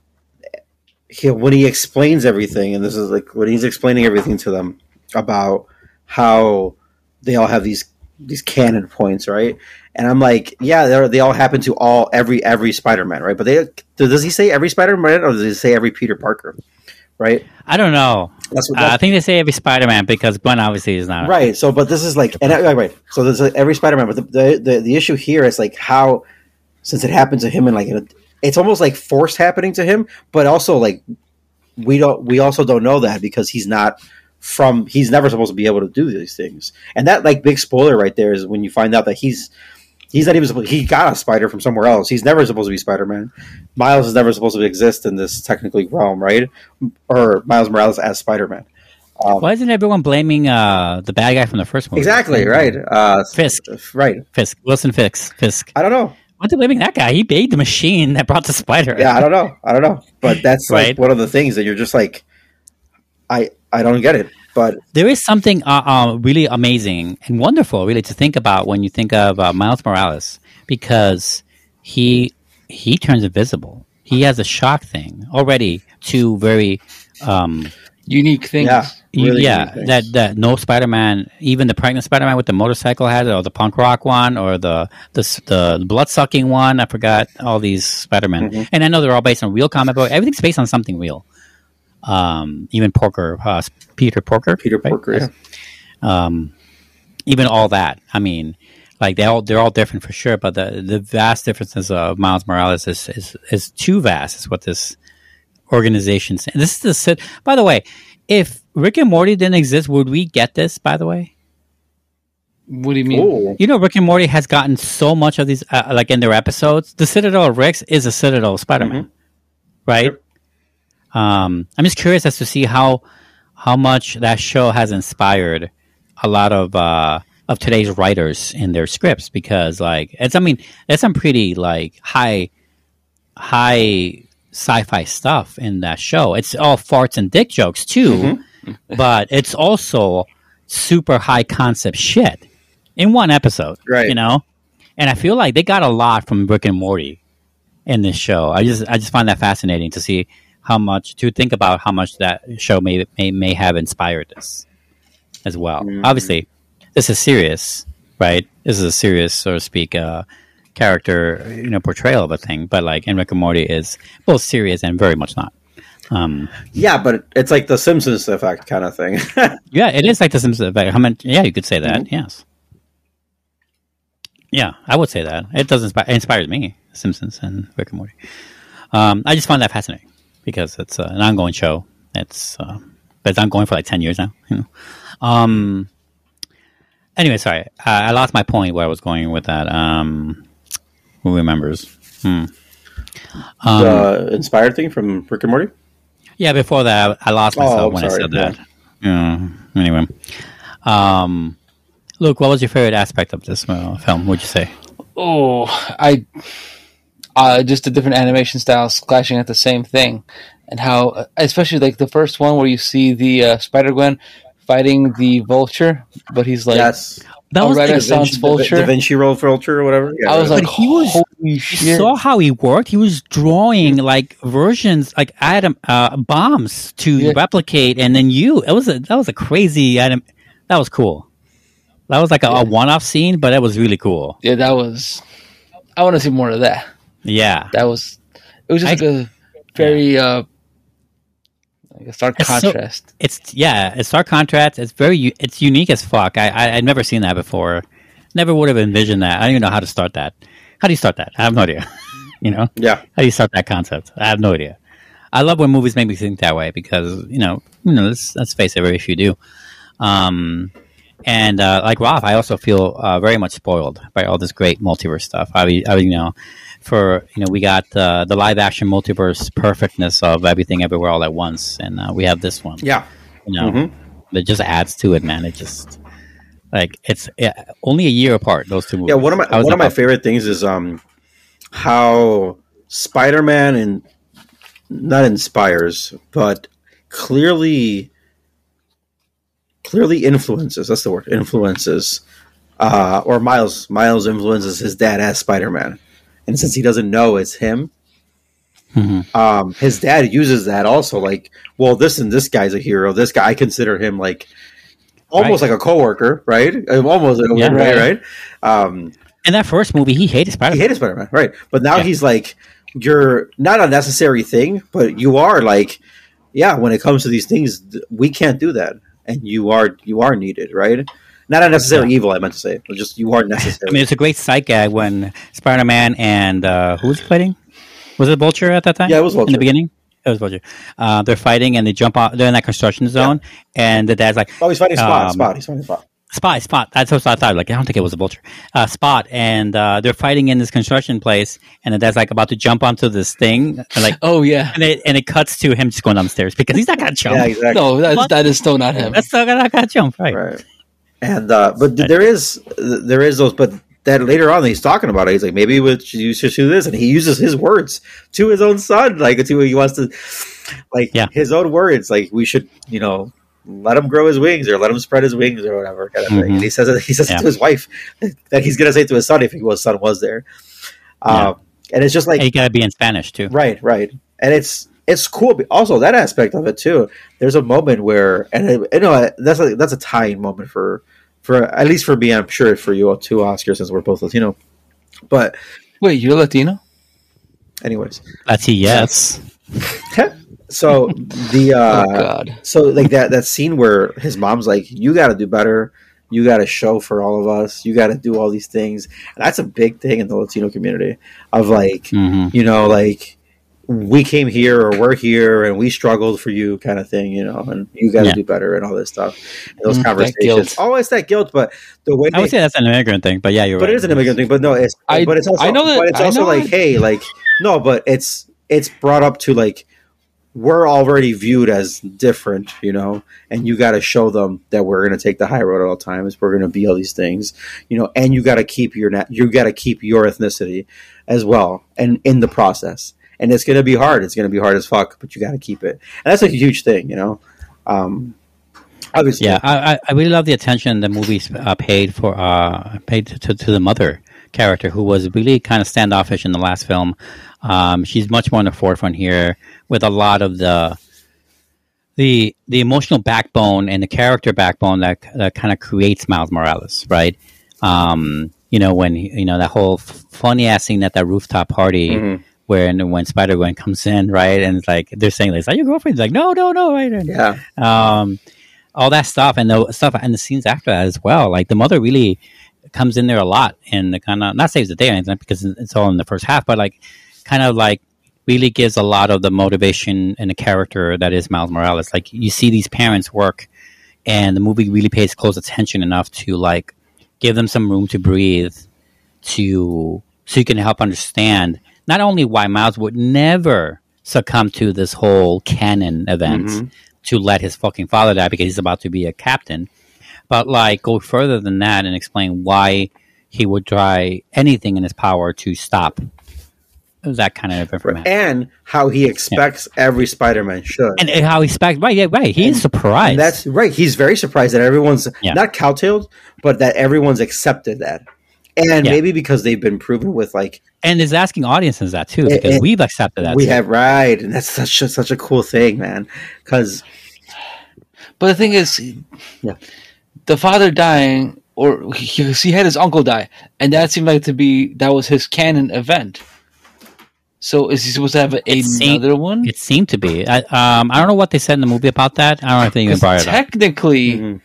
D: he when he explains everything, and this is like when he's explaining everything to them about how they all have these these canon points, right? And I'm like, yeah, they all happen to all every every Spider Man, right? But they does he say every Spider Man or does he say every Peter Parker, right?
B: I don't know.
D: That's what
B: Uh, I think they say every Spider-Man because Gwen obviously is not.
D: right so but this is like and uh, right so there's like every spider-man but the, the the the issue here is like how since it happened to him and like it's almost like forced happening to him, but also like we don't we also don't know that because he's not from he's never supposed to be able to do these things. And that like big spoiler right there is when you find out that he's he's not even supposed he got a spider from somewhere else. He's never supposed to be Spider Man. Miles is never supposed to exist in this technically realm, right? Or Miles Morales as Spider Man. Um,
B: Why isn't everyone blaming uh, the bad guy from the first movie?
D: exactly right. Uh,
B: Fisk.
D: right.
B: Fisk. Wilson Fisk. Fisk.
D: I don't know.
B: Why are they blaming that guy? He made the machine that brought the spider.
D: Yeah, I don't know. I don't know. But that's like [LAUGHS] one of the things that you're just like, I I don't get it. But
B: There is something uh, uh, really amazing and wonderful, really, to think about when you think of uh, Miles Morales, because he he turns invisible. He has a shock thing already. Two very um,
C: Unique things.
D: yeah, really
B: yeah,
D: unique things.
B: that that no Spider-Man, even the pregnant Spider-Man with the motorcycle has it, or the punk rock one, or the the the blood sucking one. I forgot all these Spider-Man,
D: Mhm.
B: and I know they're all based on real comic book. Everything's based on something real. Um, even Porker, uh, Peter Porker,
D: Peter
B: right?
D: Porker. Yeah.
B: Um, even all that. I mean, like they all they're all different for sure, but the the vast differences of Miles Morales is is, is too vast. Is what this organization. say- This is the sit. By the way, if Rick and Morty didn't exist, would we get this? By the way,
C: What do you mean?
D: Ooh.
B: you know, Rick and Morty has gotten so much of these, uh, like in their episodes. The Citadel of Ricks is a Citadel of Spider-Man, right? Um, I'm just curious as to see how how much that show has inspired a lot of uh, of today's writers in their scripts because, like, it's I mean, it's some pretty like high high sci-fi stuff in that show. It's all farts and dick jokes too, but it's also super high concept shit in one episode.
D: Right.
B: You know? And I feel like they got a lot from Rick and Morty in this show. I just I just find that fascinating to see how much to think about how much that show may may, may have inspired this as well.
D: Mm.
B: Obviously, this is serious, right? This is a serious, so to speak, uh, character you know portrayal of a thing. But like in Rick and Morty is both serious and very much not. Um,
D: Yeah, but it's like the Simpsons effect kind of thing. [LAUGHS]
B: yeah, it is like the Simpsons effect. How much? Yeah, you could say that.
D: Mm-hmm.
B: Yes. Yeah, I would say that. It does inspire. It inspires me. Simpsons and Rick and Morty. Um, I just find that fascinating because it's uh, an ongoing show. It's uh, but it's ongoing for like ten years now. You know. Um. Anyway, sorry, I, I lost my point where I was going with that. Um, who remembers? Hmm. Um,
D: the inspired thing from Rick and Morty.
B: yeah, before that, I lost
D: Oh,
B: myself
D: I'm
B: when I
D: sorry,
B: said that. Yeah. Anyway, um, Luke, what was your favorite aspect of this uh, film? Would you say?
C: Oh, I uh, just the different animation styles clashing at the same thing, and how, especially like the first one where you see the uh, Spider Gwen fighting the Vulture, but he's like,
D: yes,
B: That
C: A
B: was like,
D: Da Vinci-
C: Vulture.
D: Da Vinci Roll Vulture or whatever. Yeah,
C: I was
D: right.
C: like,
B: he was-
C: holy
B: you
C: shit!
B: saw how he worked. He was drawing like versions, like atom uh, bombs to
C: Yeah.
B: replicate, and then you. It was a that was a crazy atom. That was cool. That was like a, a one-off scene, but that was really cool.
C: yeah, that was. I want to see more of that.
B: Yeah,
C: That was. It was just
B: I-
C: like a very uh, like a stark
B: It's so-
C: contrast.
B: it's yeah, it's stark contrast. It's very it's unique as fuck. I, I I'd never seen that before. Never would have envisioned that. I don't even know how to start that. How do you start that? I have no idea. [LAUGHS] you know,
D: yeah,
B: how do you start that concept? I have no idea. I love when movies make me think that way because you know, you know, let's let's face it, very few do. Um, and uh, like Ralf, I also feel uh, very much spoiled by all this great multiverse stuff. I, mean- I mean, you know, for you know, we got uh, the live action multiverse perfectness of everything everywhere all at once, and uh, we have this one.
D: yeah.
B: You know,
D: Mhm.
B: it just adds to it, man. It just like it's yeah, only a year apart. Those two movies.
D: Yeah, one of my one of my favorite things is um how Spider Man and not inspires, but clearly clearly influences. That's the word. Influences. Uh, or Miles Miles influences his dad as Spider Man, and since he doesn't know it's him,
B: Mhm.
D: um, his dad uses that also. Like, well, this and this guy's a hero. This guy, I consider him like almost
B: Right.
D: like a coworker, right? Almost in a
B: Yeah.
D: weird way,
C: Right.
D: right? Um,
B: in that first movie, he hated Spider.
D: he hated Spider Man, right? But now
B: Yeah.
D: he's like, you're not a necessary thing, but you are like, yeah. When it comes to these things, we can't do that, and you are you are needed, right? Not unnecessary evil. I meant to say, But just you are necessary. [LAUGHS]
B: I mean, it's a great sight gag when Spider Man and uh, who was fighting? Was it Vulture at that time?
D: Yeah, it was Vulture.
B: in the beginning. It was Vulture. Uh, they're fighting and they jump out. They're in that construction zone, and the dad's like,
D: oh, he's fighting Spot.
B: um,
D: Spot. He's fighting Spot.
B: Spot, Spot. That's what I thought. Like, I don't think it was a vulture. Uh, Spot, and uh, they're fighting in this construction place, and the dad's like about to jump onto this thing, and like, [LAUGHS]
C: Oh yeah.
B: and it and it cuts to him just going downstairs because he's not gonna jump.
D: Yeah, exactly.
C: No, that's, that is still not him.
B: That's still not gonna jump, right?
D: right. And uh, but th- there is there is those, but that later on he's talking about it. He's like, maybe we should you should do this, and he uses his words to his own son, like to he wants to, like
B: Yeah.
D: his own words, like we should, you know. Let him grow his wings, or let him spread his wings, or whatever kind of thing.
B: Mhm.
D: And he says it. He says
B: Yeah.
D: it to his wife that he's gonna say to his son if his son was there.
B: Yeah.
D: Um, and it's just like
B: And you gotta be in Spanish too.
D: Right, right, and it's it's cool. Also, that aspect of it too. There's a moment where, and it, you know, that's a that's a tying moment for for at least for me. I'm sure for you too, Oscar, since we're both Latino. But
C: Wait, you're Latino?
D: anyways,
B: That's he. Yes.
D: so the [LAUGHS] uh,
C: oh God.
D: so like that that scene where his mom's like, "You got to do better. You got to show for all of us. You got to do all these things." And that's a big thing in the Latino community of like,
B: hmm
D: you know, like we came here or we're here and we struggled for you kind of thing, you know, and you got to
B: Yeah.
D: do better and all this stuff. And those
C: Mm, that
D: conversations.
C: guilt.
D: Oh, that guilt, but the way
B: I would
D: they-
B: say that's an immigrant thing, but yeah, you're
D: but
B: right.
D: it is an immigrant thing. But no, it's
C: I-
D: but it's also
C: I know that-
D: but it's also like,
C: it.
D: hey, like no, but it's it's brought up to like we're already viewed as different, you know, and you got to show them that we're going to take the high road at all times. We're going to be all these things, you know, and you got to keep your you got to keep your ethnicity as well, and in the process, and it's going to be hard. It's going to be hard as fuck, but you got to keep it, and that's a huge thing, you know. Um, obviously,
B: Yeah, I, I- I really love the attention the movie uh, paid for uh, paid to, to, the mother character who was really kind of standoffish in the last film. Um, she's much more in the forefront here with a lot of the the the emotional backbone and the character backbone that that kind of creates Miles Morales, right? Um, you know when you know that whole f- funny ass scene at that rooftop party.
D: Mhm.
B: When when Spider Gwen comes in, right, and it's like they're saying, "Is that your girlfriend?" He's like, "No, no, no," right? And-
D: yeah,
B: um, all that stuff and the stuff and the scenes after that as well. Like the mother really comes in there a lot and the kind of not saves the day or anything because it's all in the first half, but like kind of like really gives a lot of the motivation and the character that is Miles Morales. Like you see these parents work, and the movie really pays close attention enough to like give them some room to breathe, to so you can help understand not only why Miles would never succumb to this whole canon event
D: Mhm.
B: to let his fucking father die because he's about to be a captain, but like go further than that and explain why he would try anything in his power to stop that kind of information.
D: and how he expects every Spider-Man should.
B: And, and how he expects, right? Yeah, right. He's is surprised.
D: And that's right. He's very surprised that everyone's
B: Yeah.
D: not cowtailed, but that everyone's accepted that. And
B: Yeah.
D: maybe because they've been proven with like
B: and is asking audiences that too because
D: it-
B: we've accepted that.
D: we
B: too.
D: have right, and that's such a, such a cool thing, man. Because
C: But the thing is,
D: Yeah.
C: the father dying, or he, he had his uncle die, and that seemed like to be that was his canon event. So is he supposed to have a,
B: It seemed-
C: another one?
B: It seemed to be. I, um, I don't know what they said in the movie about that. I don't know if they even
C: 'Cause
B: brought it up.
C: technically,
D: Mhm.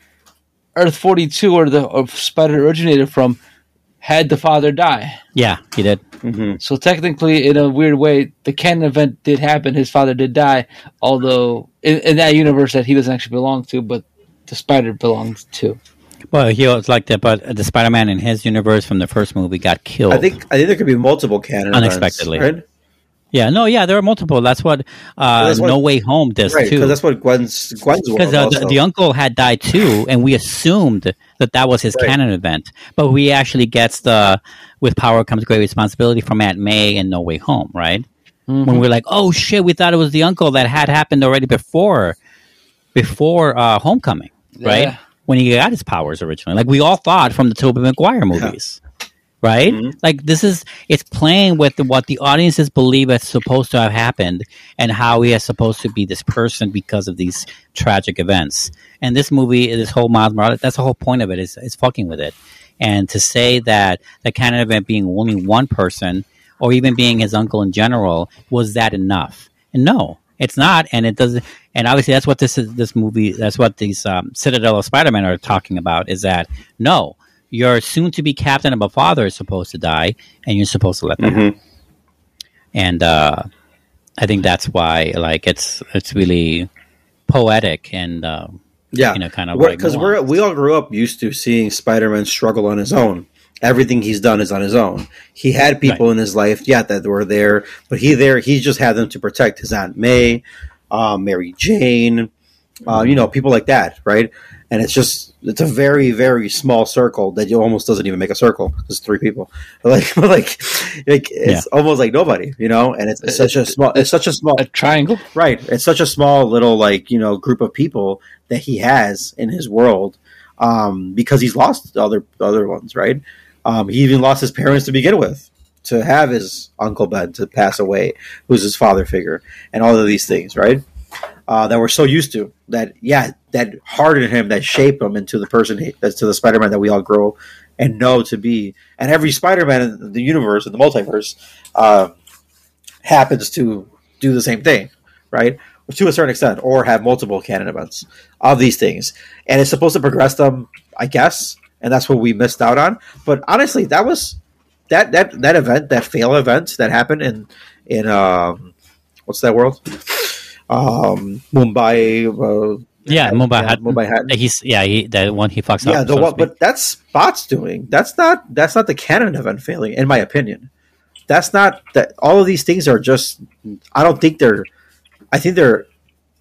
C: Earth Forty Two, or the or Spider originated from, had the father die.
B: Yeah, he did.
D: mhm.
C: So technically, in a weird way, the canon event did happen. His father did die, although in, in that universe that he doesn't actually belong to, but the spider belongs to.
B: Well, he was like that, but the Spider-Man in his universe from the first movie got killed.
D: I think I think there could be multiple canon events,
B: Unexpectedly.
D: right?
B: Yeah, no, yeah, there are multiple. That's what uh,
D: That's what-
B: No Way Home does
D: Right,
B: too.
D: because that's what Gwen's Gwen's
B: because uh, the, the uncle had died too, and we assumed that that was his
D: Right.
B: canon event. But we actually gets the with power comes great responsibility from Aunt May and No Way Home, right? When we're like, oh shit, we thought it was the uncle that had happened already before, before uh, Homecoming, right? When he got his powers originally, like we all thought from the Tobey Maguire movies. Right,
D: Mhm.
B: like this is it's playing with what the audiences believe is supposed to have happened, and how he is supposed to be this person because of these tragic events. And this movie, this whole Miles Morales, that's the whole point of it is is fucking with it. And to say that the canon event being only one person, or even being his uncle in general, was that enough? And no, it's not, and it doesn't. And obviously, that's what this is. This movie. That's what these um, Citadel of Spider-Man are talking about. Is that no, your soon-to-be captain of a father is supposed to die, and you're supposed to let them.
D: Mhm.
B: And uh, I think that's why, like, it's it's really poetic and uh,
D: Yeah,
B: you know, kind of
D: because
B: like
D: we're we all grew up used to seeing Spider-Man struggle on his own. Everything he's done is on his own. He had people in his life, yeah, that were there, but he there he just had them to protect his Aunt May, um, Mary Jane, uh, you know, people like that, right? And it's just it's a very very small circle that you almost doesn't even make a circle. There's three people, [LAUGHS] like like like it's almost like nobody, you know. And it's, it's such a small it's such a small
C: A triangle.
D: Right. It's such a small little like, you know, group of people that he has in his world. Um, because he's lost other other ones, right? Um, he even lost his parents to begin with, to have his Uncle Ben to pass away, who's his father figure, and all of these things, right? Uh, that we're so used to that, yeah, that hardened him, that shaped him into the person, he, to the Spider Man that we all grow and know to be. And every Spider Man in the universe, in the multiverse, uh, happens to do the same thing, right? To a certain extent, or have multiple canon events of these things, and it's supposed to progress them, I guess, and that's what we missed out on. But honestly, that was that that that event, that fail event that happened in in um, what's that world? Um, Mumbai. Uh,
B: yeah, Mumbai
D: yeah,
B: had
D: Mumbattan.
B: He's yeah, he, that one he fucks
D: Yeah,
B: up.
D: the
B: so
D: but that's Spot's doing. That's not that's not the canon of unfailing, in my opinion. That's not that. All of these things are just. I don't think they're. I think they're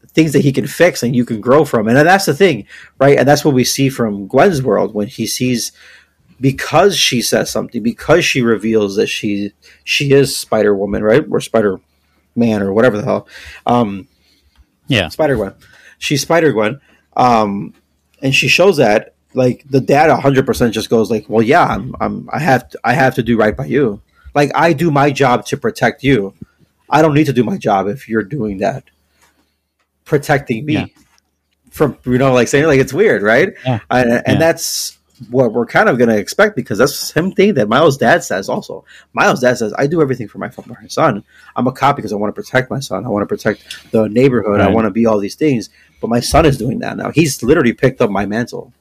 D: things that he can fix and you can grow from, and that's the thing, right? And that's what we see from Gwen's world when he sees because she says something, because she reveals that she she is Spider Woman, right, or Spider Man, or whatever the hell. Um,
B: yeah,
D: Spider Gwen. She's Spider Gwen, um, and she shows that like the dad hundred percent just goes like, "Well, yeah, I'm, I'm, I have, to, I have to do right by you. Like I do my job to protect you. I don't need to do my job if you're doing that, protecting me
B: Yeah.
D: from you know, like saying like it's weird, right?
B: Yeah.
D: And, and
B: Yeah.
D: that's what we're kind of going to expect because that's the same thing that Miles' dad says. Also, Miles' dad says, "I do everything for my, for my son. I'm a cop because I want to protect my son. I want to protect the neighborhood. I want to be all these things." But my son is doing that now. He's literally picked up my mantle,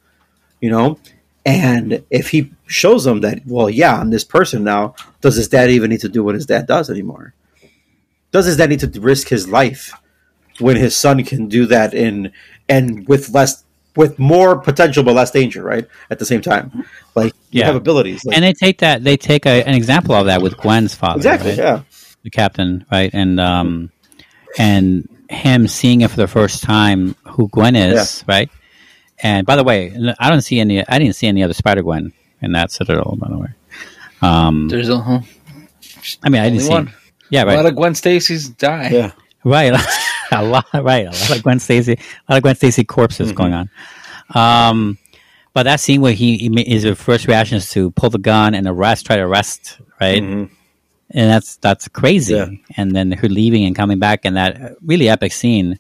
D: you know. And if he shows them that, well, yeah, I'm this person now. Does his dad even need to do what his dad does anymore? Does his dad need to risk his life when his son can do that in and with less with more potential but less danger, right? At the same time, like you
B: Yeah.
D: have abilities, like,
B: and they take that they take a, an example of that with Gwen's father,
D: exactly,
B: right?
D: yeah,
B: the captain, right? And um, and him seeing it for the first time, who Gwen is, right? And by the way, I don't see any. I didn't see any other Spider Gwen in that Citadel. By the way, um,
C: There's a huh?
B: I mean, I didn't
C: only
B: see.
C: one.
B: Yeah, right.
C: A lot
B: right,
C: of Gwen Stacy's die.
D: yeah.
B: right. [LAUGHS] a lot, right. A lot of Gwen Stacy. A lot of Gwen Stacy corpses
D: Mm-hmm.
B: going on. Um, but that scene where he, he ma- his first reaction is to pull the gun and arrest, try to arrest, right?
D: Mhm.
B: And that's that's crazy.
D: Yeah.
B: And then her leaving and coming back, and that really epic scene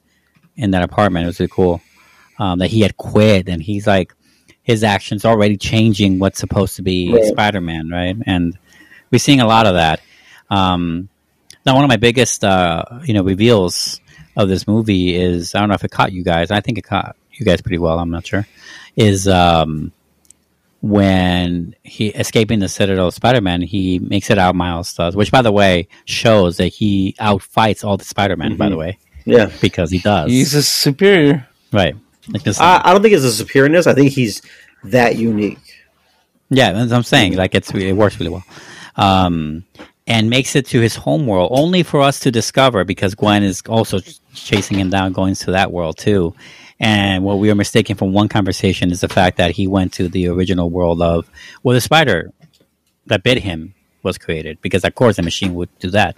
B: in that apartment it was really cool. Um, that he had quit, and he's like, his actions already changing what's supposed to be
D: Right.
B: Spider Man, right? And we're seeing a lot of that. Um, now, one of my biggest, uh, you know, reveals of this movie is I don't know if it caught you guys. I think it caught you guys pretty well. I'm not sure. Is um, when he escaping the Citadel of Spider-Man, he makes it out. Miles does, which by the way shows that he outfights all the Spider-Man. By the way,
D: yeah.
B: because he does.
C: He's a superior.
B: right. Like just-
D: I, I don't think it's a superiorness. I think he's that unique.
B: yeah, that's what I'm saying. Like it's it works really well. Um, and makes it to his home world only for us to discover because Gwen is also ch- chasing him down, going to that world too. And what we were mistaken from one conversation is the fact that he went to the original world of well, the spider that bit him was created because of course the machine would do that.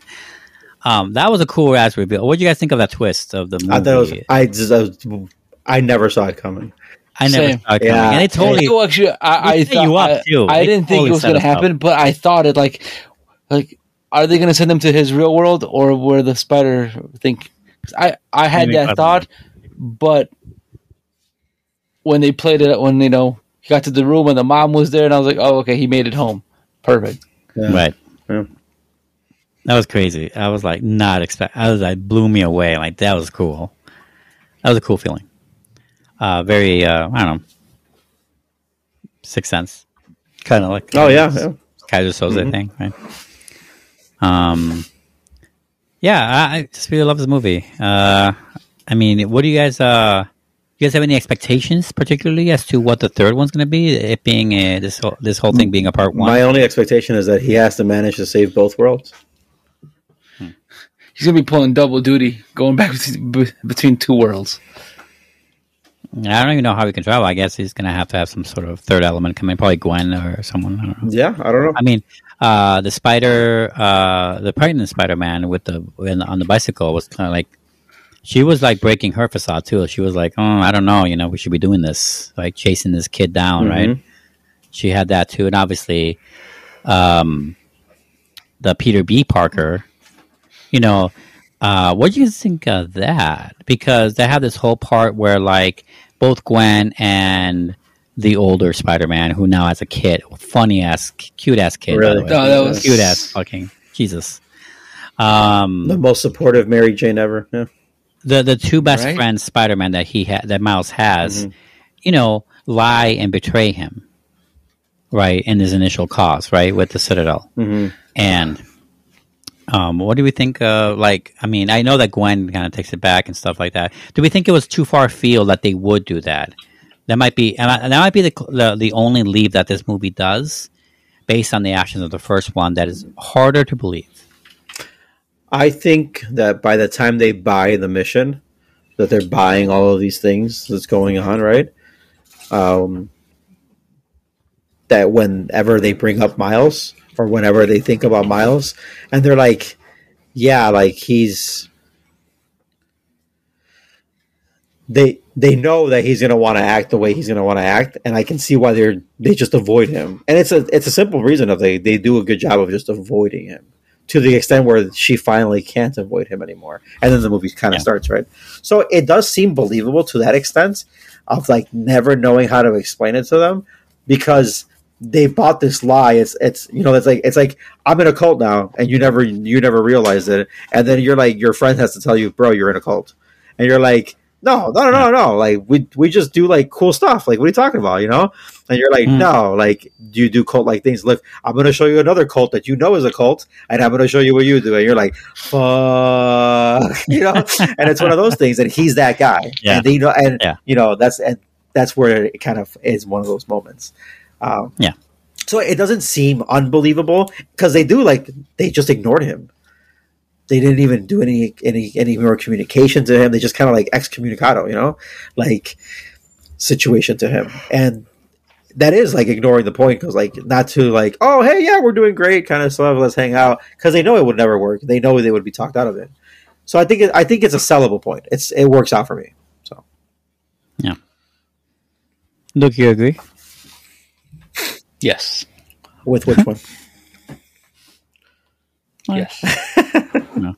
B: Um, that was a cool ass reveal. What do you guys think of that twist of the movie?
D: I thought it was. I just. I, was, I never saw it coming.
B: I never
C: Same.
B: saw it coming.
D: Yeah.
B: and it totally
C: Well, actually, I, I thought
B: you up,
C: I,
B: too.
C: I
B: They
C: didn't think it was going to
B: us up.
C: happen, but I thought it like, like, are they going to send him to his real world or where the spider think? I I had that
B: possibly.
C: thought, but when they played it, when you know he got to the room and the mom was there, and I was like, oh okay, he made it home, perfect.
D: Yeah.
B: right. That was crazy. I was like not expect. I was like blew me away. Like that was cool. That was a cool feeling. Uh, very. Uh, I don't know. Sixth Sense. Kind of like.
D: Oh yeah, yeah.
B: Keyser Söze thing, right? Um, yeah, I, I just really love this movie. Uh, I mean, what do you guys? Uh, you guys have any expectations, particularly as to what the third one's going to be? It being a, this whole this whole thing being a part one.
D: My only expectation is that he has to manage to save both worlds.
C: He's gonna be pulling double duty, going back [LAUGHS] between, two worlds.
B: I don't even know how he can travel. I guess he's going to have to have some sort of third element coming, probably Gwen or someone. I don't know.
D: Yeah, I don't know.
B: I mean, uh, the spider, uh, the pregnant Spider Man with the in, on the bicycle was kind of like she was like breaking her facade too. She was like, "Oh, I don't know, you know, we should be doing this, like chasing this kid down, right?" She had that too, and obviously, um, the Peter B. Parker, you know, uh, what do you think of that? Because they have this whole part where like both Gwen and the older Spider-Man, who now has a kid, funny ass, cute ass kid, by the
D: Really?
B: way.
C: Oh, that was-
B: cute ass, fucking Jesus. Um,
D: The most supportive Mary Jane ever. Yeah.
B: The the two best
C: Right.
B: friends Spider-Man that he had that Miles has, you know, lie and betray him, right? In his initial cause, right, with the Citadel,
D: Mhm.
B: and um, what do we think? Uh, like, I mean, I know that Gwen kind of takes it back and stuff like that. Do we think it was too far afield that they would do that? That might be, and that might be the, the the only leap that this movie does, based on the actions of the first one. That is harder to believe.
D: I think that by the time they buy the mission, that they're buying all of these things that's going on, right? Um, that whenever they bring up Miles or whenever they think about Miles, and they're like, yeah, like he's. They they know that he's gonna want to act the way he's gonna want to act, and I can see why they're they just avoid him, and it's a it's a simple reason of they they do a good job of just avoiding him to the extent where she finally can't avoid him anymore. And then the movie kind of
B: Yeah.
D: starts, right? So it does seem believable to that extent of like never knowing how to explain it to them because they bought this lie. It's it's you know it's like it's like I'm in a cult now and you never you never realized it. And then you're like your friend has to tell you, bro, you're in a cult. And you're like, no, no, no, no, no. Like we we just do like cool stuff. Like what are you talking about? You know? And you're like,
B: Mm.
D: no, like do you do cult like things. Look, I'm going to show you another cult that you know is a cult, and I'm going to show you what you do. And you're like, fuck, [LAUGHS] you know. and it's one of those things, and he's that guy.
B: Yeah.
D: And you know, and
B: Yeah.
D: you know that's and that's where it kind of is one of those moments. Um,
B: Yeah.
D: So it doesn't seem unbelievable because they do like they just ignored him. They didn't even do any any any more communication to him. They just kind of like excommunicado, you know, like situation to him, and that is like ignoring the point because like not to like oh hey yeah we're doing great kind of stuff let's hang out because they know it would never work. They know they would be talked out of it. So I think it, I think it's a sellable point. It's it works out for me. So yeah,
B: Look, you agree?
C: Yes.
D: with which one?
C: Yes. [LAUGHS]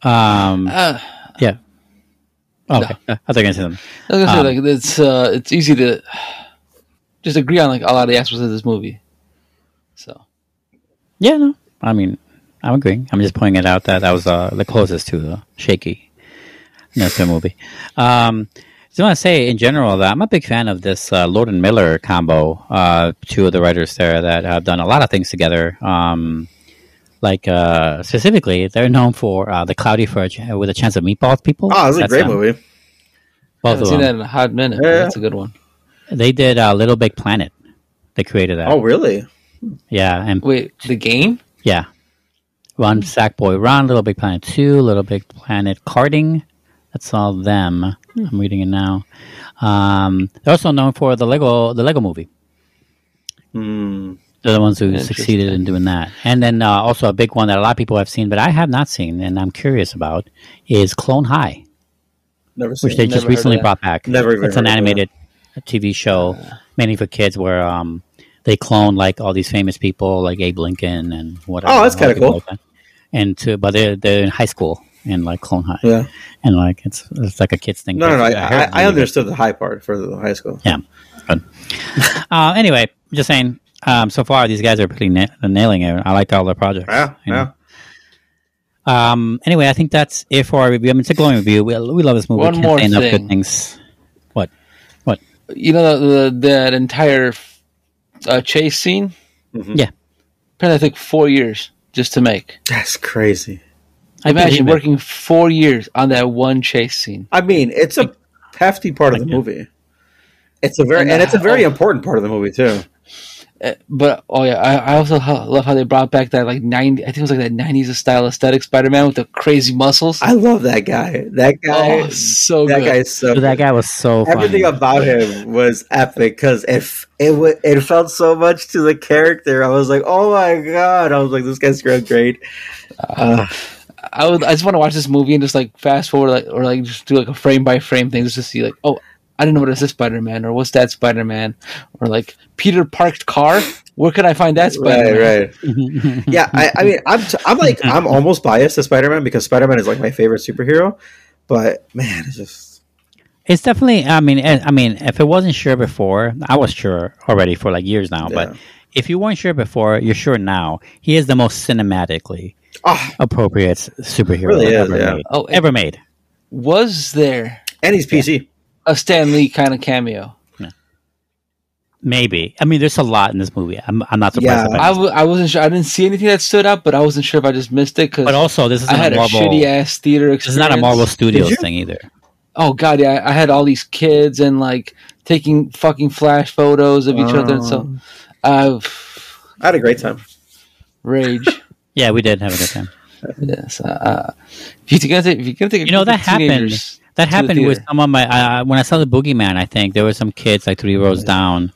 B: Um,
C: Uh,
B: yeah. Oh, okay. I thought you were gonna say something.
C: I was gonna say
B: Um,
C: like it's uh it's easy to [SIGHS] just agree on like a lot of the aspects of this movie. So
B: Yeah, no. I mean, I'm agreeing. I'm just pointing it out that that was uh, the closest to the shaky no, to a movie. Um, just want to say in general that I'm a big fan of this uh, Lord and Miller combo. Uh, two of the writers there that have done a lot of things together. Um, like uh, specifically, they're known for uh, the Cloudy Fudge with a Chance of Meatballs. People.
D: Oh, that's a great
B: uh,
D: movie.
C: I
B: Both
C: haven't
B: of
C: seen
B: them.
C: that in a hot minute.
D: Yeah.
C: That's a good one.
B: They did uh, Little Big Planet. They created that.
D: Oh really?
B: yeah, and
C: Wait, the game?
B: Yeah. Run Sackboy Run, Little Big Planet 2, Little Big Planet Karting. That's all them. I'm reading it now. Um, they're also known for the Lego the Lego movie.
D: Hmm.
B: They're the ones who succeeded in doing that. And then uh, also a big one that a lot of people have seen, but I have not seen, and I'm curious about, is Clone High,
D: Never seen.
B: which they just recently brought back.
D: Never even
B: It's an
D: of
B: animated TV show, mainly for kids, where um, they clone like all these famous people, like Abe Lincoln and whatever.
D: Oh, that's kinda cool.
B: like. And to, but they're they're in high school and like Clone High,
D: Yeah.
B: and like it's it's like a kids thing.
D: No, no, no. I, I, I understood the high part for the high school.
B: Yeah, good. uh, anyway, just saying. Um, so far, these guys are pretty na- nailing it. I like all their projects.
D: Yeah,
B: you know.
D: yeah.
B: Um, anyway, I think that's it for our review. I mean, it's a glowing review. We, we love this movie.
C: One
B: Can't
C: more
B: say enough
C: thing.
B: good things. What? What?
C: You know the, the that entire uh, chase scene.
B: Yeah.
C: Apparently, it took four years just to make.
D: That's crazy.
B: I
C: Imagine
B: believe it.
C: working four years on that one chase scene.
D: I mean, it's a hefty part of the movie. It's a very
C: And
D: and, it's a very important part of the movie too.
C: Uh, But oh yeah, I, I also ho- love how they brought back that like ninety. I think it was like that nineties style aesthetic Spider Man with the crazy muscles.
D: I love that guy. That guy.
C: oh, so
D: that
C: good.
D: guy is so.
B: Dude, that guy was so funny.
D: Everything about him was epic because it it wa- it felt so much to the character. I was like, oh my god! I was like, this guy's great. great. Uh,
C: I would. I just want to watch this movie and just like fast forward, like or like just do like a frame by frame thing just to see like, oh, I didn't know what is this Spider Man or what's that Spider Man or like Peter parked car. Where can I find that Spider Man?
D: right, right. [LAUGHS] yeah, I, I mean, I'm, t- I'm like, I'm almost biased to Spider Man because Spider Man is like my favorite superhero. But man, it's just
B: It's definitely. I mean, eh, I mean, if it wasn't sure before, I was sure already for like years now.
D: Yeah.
B: But if you weren't sure before, you're sure now. He is the most cinematically
D: ah,
B: appropriate superhero
D: Really is,
B: ever
D: yeah.
B: made.
C: Oh,
B: ever made.
C: Was there
D: and he's PC.
C: A Stan Lee kind of cameo? Yeah.
B: Maybe. I mean, there's a lot in this movie. I'm, I'm not surprised.
D: Yeah.
B: about
C: I,
B: it.
C: w- I wasn't sure. I didn't see anything that stood out, but I wasn't sure if I just missed it because
B: But also, this is
C: I had
B: a
C: a shitty ass theater
B: This is not a Marvel Studios thing either.
C: Oh god, yeah, I had all these kids and like taking fucking flash photos of each other, and so uh,
D: I had a great time.
C: rage. [LAUGHS]
B: Yeah, we did have a good time.
C: yes, uh, if you're gonna take, if you're gonna take, a
B: You know, that
C: of
B: happened. That
C: to the
B: happened with some of my. Uh, when I saw the Boogeyman, I think there were some kids like three rows down,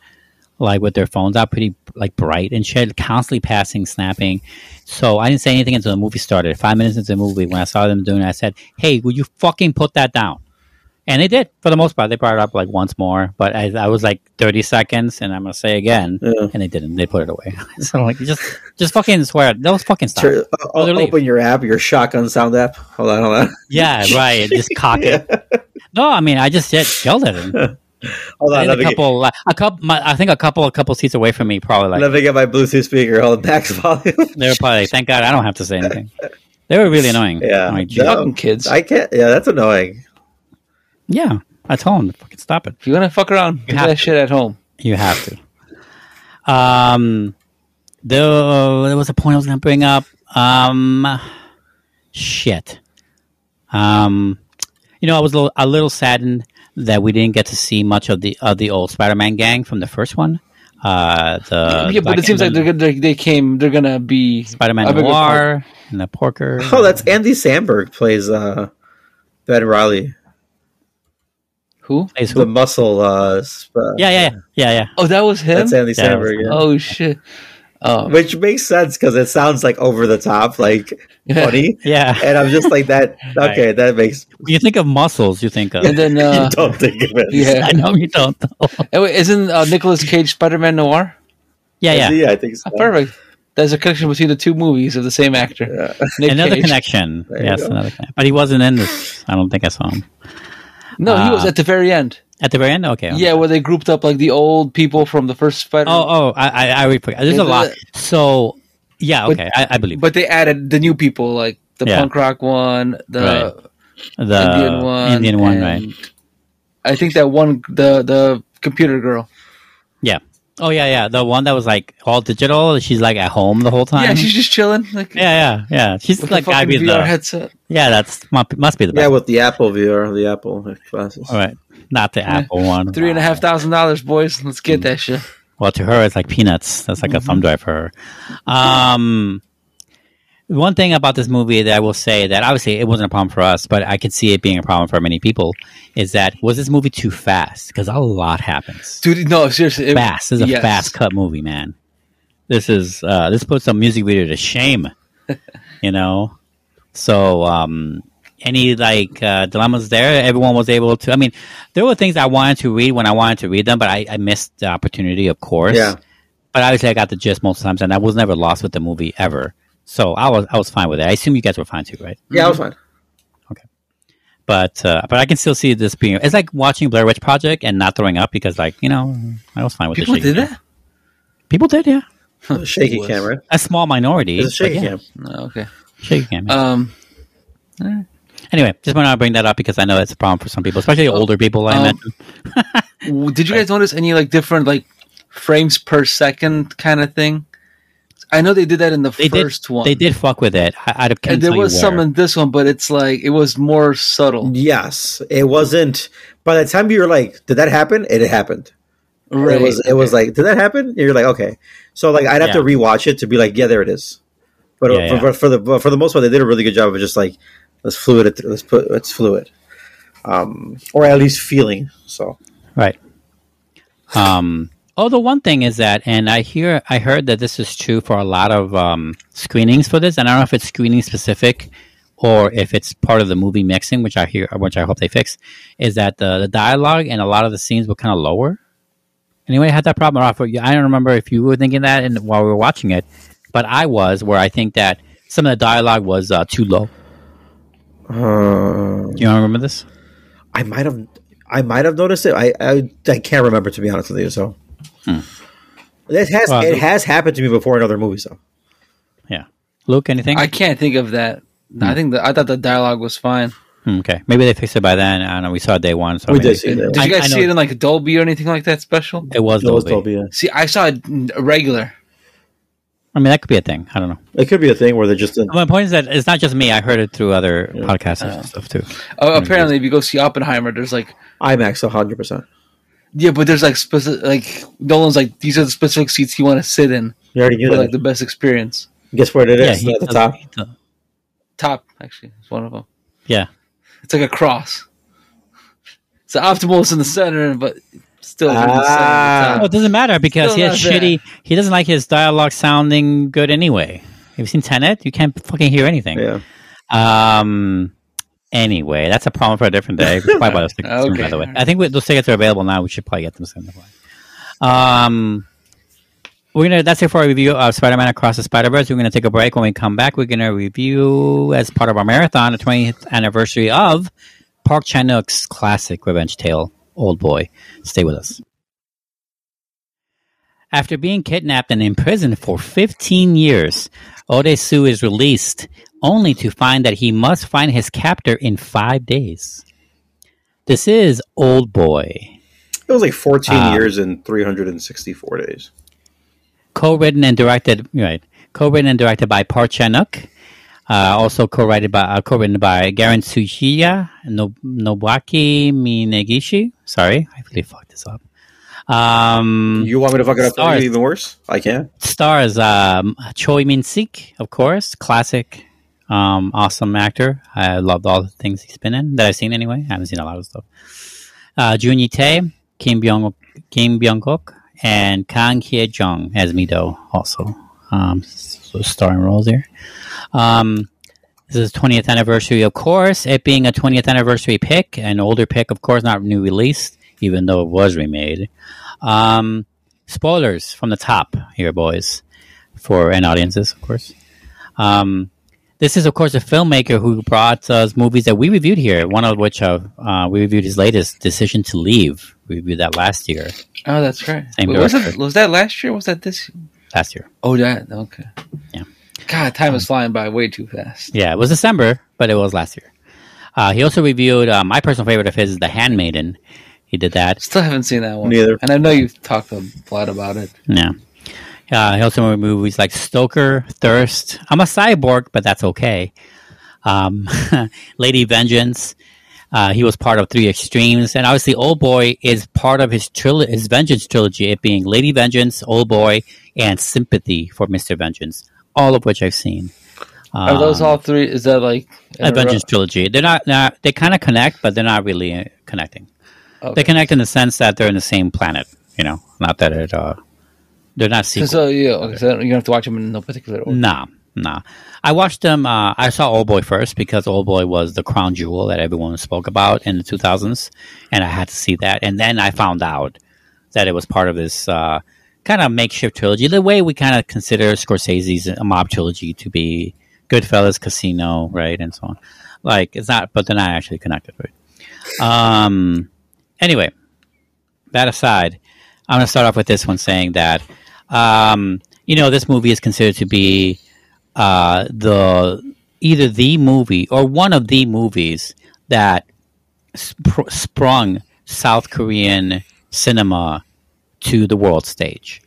B: like with their phones out pretty like bright and shit, constantly passing, snapping. So I didn't say anything until the movie started. Five minutes into the movie, when I saw them doing it, I said, "Hey, will you fucking put that down?" And they did for the most part. They brought it up like once more, but I, I was like thirty seconds, and I'm gonna say again,
D: Yeah.
B: and they didn't. They put it away. [LAUGHS] so like, just just fucking swear. That was fucking stop.
D: Tur- uh,
B: they're
D: open your app, your shotgun sound app. Hold on, hold on.
B: Yeah, right. Just cock it. [LAUGHS] No, I mean, I just yet yelled at him.
D: Hold on,
B: a
D: me, get,
B: couple, a couple, my, I think a couple, a couple seats away from me, probably like
D: let me get my Bluetooth speaker. Hold on, max volume. [LAUGHS]
B: they were probably. like, Thank God, I don't have to say anything. They were really annoying.
D: Yeah.
B: I'm like,
D: No.
C: Fucking kids.
D: I can't. Yeah, that's annoying.
B: Yeah. I told him to fucking stop it.
C: if you want to fuck around, do
B: have
C: that
B: to.
C: shit at home.
B: You have to. Um, there, there was a point I was going to bring up. Um, shit. Um, you know, I was a little, a little saddened that we didn't get to see much of the of the old Spider-Man gang from the first one. Uh, the
C: yeah, but it seems like they're, gonna- they they came. They're gonna be
B: Spider-Man
C: a bigger part.
B: Noir and the Porker.
D: Oh, that's Andy Samberg plays uh, Ben Reilly,
C: Who?
B: Plays
D: the muscle. Uh, sp-
B: Yeah, yeah, yeah, yeah, yeah.
C: Oh, that was him.
D: That's Andy
B: Yeah,
D: Samberg. Yeah.
C: Oh shit. Um,
D: Which makes sense because it sounds like over the top, like funny. [LAUGHS]
B: Yeah.
D: And I'm just like that. [LAUGHS] Okay, that makes
B: When you think of muscles, you think of.
C: and then [LAUGHS]
D: you
C: uh,
D: don't think of it.
C: yeah.
B: I know you don't. Though.
C: Oh, wait, isn't uh, Nicolas Cage Spider Man Noir?
B: Yeah, yeah.
D: yeah, I think so.
C: Ah, perfect. There's a connection between the two movies of the same actor.
D: Yeah.
C: Nick
B: Another
C: Cage.
B: connection.
D: There you
B: Yes, another connection. But he wasn't in this. I don't think I saw him.
C: No, he was
B: Uh,
C: at the very end.
B: At the very end? Okay.
C: Yeah, where they grouped up like the old people from the first Spider.
B: Oh, oh, I, I, I. There's a lot. So, yeah,
C: But-
B: okay. I, I believe
C: But they added the new people, like the
B: Yeah.
C: punk rock one, the
B: the
C: Indian one,
B: Indian one, right?
C: I think that one, the the computer girl.
B: Yeah. Oh, yeah, yeah. The one that was like all digital. She's like at home the whole time.
C: Yeah, she's just chilling, like
B: yeah, yeah, yeah. She's
C: with
B: like
C: the
B: gotta
C: fucking
B: be
C: VR
B: the.
C: headset.
B: Yeah, that's must must be the
D: Yeah, with the Apple VR, the Apple glasses.
B: All right, not the Apple one.
C: Three and a half thousand dollars, boys. Let's get that shit.
B: Well, to her, it's like peanuts. That's like a thumb drive for her. Um, one thing about this movie that I will say that obviously it wasn't a problem for us, but I could see it being a problem for many people is that was this movie too fast? Because a lot happens.
C: Dude, no, seriously. it-
B: fast. This is a
C: yes.
B: fast cut movie, man. This is uh, this puts some music video to shame. [LAUGHS] you know, so um, any like uh, dilemmas there, everyone was able to. I mean, there were things I wanted to read when I wanted to read them, but I, I missed the opportunity, of course.
D: Yeah.
B: But obviously, I got the gist most times, and I was never lost with the movie ever. So I was I was fine with it. I assume you guys were fine too, right?
D: Yeah, I was fine.
B: Okay, but uh, but I can still see this being. It's like watching Blair Witch Project and not throwing up because, like you know, I was fine with
C: People
B: the
C: did that?
B: People did, yeah.
D: It a shaky
C: was.
D: camera.
B: A small minority.
D: It's a shaky
B: but yeah,
D: cam.
C: No, okay.
B: Shaky cam. yeah.
C: Um,
B: Anyway, just want to bring that up because I know it's a problem for some people, especially older people. I
C: Um,
B: imagine.
C: Did you guys [LAUGHS] notice any like different like frames per second kind of thing? I know they did that in the
B: They
C: first
B: did.
C: one.
B: They did fuck with it. I, I can't
C: And there was
B: where.
C: some in this one, but it's like it was more subtle.
D: Yes, it wasn't. By the time you were like, "Did that happen?" It happened.
C: Right.
D: It was. It was like, "Did that happen?" And you're like, "Okay." So like, I'd have to rewatch it to be like, "Yeah, there it is." But
B: Yeah,
D: for,
B: yeah.
D: for, for the but for the most part, they did a really good job of just like, let's fluid it. Let's put it's fluid, um, or at least feeling. So
B: Right. Um, oh, the one thing is that, and I hear, I heard that this is true for a lot of um, screenings for this, and I don't know if it's screening specific or if it's part of the movie mixing, which I hear, which I hope they fix, is that the, the dialogue and a lot of the scenes were kind of lower. Anyway, I had that problem. off. I don't remember if you were thinking that and while we were watching it, but I was, where I think that some of the dialogue was uh, too low.
D: uh,
B: You don't remember this?
D: I might have. I might have noticed it. I, I I can't remember to be honest with you. So it has
B: Well,
D: it has happened to me before in other movies though.
B: Yeah. Luke, anything?
C: I can't think of that.
B: Hmm.
C: I think that I thought the dialogue was fine.
B: Hmm, okay. Maybe they fixed it by then. I don't know. We saw day one. So
D: We
B: maybe-
D: did see
C: Did
D: that.
C: you guys
B: I know-
C: see it in like Dolby or anything like that special?
B: It was
D: It was
B: Dolby.
D: Dolby, yeah.
C: See, I saw it regular.
B: I mean, that could be a thing. I don't know.
D: It could be a thing where they're just. In,
B: My point is that it's not just me. I heard it through other podcasts and stuff too.
C: Oh, apparently, if you go see Oppenheimer, there's like
D: IMAX, hundred percent.
C: Yeah, but there's like specific like Nolan's like these are the specific seats you want to sit in
D: You already knew
C: for
D: that.
C: like the best experience.
D: Guess where it is?
B: he
D: at the
B: does-
D: top.
B: he does-
C: Top actually it's one of them.
B: Yeah.
C: It's like a cross. So Optimus in the center, but still in the center.
D: Ah.
B: Well, it doesn't matter because
C: Still
B: he has
C: not
B: shitty. He doesn't like his dialogue sounding good anyway. Have you seen Tenet? You can't fucking hear anything.
D: Yeah.
B: Um. Anyway, that's a problem for a different day. We probably those tickets soon, by the way. I think we, those tickets are available now. We should probably get them soon. Um. We're gonna. That's it for our review of Spider-Man Across the Spider-Verse. We're gonna take a break. When we come back, we're gonna review as part of our marathon the 20th anniversary of Park Chan-wook's classic revenge tale, Oldboy. Stay with us. After being kidnapped and imprisoned for 15 years, Odesu is released, only to find that he must find his captor in five days. This is Old Boy,
D: It was like 14
B: Ah.
D: years and 364 days.
B: co-written and directed. Right, co-written and directed by Park Chan-wook. Uh, also co-written by uh, co-written by Garon Tsuchiya, no- Nobuaki Minegishi. Sorry, I really fucked this up. Um,
D: You want me to fuck it up
B: Stars.
D: even worse? I can.
B: stars um, Choi Min Sik, of course, classic, um, awesome actor. I loved all the things he's been in that I've seen anyway. I haven't seen a lot of stuff. Uh, Jun Yi Tae, Kim Byung Kim Byung Guk, and Kang Hye Jung as Mido also. Um, so starring roles here. Um, this is 20th anniversary, of course. It being a 20th anniversary pick, an older pick, of course, not new release, even though it was remade. Um, spoilers from the top here, boys, for and audiences, of course. Um, this is, of course, a filmmaker who brought us movies that we reviewed here. One of which uh, uh, we reviewed his latest, "Decision to Leave." We reviewed that last year.
C: Oh, that's right.
B: Same
C: Wait, was,
B: director.
C: it, was that last year? Was that this?
B: Last year,
C: Oh, that okay.
B: Yeah.
C: God, time is flying by way too fast.
B: yeah, it was December, but it was last year. Uh, he also reviewed uh, my personal favorite of his is "The Handmaiden." He did that.
C: Still haven't seen that one.
D: Neither.
C: And I know you've talked a lot about it.
B: Yeah. Uh, he also made movies like Stoker, Thirst. I'm a cyborg, but that's okay. Um, [LAUGHS] Lady Vengeance. Uh, he was part of Three Extremes, and obviously, Oldboy is part of his tril- his Vengeance trilogy. It being Lady Vengeance, Oldboy, and Sympathy for Mister Vengeance, all of which I've seen.
C: Are those
B: Um,
C: all three? Is that like
B: a Vengeance
C: row?
B: trilogy? They're not. not they kind of connect, but they're not really connecting.
C: Okay.
B: They connect in the sense that they're in the same planet. You know, not that it. Uh, they're not
C: So,
B: sequels.
C: so yeah, okay, so you don't have to watch them in no particular order.
B: Nah, nah. I watched them. Uh, I saw Oldboy first because Oldboy was the crown jewel that everyone spoke about in the 2000s, and I had to see that. And then I found out that it was part of this uh, kind of makeshift trilogy, the way we kind of consider Scorsese's mob trilogy to be Goodfellas, Casino, right, and so on. Like it's not, but they're not actually connected, right? Um. Anyway, that aside, I'm going to start off with this one saying that, um, you know, this movie is considered to be uh, the either the movie or one of the movies that sp- sprung South Korean cinema to the world stage.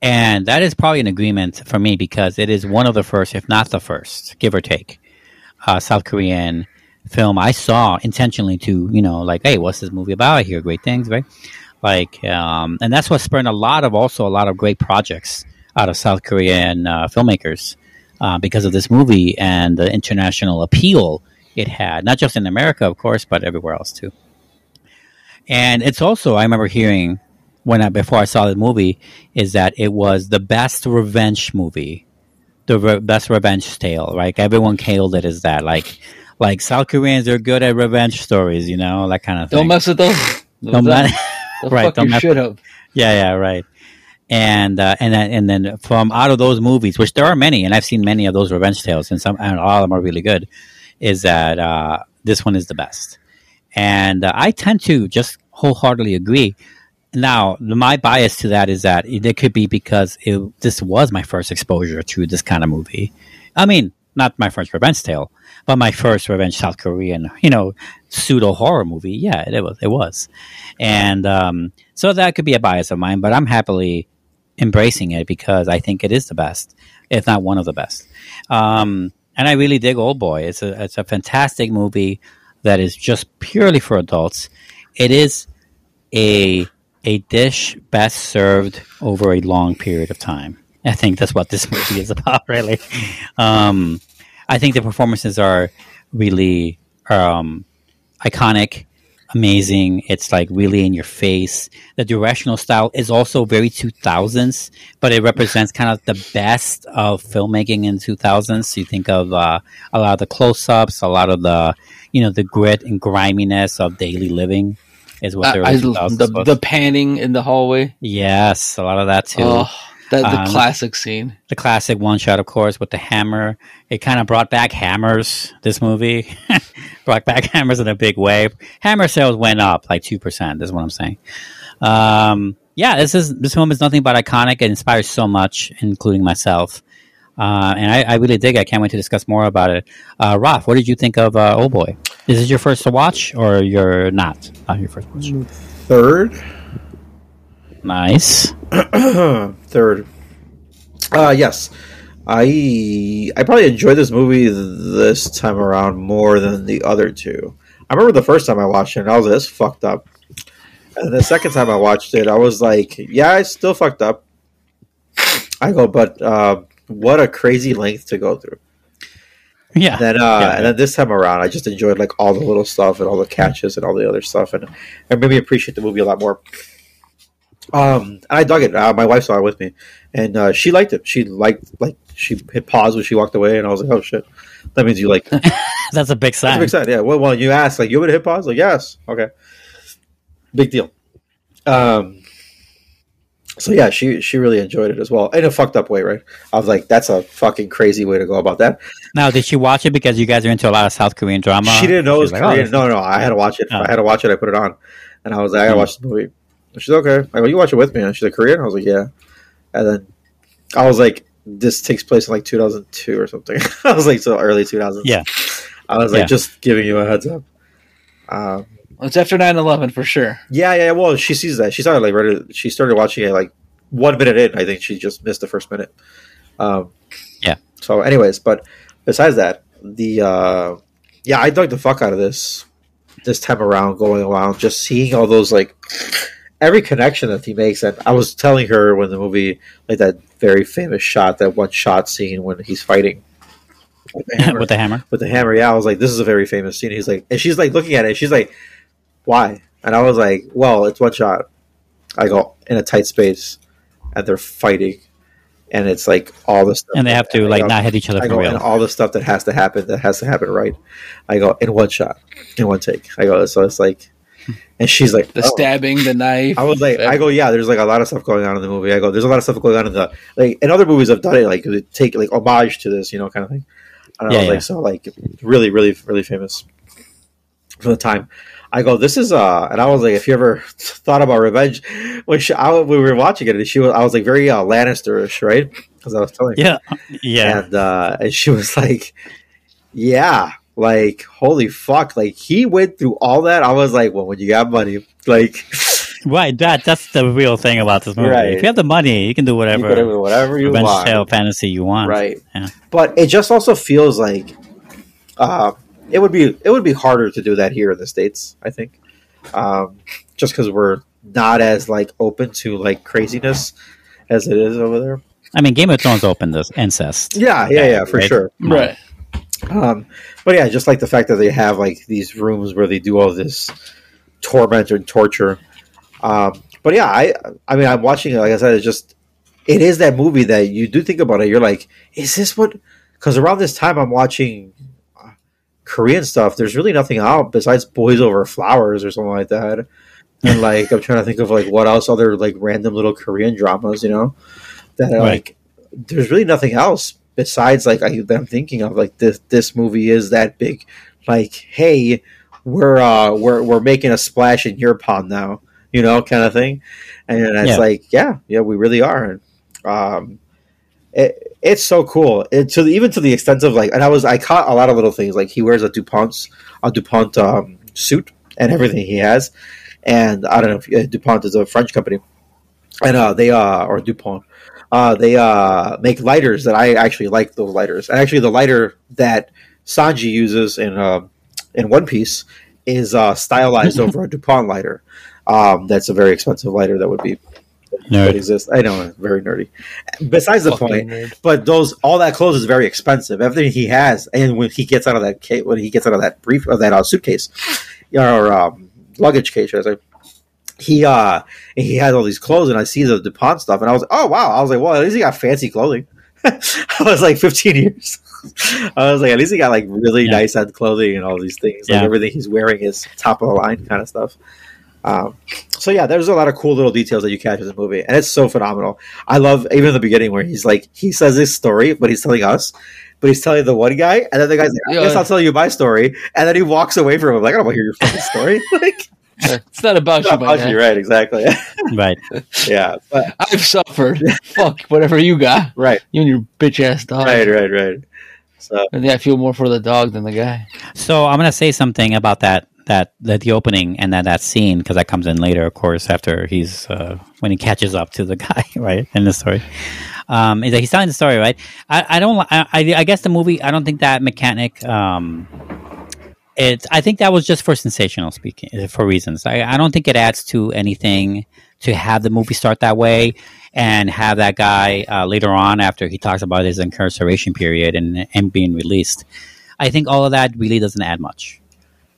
B: And that is probably an agreement for me because it is one of the first, if not the first, give or take, uh, South Korean film I saw intentionally to, you know, like, hey, what's this movie about? I hear great things, right? Like, um, and that's what spurred a lot of also a lot of great projects out of South Korean uh, filmmakers uh, because of this movie and the international appeal it had, not just in America, of course, but everywhere else too. And it's also, I remember hearing when I before I saw the movie, is that it was the best revenge movie, the re- best revenge tale. Right, everyone hailed it as that. Like, like South Koreans are good at revenge stories, you know, that kind of thing.
C: Don't mess with those.
B: Don't [LAUGHS] mess-
C: the
B: right,
C: fuck you should have.
B: Yeah, yeah, right. And uh, and then and then from out of those movies, which there are many, and I've seen many of those revenge tales, and some and all of them are really good. Is that uh, this one is the best? And uh, I tend to just wholeheartedly agree. Now, my bias to that is that it could be because it, this was my first exposure to this kind of movie. I mean, not my first revenge tale, but my first revenge South Korean, you know, pseudo horror movie. Yeah, it was. It was, and um, so that could be a bias of mine. But I'm happily embracing it because I think it is the best, if not one of the best. Um, and I really dig Oldboy. It's a it's a fantastic movie that is just purely for adults. It is a a dish best served over a long period of time. I think that's what this [LAUGHS] movie is about, really. Um, I think the performances are really um, iconic, amazing. It's like really in your face. The directional style is also very 2000s, but it represents kind of the best of filmmaking in 2000s. You think of uh, a lot of the close ups, a lot of the, you know, the grit and griminess of daily living is what
C: I,
B: the
C: I,
B: early 2000s
C: the, the panning in the hallway.
B: yes, a lot of that too
C: Oh, that the
B: Um,
C: classic scene.
B: the classic one shot, of course, with the hammer. It kind of brought back hammers. This movie [LAUGHS] brought back hammers in a big way. Hammer sales went up like two percent. Is what I'm saying. Um, yeah, this is this film is nothing but iconic. It inspires so much, including myself. Uh, and I, I really dig. it. I can't wait to discuss more about it. Uh, Ralf, what did you think of uh, Oh Boy? Is this your first to watch, or you're not? Not your first watch.
D: Third,
B: Nice. [CLEARS THROAT]
D: third. Uh yes, I I probably enjoyed this movie this time around more than the other two. I remember the first time I watched it, and I was like, "This fucked up." And the second time I watched it, I was like, "Yeah, it's still fucked up." I go, but uh, what a crazy length to go through.
B: Yeah.
D: then uh,
B: Yeah.
D: and then this time around, I just enjoyed like all the little stuff and all the catches and all the other stuff, and it made me appreciate the movie a lot more. Um, I dug it. Uh, my wife saw it with me, and uh, she liked it. She liked like she hit pause when she walked away, and I was like, "Oh shit, that means you like." [LAUGHS] That's
B: a big
D: a
B: sign.
D: big sign. Yeah. Well, well, you asked like, "You would hit pause?" Like, yes. Okay. Big deal. Um. So yeah, she she really enjoyed it as well, in a fucked up way, right? I was like, "That's a fucking crazy way to go about that."
B: Now, did she watch it because you guys are into a lot of South Korean drama?
D: She didn't know it was
B: She's like, oh,
D: Korean. no, no, I had to watch it.
B: Oh.
D: I had to watch it. I put it on, and I was like, I gotta
B: Hmm.
D: watch the movie. And she's okay. I go, you watch it with me? And she's like, Korean? I was like, yeah. And then I was like, this takes place in like 2002 or something. [LAUGHS] I was like, so early 2000s.
B: Yeah.
D: I was like,
B: Yeah.
D: just giving you a heads up. Um,
C: Well, it's after 9-11 for sure.
D: yeah, yeah. Well, she sees that. She started like right. She started watching it like one minute in. I think she just missed the first minute. Um,
B: Yeah.
D: So, anyways, but besides that, the uh, yeah, I dug the fuck out of this this time around. Going around, just seeing all those like every connection that he makes. And I was telling her when the movie, like that very famous shot, that one shot scene when he's fighting. With the [LAUGHS] hammer
B: with the hammer.
D: with the hammer. Yeah, I was like, this is a very famous scene. He's like, and she's like looking at it. She's like, why? And I was like, well, it's one shot. I go in a tight space, and they're fighting, and it's like all the stuff,
B: And they have to like
D: go-
B: not hit each other
D: I
B: for
D: go, and all the stuff that has to happen that has to happen right. I go in one shot, in one take. I go, so it's like, and she's like,
C: The
D: oh.
C: stabbing, the knife.
D: I was like, I go, yeah. There's like a lot of stuff going on in the movie. I go, there's a lot of stuff going on in the like in other movies. I've done it like they take like homage to this, you know, kind of thing. And I
B: Yeah,
D: was
B: yeah.
D: like, so like really, really, really famous for the time. I go, this is uh, and I was like, if you ever [LAUGHS] thought about revenge, when she, I, we were watching it, and she was, I was like very uh, Lannisterish, right? Because I was telling, her.
B: Yeah, yeah.
D: and uh, and she was [LAUGHS] like, yeah, like holy fuck, like he went through all that. I was like, well, when you got money, like [LAUGHS]
B: Right, that that's the real thing about this movie.
D: Right.
B: If you have the money, you can do
D: you
B: whatever
D: could do whatever you
B: revenge
D: want,
B: tale fantasy you want.
D: right?
B: Yeah.
D: But it just also feels like uh, it would be it would be harder to do that here in the states. I think, um, just because we're not as like open to like craziness as it is over there.
B: I mean, Game of Thrones opened this incest.
D: Yeah, yeah, yeah, for
B: Right.
D: sure.
C: Right.
D: Um, but yeah, just like the fact that they have like these rooms where they do all this torment and torture. Um, but yeah, I I mean, I'm watching it. Like I said, it's just it is that movie that you do think about it. You're like, is this what? Because around this time, I'm watching Korean stuff. There's really nothing out besides Boys Over Flowers or something like that. And [LAUGHS] like, I'm trying to think of like what else other like random little Korean dramas, you know, that are
B: Right.
D: like there's really nothing else besides like I, that I'm thinking of. Like this this movie is that big. Like, hey, we're uh we're we're making a splash in your pond now, you know, kind of thing. And it's
B: Yeah.
D: like, yeah, yeah, we really are. And, um, it, it's so cool. It, to the, even to the extent of like, and I was I caught a lot of little things like he wears a Dupont's a Dupont um, suit and everything he has, and I don't know if uh, Dupont is a French company, and uh, they uh or Dupont. Uh, they uh, make lighters that I actually like those lighters. And actually, the lighter that Sanji uses in uh, in One Piece is uh, stylized over a [LAUGHS] Dupont lighter. Um, that's a very expensive lighter that would be that
B: Nerd.
D: exists. I know, very nerdy. Besides the
C: Fucking
D: point,
C: nerd.
D: but those all that clothes is very expensive. Everything he has, and when he gets out of that case, when he gets out of that brief of that uh, suitcase or um, luggage case, should I say, he uh he has all these clothes, and I see the Dupont stuff, and I was like, oh wow, I was like, well, at least he got fancy clothing. [LAUGHS] I was like 15 years. [LAUGHS] I was like, at least he got like really
B: Yeah.
D: nice clothing and all these things. Like
B: Yeah.
D: everything he's wearing is top of the line kind of stuff. Um, so yeah, there's a lot of cool little details that you catch in the movie, and it's so phenomenal. I love even in the beginning where he's like he says his story, but he's telling us, but he's telling the one guy, and then the guy's like, "I guess I'll tell you my story," and then he walks away from him like, "I don't want to hear your fucking story." [LAUGHS] like, [LAUGHS]
C: It's not about you,
D: not
C: my
D: about you, right? Exactly. [LAUGHS]
B: Right.
D: yeah, but
C: I've suffered. [LAUGHS] Fuck whatever you got.
D: right,
C: You and your bitch ass dog.
D: right, right, right. So
C: I think I feel more for the dog than the guy.
B: So I'm gonna say something about that that, that the opening and that that scene because that comes in later, of course, after he's uh, when he catches up to the guy, right, in the story. Um, is that he's telling the story, right? I, I don't. I, I I guess the movie. I don't think that mechanic. Um, it. I think that was just for sensational speaking, uh, for reasons. I, I don't think it adds to anything to have the movie start that way and have that guy uh, later on after he talks about his incarceration period and and being released. I think all of that really doesn't add much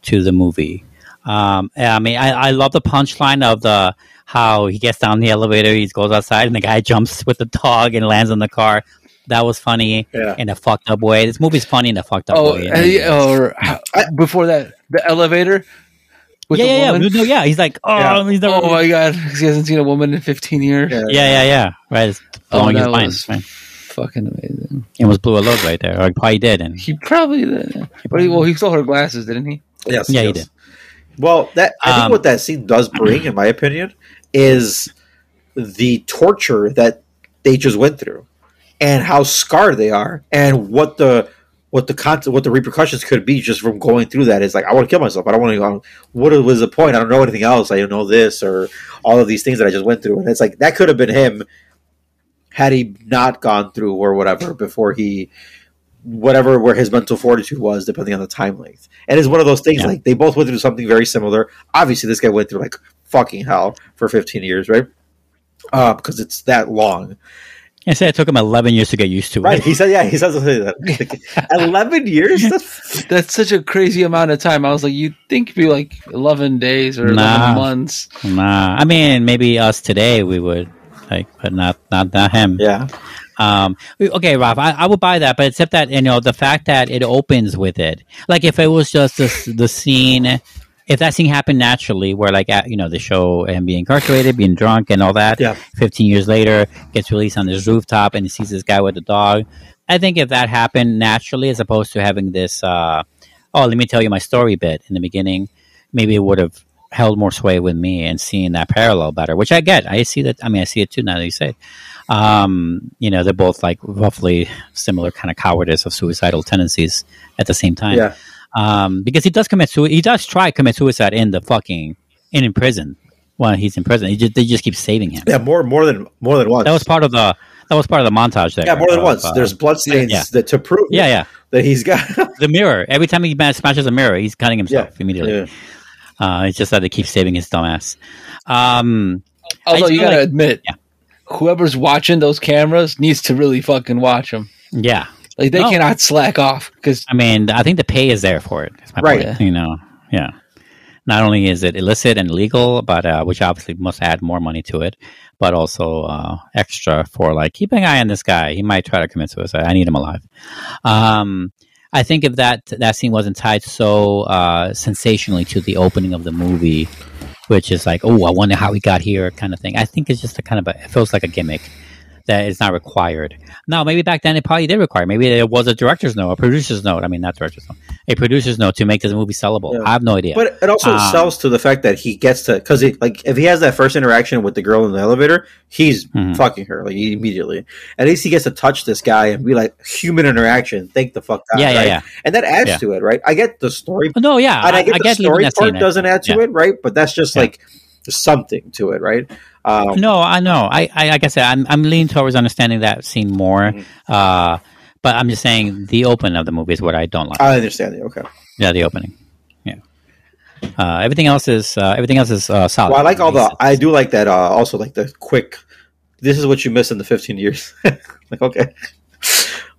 B: to the movie. Um, I mean, I, I love the punchline of the how he gets down the elevator, he goes outside, and the guy [LAUGHS] jumps with the dog and lands in the car. That was funny
D: Yeah.
B: in a fucked up way. This movie's funny in a fucked up
C: Oh,
B: way.
C: and or how- before that, the elevator with
B: yeah,
C: the
B: yeah,
C: woman.
B: yeah, no, yeah. He's like, oh,
D: Yeah.
B: he's never,
C: Oh my god, 'cause [LAUGHS] he hasn't seen a woman in 15 years.
D: yeah,
B: yeah, yeah, yeah. Right, it's
C: Oh,
B: blowing his
C: that
B: mind.
C: was-
B: Right?
C: Fucking amazing.
B: It was blue a load right there, or probably did. And
C: He probably did. But he, well, he stole her glasses, didn't he?
D: Yes,
B: Yeah, he did.
D: Well, that I think
B: Um,
D: what that scene does bring, in my opinion, is the torture that they just went through, and how scarred they are, and what the what the con- what the repercussions could be just from going through that. Is like I want to kill myself. I don't want to. go What was the point? I don't know anything else. I don't know this or all of these things that I just went through, and it's like that could have been him had he not gone through or whatever before he whatever where his mental fortitude was depending on the time length and it's one of those things
B: Yeah.
D: like they both went through something very similar obviously this guy went through like fucking hell for 15 years right uh, because it's that long
B: I said it took him 11 years to get used to
D: right
B: it. Right.
D: He said yeah he says that [LAUGHS] 11 years That's,
C: That's such a crazy amount of time. I was like, you'd think it'd be like 11 days or 11
B: Nah.
C: months.
B: Nah, I mean, maybe us today we would like, but not not not him.
D: yeah
B: Um, okay, Rob, I, I would buy that, but except that you know the fact that it opens with it, like if it was just the the scene, if that thing happened naturally, where like at, you know the show him being incarcerated, being drunk, and all that,
D: Yeah.
B: fifteen years later gets released on this rooftop and he sees this guy with a dog. I think if that happened naturally, as opposed to having this, uh, oh, let me tell you my story bit in the beginning, maybe it would have held more sway with me and seeing that parallel better, which I get. I see that. I mean, I see it too now that you say. It. Um, you know, they're both like roughly similar kind of cowardice of suicidal tendencies at the same time.
D: Yeah.
B: Um, because he does commit suicide. He does try to commit suicide in the fucking in, in prison when he's in prison. He just, they just keep saving him.
D: Yeah, more more than more than once.
B: That was part of the that was part of the montage there.
D: yeah, more than
B: of,
D: once.
B: uh,
D: There's bloodstains
B: yeah.
D: that to prove
B: yeah, yeah.
D: that he's got. [LAUGHS]
B: The mirror. Every time he man- smashes a mirror, he's cutting himself
D: yeah,
B: immediately.
D: yeah.
B: Uh, it's just that they keep saving his dumbass. Um,
C: Although you gotta
B: like-
C: admit,
B: Yeah.
C: whoever's watching those cameras needs to really fucking watch them.
B: yeah.
C: Like they
B: No.
C: cannot slack off because
B: I mean, I think the pay is there for it. my
D: Right.
B: point, You know, yeah. Not only is it illicit and illegal, but uh, which obviously must add more money to it, but also uh, extra for like keep an eye on this guy. He might try to commit suicide. I need him alive. Um, I think if that that scene wasn't tied so uh, sensationally to the opening of the movie, which is like, oh, I wonder how we got here, kind of thing. I think it's just a kind of a, it feels like a gimmick that is not required. Now, maybe back then it probably did require. Maybe there was a director's note, a producer's note. I mean, not director's note, a producer's note to make this movie sellable.
D: Yeah.
B: I have no idea.
D: But it also
B: Um,
D: sells to the fact that he gets to because like if he has that first interaction with the girl in the elevator, he's
B: Mhm.
D: fucking her like immediately. At least he gets to touch this guy and be like human interaction. Thank the fuck God,
B: yeah, yeah,
D: right?
B: yeah.
D: And that adds
B: Yeah.
D: to it, right? I get the story,
B: No, yeah,
D: and I, get the
B: even
D: story part doesn't add to it, right? But that's just
B: Yeah.
D: Something to it, right? Um,
B: No, I know. I, I like I said, I'm I'm leaning towards understanding that scene more.
D: Mhm.
B: Uh, but I'm just saying the open of the movie is what I don't like.
D: I understand it. Okay.
B: yeah, the opening. Yeah. Uh, everything else is uh, everything else is uh, solid.
D: Well, I like all the. I do like that. Uh, also, like the quick. This is what you missed in the 15 years. [LAUGHS] like okay,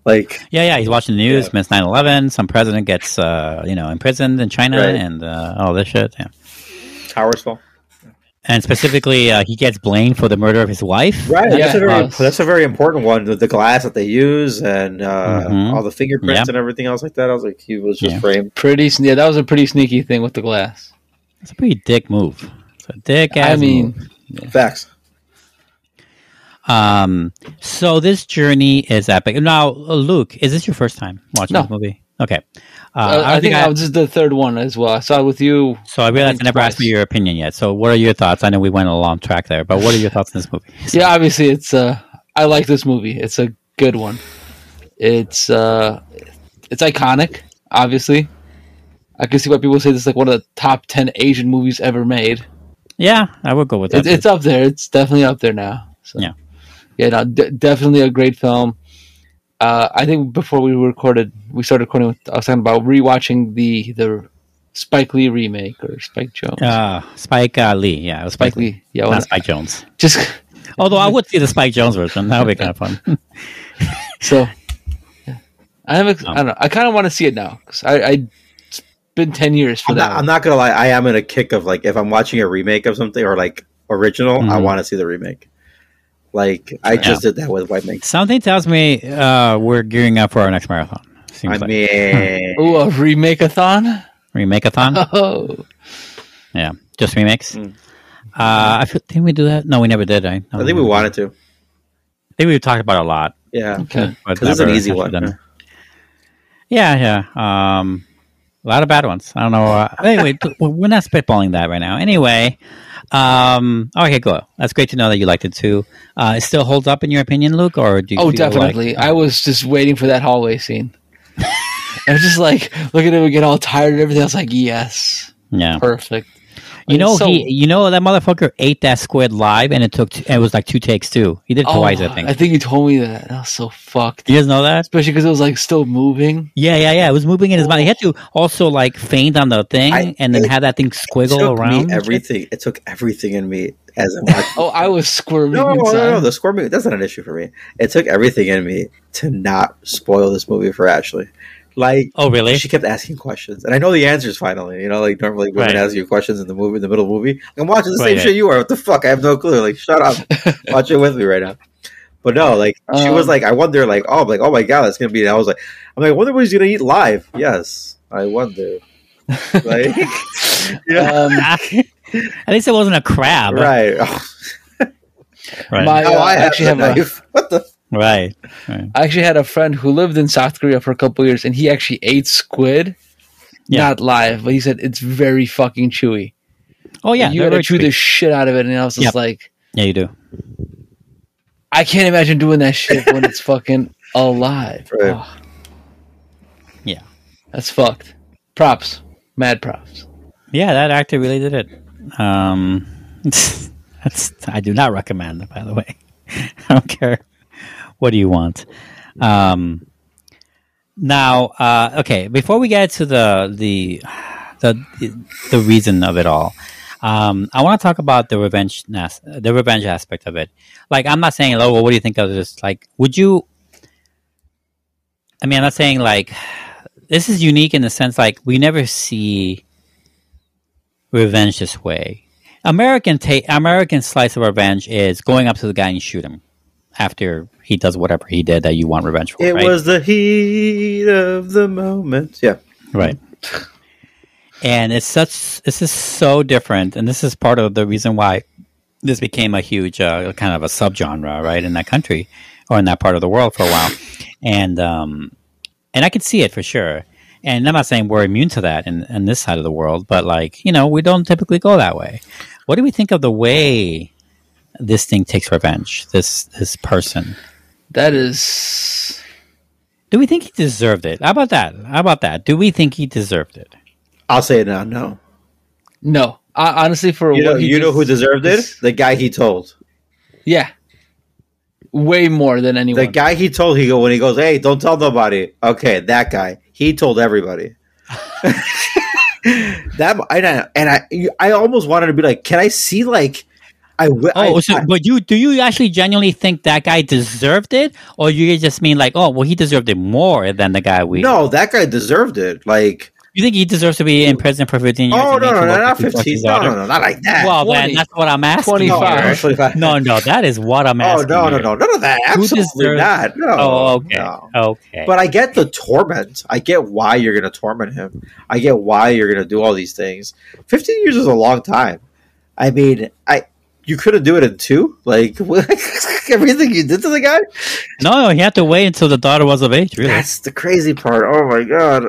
D: like
B: Yeah, yeah. He's watching the news.
D: Yeah.
B: Missed 9/11. Some president gets uh, you know imprisoned in China
D: Right.
B: and uh, all this shit. Yeah.
D: Towers fall.
B: And specifically, uh, he gets blamed for the murder of his wife.
D: Right.
C: Yeah,
D: that's a very
C: uh,
D: that's a very important one. The, the glass that they use and uh,
B: Mhm.
D: all the fingerprints
B: Yep.
D: and everything else like that. I was like, he was just
B: Yeah.
D: framed.
C: pretty. Yeah, that was a pretty sneaky thing with the glass.
B: It's a pretty dick move. It's a dick
C: I mean,
B: move.
D: Facts.
B: Um, so this journey is epic. Now, uh, Luke, is this your first time watching
C: No.
B: this movie? Okay. Uh,
C: uh, I,
B: don't
C: think
B: I-
C: I, this is the third one as well. I saw it with you.
B: so I realized I never asked
C: twice.
B: me your opinion yet. So what are your thoughts? I know we went a long track there, but what are your thoughts on this movie? [LAUGHS]
C: Yeah, obviously it's. uh I like this movie. It's a good one. It's uh it's iconic. Obviously, I can see why people say this is like one of the top ten Asian movies ever made.
B: Yeah, I would go with that.
C: It, it's up there. It's definitely up there now. So.
B: Yeah.
C: yeah, no, d- definitely a great film. Uh, I think before we recorded, we started recording. With, I was talking about rewatching the the Spike Lee remake or Spike Jonze.
B: uh, Spike uh, Lee. Yeah, it was Spike,
C: Spike Lee, yeah,
B: not
C: well,
B: Spike Jonze. [LAUGHS]
C: just [LAUGHS]
B: Although I would see the Spike Jonze version. That would be kind of fun. [LAUGHS]
C: so. Yeah. I have. A, I don't know. I kind of want to see it now because I, I. It's been ten years for
D: I'm
C: that.
D: not,
C: one.
D: I'm not gonna lie. I am in a kick of like if I'm watching a remake of something or like original, I
B: Mhm.
D: want to see the remake. Like I just did that with White Mink.
B: Something tells me uh, we're gearing up for our next marathon. Seems
D: I
B: like
D: mean, [LAUGHS]
C: Ooh, a remake-a-thon?
B: remake-a-thon. [LAUGHS]
C: Oh,
B: yeah, just remakes.
D: Mm.
B: Uh, I feel, didn't we do that? No, we never did. I,
D: I think we wanted to.
B: I think we've talked about it a lot.
D: Yeah,
C: okay.
D: because it's an easy one.
B: done. Yeah, yeah. Um, a lot of bad ones. I don't know. Uh, anyway, [LAUGHS] we're not spitballing that right now. Anyway, um, okay, cool. That's great to know that you liked it too. Uh, it still holds up in your opinion, Luke, or do you?
C: Oh, definitely.
B: Like,
C: I was just waiting for that hallway scene. [LAUGHS] I was just like, looking at him get all tired and everything. I was like, yes,
B: yeah.
C: perfect.
B: You know,
C: so-
B: he, you know, that motherfucker ate that squid live, and it took, t- it was like two takes too. He did it
C: Oh,
B: twice, I think.
C: I think you told me that. That was so fucked.
B: you guys know that?
C: Especially because it was like still moving.
B: Yeah, yeah, yeah. It was moving in his mouth. He had to also like feint on the thing,
D: I-
B: and then
D: it
B: have that thing
D: It
B: squiggle
D: took
B: around.
D: me everything. It took everything in me as I watched. [LAUGHS]
C: Oh, I was squirming
D: No, no, no, no. The squirming that's not an issue for me. It took everything in me to not spoil this movie for Ashley. Like
B: Oh, really?
D: she kept asking questions, and I know the answers finally. You know, like normally women
B: Right.
D: ask you questions in the movie, in the middle of the movie. I'm watching the
B: Right,
D: same
B: yeah.
D: shit you are. What the fuck? I have no clue. Like, shut up. [LAUGHS] Watch it with me right now. But no, like she was
C: Um,
D: like, I wonder, like, oh, like, oh my god, that's gonna be. And I was like, I'm like, I wonder what he's gonna eat live. Yes, I wonder. Like, [LAUGHS] yeah,
C: Um, [LAUGHS]
B: At least it wasn't a crab,
D: right.
B: Right.
C: My-
D: Now
C: uh,
D: I
C: actually
D: the
C: have a-
D: knife. What the?
B: Right. right.
C: I actually had a friend who lived in South Korea for a couple years, and he actually ate squid.
B: Yeah.
C: not live, but he said it's very fucking chewy.
B: Oh yeah,
C: you gotta chew
B: chewy.
C: the shit out of it, and I was just
B: Yep.
C: like,
B: yeah, you do.
C: I can't imagine doing that shit when it's [LAUGHS] fucking alive.
D: Right.
C: Oh,
B: Yeah,
C: that's fucked. Props, mad props.
B: yeah, that actor really did it. Um, [LAUGHS] that's I do not recommend. By the way, [LAUGHS] I don't care. What do you want? Um, now, uh, okay. Before we get to the the the the reason of it all, um, I want to talk about the revenge the revenge aspect of it. Like, I'm not saying, oh, well, what do you think of this? Like, would you? I mean, I'm not saying like this is unique in the sense like we never see revenge this way. American ta- American slice of revenge is going up to the guy and shoot him after he does whatever he did that you want revenge for.
D: It
B: right?
D: was the heat of the moment. Yeah.
B: Right. And it's such this is so different, and this is part of the reason why this became a huge uh, kind of a subgenre, right, in that country or in that part of the world for a while, and um, and I could see it for sure. And I'm not saying we're immune to that in, in this side of the world, but like you know, we don't typically go that way. What do we think of the way this thing takes revenge? This this person.
C: That is.
B: Do we think he deserved it? How about that? How about that? Do we think he deserved it?
D: I'll say it now. No.
C: No, I, honestly, for
D: You know,
C: he
D: you know who deserved it? The guy he told.
C: Yeah, way more than anyone.
D: The guy he told, he go when he goes, "Hey, don't tell nobody." Okay, that guy. He told everybody. [LAUGHS] [LAUGHS] that and I, and I, I almost wanted to be like, can I see like, I wi-
B: Oh,
D: I-
B: so,
D: I-
B: but you do you actually genuinely think that guy deserved it, or you just mean like, oh, well, he deserved it more than the guy we?
D: no, that guy deserved it. Like,
B: you think he deserves to be in prison for fifteen years?
D: oh no, no, no, not
B: like he fucked
D: fifteen. No, no, no, not like that.
B: Well,
C: 20.
B: then that's what I'm asking.
C: 25.
B: you.
D: 25.
B: No, no, that is what I'm asking.
D: Oh no,
B: no,
D: no, none of that. Absolutely
B: deserves-
D: not. No.
B: Oh, okay,
D: no.
B: okay.
D: But I get the torment. I get why you're going to torment him. I get why you're going to do all these things. Fifteen years is a long time. I mean, I you couldn't do it in two. Like [LAUGHS] everything you did to the guy.
B: no, no, he had to wait until the daughter was of age. Really,
D: That's the crazy part. Oh my god.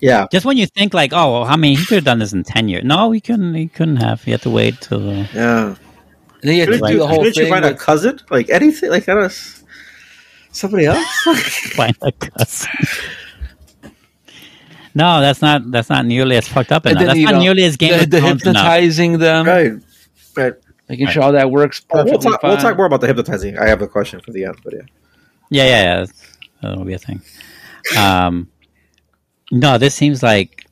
D: Yeah.
B: just when you think like, oh, well, I mean, he could have done this in ten years. No, he couldn't. He couldn't have. He had to wait till. Uh,
D: Yeah.
C: and then you have to do
D: you,
C: the whole
D: couldn't you
C: thing.
D: find a cousin? Like anything? Like I don't somebody else? [LAUGHS]
B: find a cousin. No, that's not that's not nearly as fucked up
C: and
B: enough.
C: then,
B: That's not
C: know,
B: nearly as Game
C: the, the
B: Thrones enough.
C: hypnotizing them,
D: right. Right.
C: making sure all that works
D: We'll
C: perfectly
D: talk, we'll talk more about the hypnotizing. I have a question for the end, but yeah.
B: Yeah, yeah, yeah. That'll be a thing. Um, no, this seems like.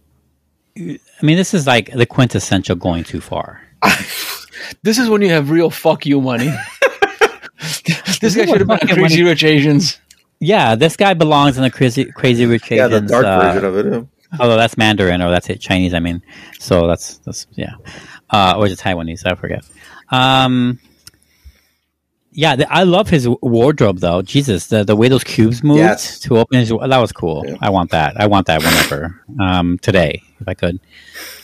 B: I mean, this is like the quintessential going too far. [LAUGHS]
C: This is when you have real fuck you money. [LAUGHS] this guy should have been Crazy
B: money-
C: Rich Asians.
B: Yeah, this guy belongs in the crazy, crazy rich
D: Yeah, the
B: Asians.
D: dark
B: uh,
D: version of it. yeah.
B: although that's Mandarin or that's it, Chinese. I mean, so that's that's yeah, uh, or is it Taiwanese? I forget. Um, yeah, the, I love his wardrobe though. Jesus, the the way those cubes moved
D: Yes.
B: to open his that was cool.
D: Yeah.
B: I want that. I want that whenever um, today if I could,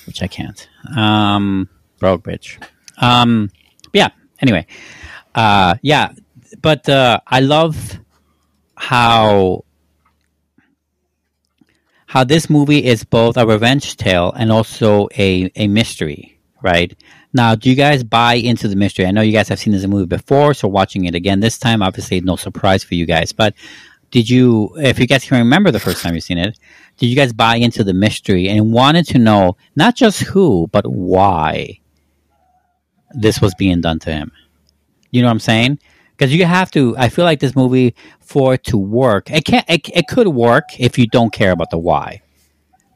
B: which I can't. Um, broke bitch. Um, yeah. Anyway, uh, yeah, but uh, I love how how this movie is both a revenge tale and also a, a mystery, right? Now, do you guys buy into the mystery? I know you guys have seen this movie before, so watching it again this time, obviously, no surprise for you guys. But did you, if you guys can remember the first time you've seen it, did you guys buy into the mystery and wanted to know not just who, but why this was being done to him? You know what I'm saying? Because you have to. I feel like this movie, for it to work, it can It, it could work if you don't care about the why,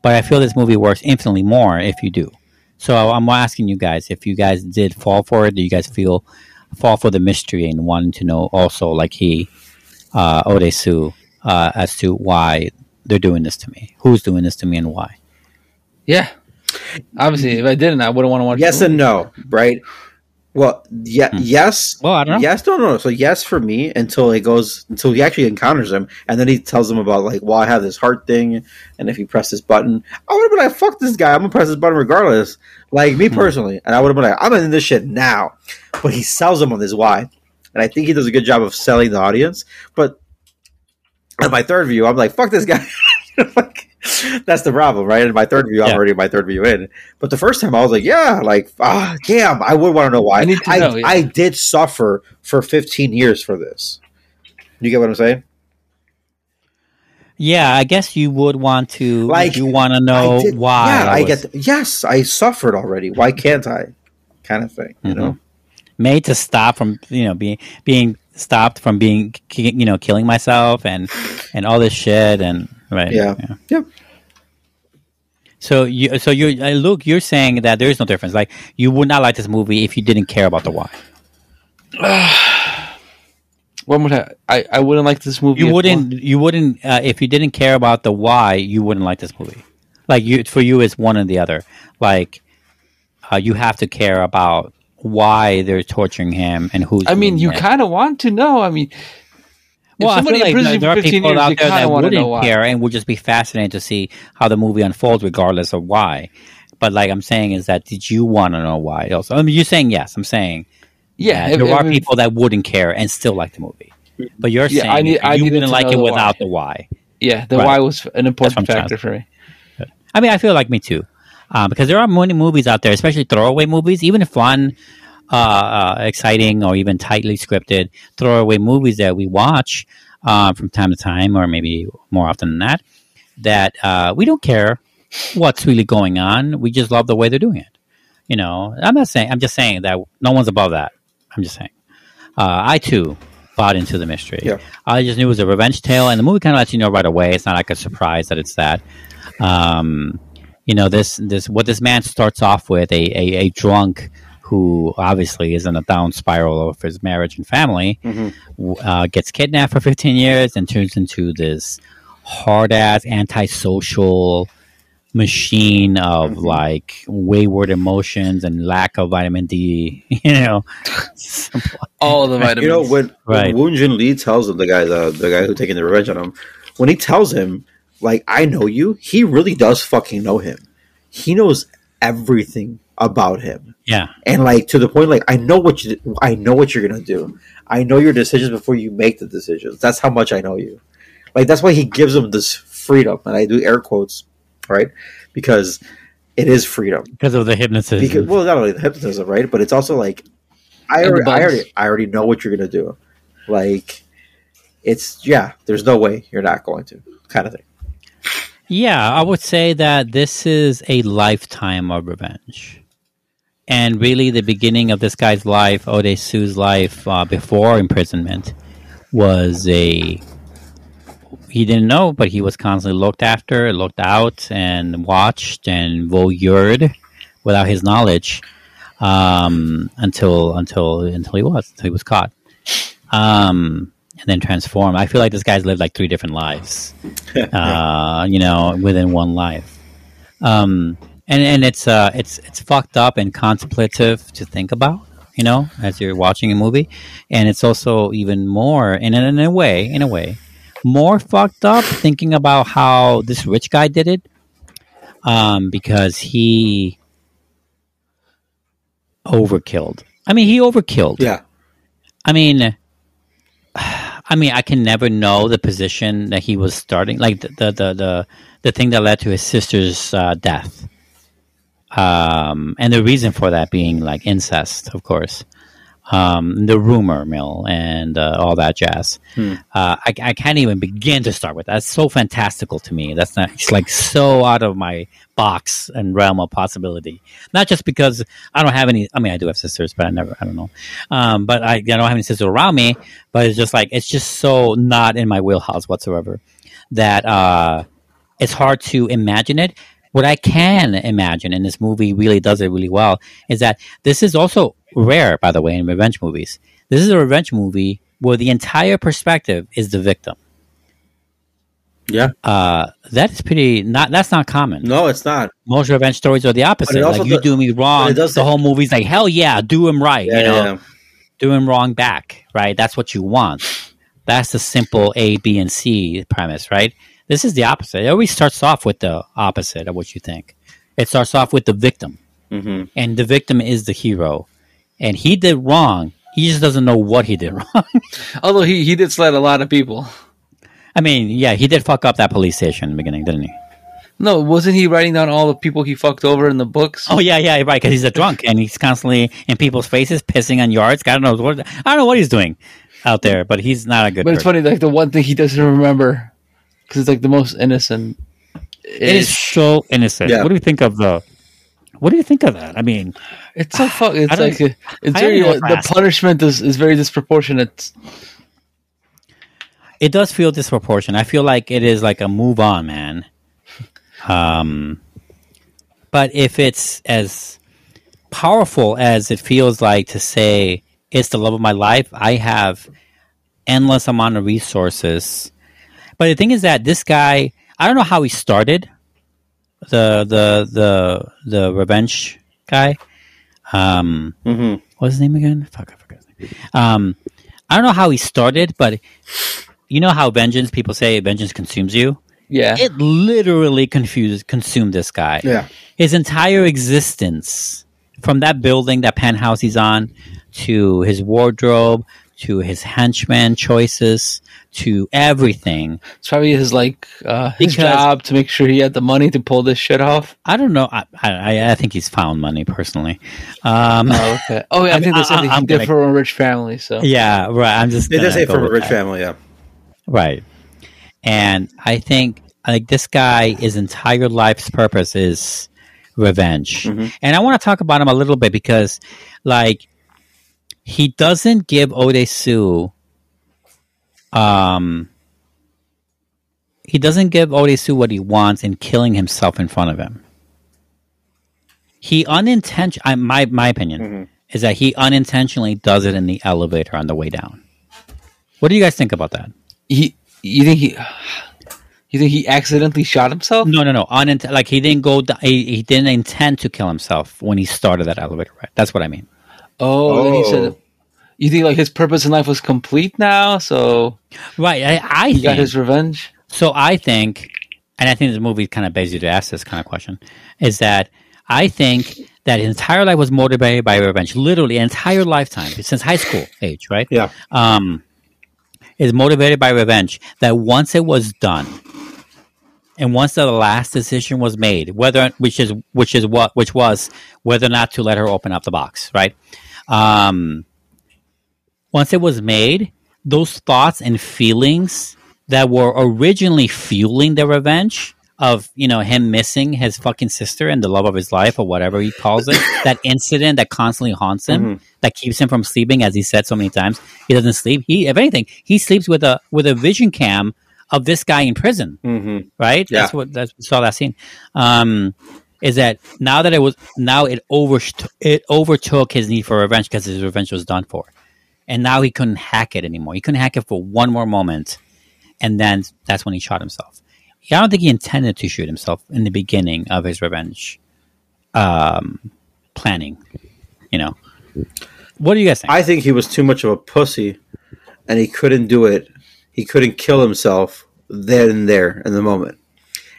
B: but I feel this movie works infinitely more if you do. So I'm asking you guys if you guys did fall for it. Do you guys feel fall for the mystery and wanting to know also, like he, uh, Odesu, uh, as to why they're doing this to me? Who's doing this to me and why?
C: Yeah. Obviously, if I didn't, I wouldn't want to watch.
D: Yes and no, right? Well, yeah, hmm. yes.
B: Well, I don't know.
D: Yes, no, no. So yes for me until it goes until he actually encounters him, and then he tells him about like, well, I have this heart thing, and if you press this button, I would have been like, fuck this guy, I'm gonna press this button regardless. Like me hmm. personally, and I would have been like, I'm in this shit now. But he sells him on this why, and I think he does a good job of selling the audience. But at my third view, I'm like, fuck this guy. [LAUGHS] [LAUGHS] like, that's the problem, right? In my third view, I'm
B: Yeah.
D: already my third view in. But the first time, I was like, yeah, like, ah, damn, I would want to know why.
C: I
D: I,
C: yeah.
D: I did suffer for 15 years for this. You get what I'm saying?
B: Yeah, I guess you would want to.
D: Like,
B: you want to know
D: did-
B: why.
D: Yeah,
B: I
D: I get. yes, I suffered already. Why can't I? Kind of thing, you
B: Mm-hmm.
D: know.
B: made to stop from you know being being stopped from being you know killing myself and and all this shit and right.
D: Yeah. Yeah.
B: So you so you uh, Luke, you're saying that there is no difference. Like you would not like this movie if you didn't care about the why. [SIGHS]
C: One would have, I, I wouldn't like this movie.
B: You wouldn't. You wouldn't. Uh, if you didn't care about the why, you wouldn't like this movie. Like you, for you, it's one or the other. Like uh, you have to care about why they're torturing him and who's.
C: I mean, you kind of want to know. I mean, if
B: Well, I feel like
C: prison
B: there are people
C: years,
B: out there that
C: of want to know
B: wouldn't care and would just be fascinated to see how the movie unfolds, regardless of why. But like I'm saying, is that did you want to know why? Also, I mean, you're saying yes. I'm saying
C: Yeah, if-
B: there are
C: if-
B: people that wouldn't care and still like the movie. But you're
C: Yeah,
B: saying
C: I need, I
B: you wouldn't like it
C: the
B: without the why.
C: Yeah, the
B: Right.
C: why was an important factor for me.
B: I mean, I feel like me too, uh, because there are many movies out there, especially throwaway movies, even fun, uh, uh, exciting, or even tightly scripted throwaway movies that we watch uh, from time to time, or maybe more often than that. That uh, we don't care what's really going on. We just love the way they're doing it. You know, I'm not saying. I'm just saying that no one's above that. I'm just saying. Uh, I too bought into the mystery.
D: Yeah.
B: I just knew it was a revenge tale, and the movie kind of lets you know right away. It's not like a surprise that it's that. Um, you know, this this what this man starts off with a, a, a drunk who obviously is in a down spiral of his marriage and family, w- uh, gets kidnapped for 15 years and turns into this hard ass antisocial machine of like wayward emotions and lack of vitamin D. [LAUGHS] You know, [LAUGHS]
C: All the vitamins.
D: You know when,
B: Right.
D: when Woon Jin Lee tells him the guy the, the guy who taking the revenge on him, when he tells him like I know you, he really does fucking know him. He knows everything about him,
B: yeah,
D: and like to the point like I know what you I know what you're gonna do. I know your decisions before you make the decisions. That's how much I know you. Like that's why he gives him this freedom, and I do air quotes, right? Because it is freedom.
B: because of the hypnotism.
D: Because well, not only the hypnotism, right? But it's also like I already, I already, I already know what you're gonna do. Like it's yeah, there's no way you're not going to, kind of thing.
B: Yeah, I would say that this is a lifetime of revenge. And really, the beginning of this guy's life, Ode Su's life uh, before imprisonment, was a. He didn't know, but he was constantly looked after, looked out, and watched and voyeured without his knowledge um, until until until he was until he was caught, um, and then transformed. I feel like this guy's lived like three different lives [LAUGHS] uh, you know, within one life. Um, and and it's uh, it's it's fucked up and contemplative to think about, you know, as you're watching a movie, and it's also even more, and in, in a way, in a way, more fucked up thinking about how this rich guy did it, um, because he overkilled. I mean, he overkilled.
D: Yeah,
B: I mean, I mean, I can never know the position that he was starting, like the the the the, the thing that led to his sister's uh, death, um, and the reason for that being like incest, of course, um, the rumor mill, and uh, all that jazz. Uh, I, I can't even begin to start with. That's so fantastical to me. That's not. It's like so out of my box and realm of possibility. Not just because I don't have any. I mean, I do have sisters, but I never. I don't know. Um, but I, I don't have any sisters around me. But it's just like it's just so not in my wheelhouse whatsoever that uh, it's hard to imagine it. What I can imagine, and this movie really does it really well, is that this is also rare, by the way, in revenge movies. This is a revenge movie where the entire perspective is the victim.
D: yeah.
B: Uh, that is pretty not. That's not common.
D: No, it's not.
B: Most revenge stories are the opposite.
D: But it also
B: Like you
D: do-
B: do me wrong,
D: does
B: the whole movie's like hell yeah, do him right.
D: Yeah,
B: you know,
D: yeah.
B: do him wrong back. Right. That's what you want. That's the simple A, B, and C premise. Right. This is the opposite. It always starts off with the opposite of what you think. It starts off with the victim,
D: hmm
B: and the victim is the hero, and he did wrong. He just doesn't know what he did [LAUGHS] wrong.
C: Although he, he did sled a lot of people.
B: I mean, yeah, he did fuck up that police station in the beginning, didn't he?
C: No, wasn't he writing down all the people he fucked over in the books?
B: Oh yeah, yeah, right. Because he's a drunk and he's constantly in people's faces, pissing on yards. God knows what. I don't know what he's doing out there, but he's not a good.
C: but it's
B: person.
C: funny, like the one thing he doesn't remember because it's like the most innocent.
B: It is so innocent.
D: Yeah.
B: What do you think of the? What do you think of that? I mean,
C: It's so fuck. It's
B: I don't-
C: like uh, it's very
B: know
C: uh,
B: what to
C: the punishment is, is very disproportionate.
B: it does feel disproportionate. I feel like it is like a move on, man. Um, but if it's as powerful as it feels like to say it's the love of my life, I have endless amount of resources. But the thing is that this guy, I don't know how he started the the the the revenge guy. Um,
D: Mm-hmm.
B: what's his name again? Fuck, I forgot. his name. Um, I don't know how he started, but you know how vengeance people say vengeance consumes you.
C: Yeah,
B: It literally confused consumed this guy.
D: Yeah.
B: His entire existence, from that building, that penthouse he's on, to his wardrobe, to his henchman choices, to everything.
C: it's probably his like uh, his
B: Because-
C: job to make sure he had the money to pull this shit off.
B: I don't know. I I, I think he's found money personally. Um,
C: Oh, okay. Oh, yeah, I, [LAUGHS]
B: I
C: think
B: mean,
C: they said
B: I-
C: that
B: I'm
C: he
B: gonna-
C: for a rich family. So
B: yeah, right. I'm just.
D: They did
B: gonna
D: say from a rich
B: that.
D: family, yeah.
B: Right. And I think like this guy, his entire life's purpose is revenge.
D: Mhm.
B: And I want to talk about him a little bit because like he doesn't give Odesu um he doesn't give Odesu what he wants in killing himself in front of him. He unintentionally, my my opinion
D: Mhm.
B: is that he unintentionally does it in the elevator on the way down. What do you guys think about that?
C: he, you think he, you think he accidentally shot himself?
B: No, no, no. Unint- like he didn't go. He, he didn't intend to kill himself when he started that elevator ride. That's what I mean.
C: Oh, and he
D: Oh.
C: said, you think like his purpose in life was complete now, so
B: Right. I, I
C: he
B: think
C: got his revenge.
B: so. I think, and I think the movie kind of begs you to ask this kind of question: is that I think that his entire life was motivated by revenge. Literally, an entire lifetime since high school age. Right.
D: Yeah.
B: um, is motivated by revenge. That once it was done, and once the last decision was made, whether which is which is what which was whether or not to let her open up the box, right? Um, once it was made, those thoughts and feelings that were originally fueling the revenge of you know him missing his fucking sister and the love of his life or whatever he calls it [COUGHS] that incident that constantly haunts him
D: Mhm.
B: that keeps him from sleeping as he said so many times he doesn't sleep he if anything he sleeps with a with a vision cam of this guy in prison
D: Mm-hmm.
B: right
D: Yeah.
B: that's what that's we saw that scene um is that now that it was now it over it overtook his need for revenge because his revenge was done for and now he couldn't hack it anymore he couldn't hack it for one more moment and then that's when he shot himself yeah, I don't think he intended to shoot himself in the beginning of his revenge um, planning. You know, what do you guys think?
D: I think he was too much of a pussy, and he couldn't do it. He couldn't kill himself then and there in the moment.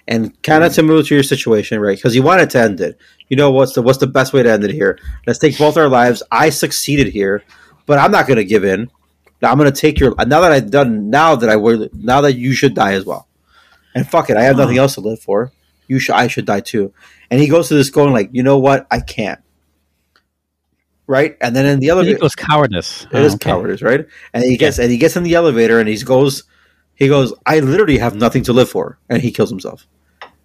D: And kind of similar to your situation, right? Because he wanted to end it. You know what's the what's the best way to end it here? Let's take both our lives. I succeeded here, but I'm not going to give in. I'm going to take your now that I've done now that I were now that you should die as well. And fuck it, I have nothing else to live for. You should I should die too. And he goes to this going like, you know what? I can't. Right, and then in the elevator,
B: it was cowardice.
D: it is
B: Oh, okay.
D: cowardice, right? And he gets and he gets in the elevator and he goes, he goes, I literally have nothing to live for, and he kills himself.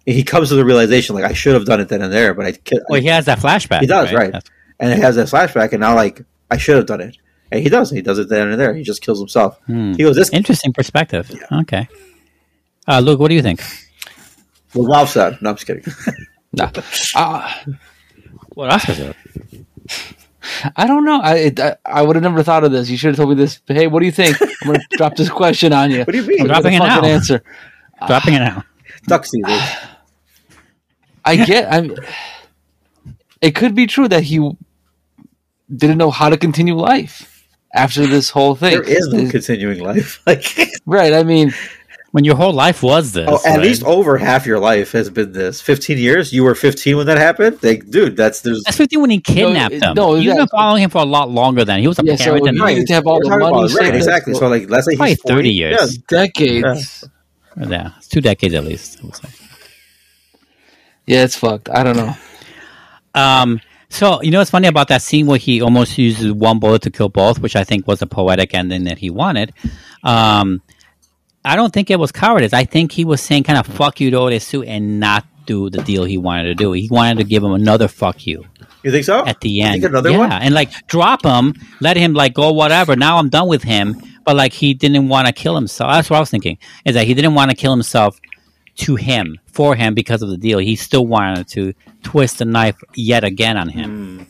D: He comes to the realization like I should have done it then and there, but I,
B: Well, he has that flashback.
D: He does, right.
B: That's-
D: and it has that flashback, and now like I should have done it, and he does. He does it then and there. He just kills himself.
B: Hmm.
D: He goes, this
B: Interesting perspective. Okay. Uh, Luke, what do you think?
D: was Ralf said. No, I'm just kidding. [LAUGHS]
C: Nah. Uh,
B: What Oscar said?
C: I don't know. I it, I, I would have never thought of this. You should have told me this. Hey, what do you think? I'm going [LAUGHS] to drop this question on you.
D: what do you mean?
B: I'm dropping it now.
C: answer.
B: Dropping it now. [SIGHS]
D: Duck season. [SIGHS]
C: I get. I'm. It could be true that he didn't know how to continue life after this whole thing.
D: There is no continuing life. [LAUGHS] Like,
C: right. I mean,
B: When your whole life was this.
D: oh, at
B: right?
D: least over half your life has been this. Fifteen years. You were fifteen when that happened. Like, dude, that's there's.
B: That's 15 when he kidnapped
C: it-
B: him.
C: no,
B: You've
C: yeah.
B: been following him for a lot longer than he was a
C: Yeah, so
B: parent.
C: if
B: and
C: you- to have all the
D: talking
C: money
D: about right? Exactly. So, like, let's say
B: Probably
D: he's
B: 30
D: 40.
B: years.
C: decades.
B: Yeah, it's two decades at least. I would say.
C: Yeah, it's fucked. I don't know.
B: Um, so you know what's funny about that scene where he almost uses one bullet to kill both, which I think was a poetic ending that he wanted. Um, I don't think it was cowardice. I think he was saying kind of "fuck you" to Odesu and not do the deal he wanted to do. He wanted to give him another "fuck you"
D: You think so?
B: at the
D: You
B: end.
D: think another
B: yeah,
D: one?
B: and like drop him, let him like go whatever. Now I'm done with him, but like he didn't want to kill himself. That's what I was thinking. Is that he didn't want to kill himself to him for him because of the deal. He still wanted to twist the knife yet again on him hmm.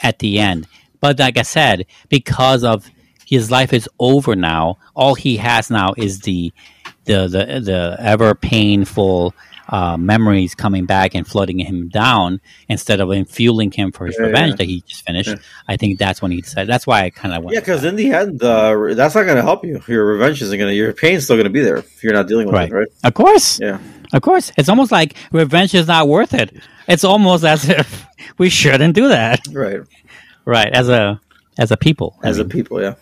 B: at the end. But like I said, because of his life is over now, all he has now is the the the, the ever painful uh, memories coming back and flooding him down instead of fueling him for his
D: Yeah,
B: revenge
D: yeah.
B: that he just finished.
D: Yeah.
B: I think that's when he decided. That's why I kind of went.
D: Yeah, because in the end, uh, that's not going to help you. Your revenge isn't going to. Your pain's still going to be there if you're not dealing with
B: Right.
D: it, right?
B: Of course,
D: Yeah.
B: of course. It's almost like revenge is not worth it. It's almost as [LAUGHS] if we shouldn't do that,
D: Right.
B: right? As a as a people, I
D: As a people, yeah.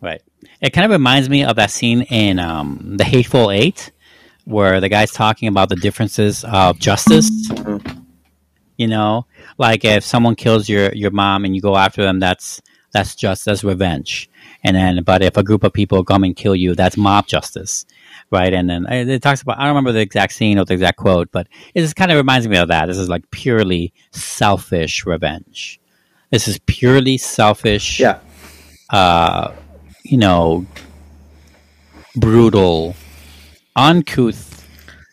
B: Right. It kind of reminds me of that scene in um, The Hateful Eight, where the guy's talking about the differences of justice. You know, like if someone kills your, your mom and you go after them, that's that's just as revenge. And then, but if a group of people come and kill you, that's mob justice, right? And then it talks about I don't remember the exact scene or the exact quote, but it just kind of reminds me of that. This is like purely selfish revenge. This is purely selfish
D: Yeah.
B: uh, you know, brutal, uncouth,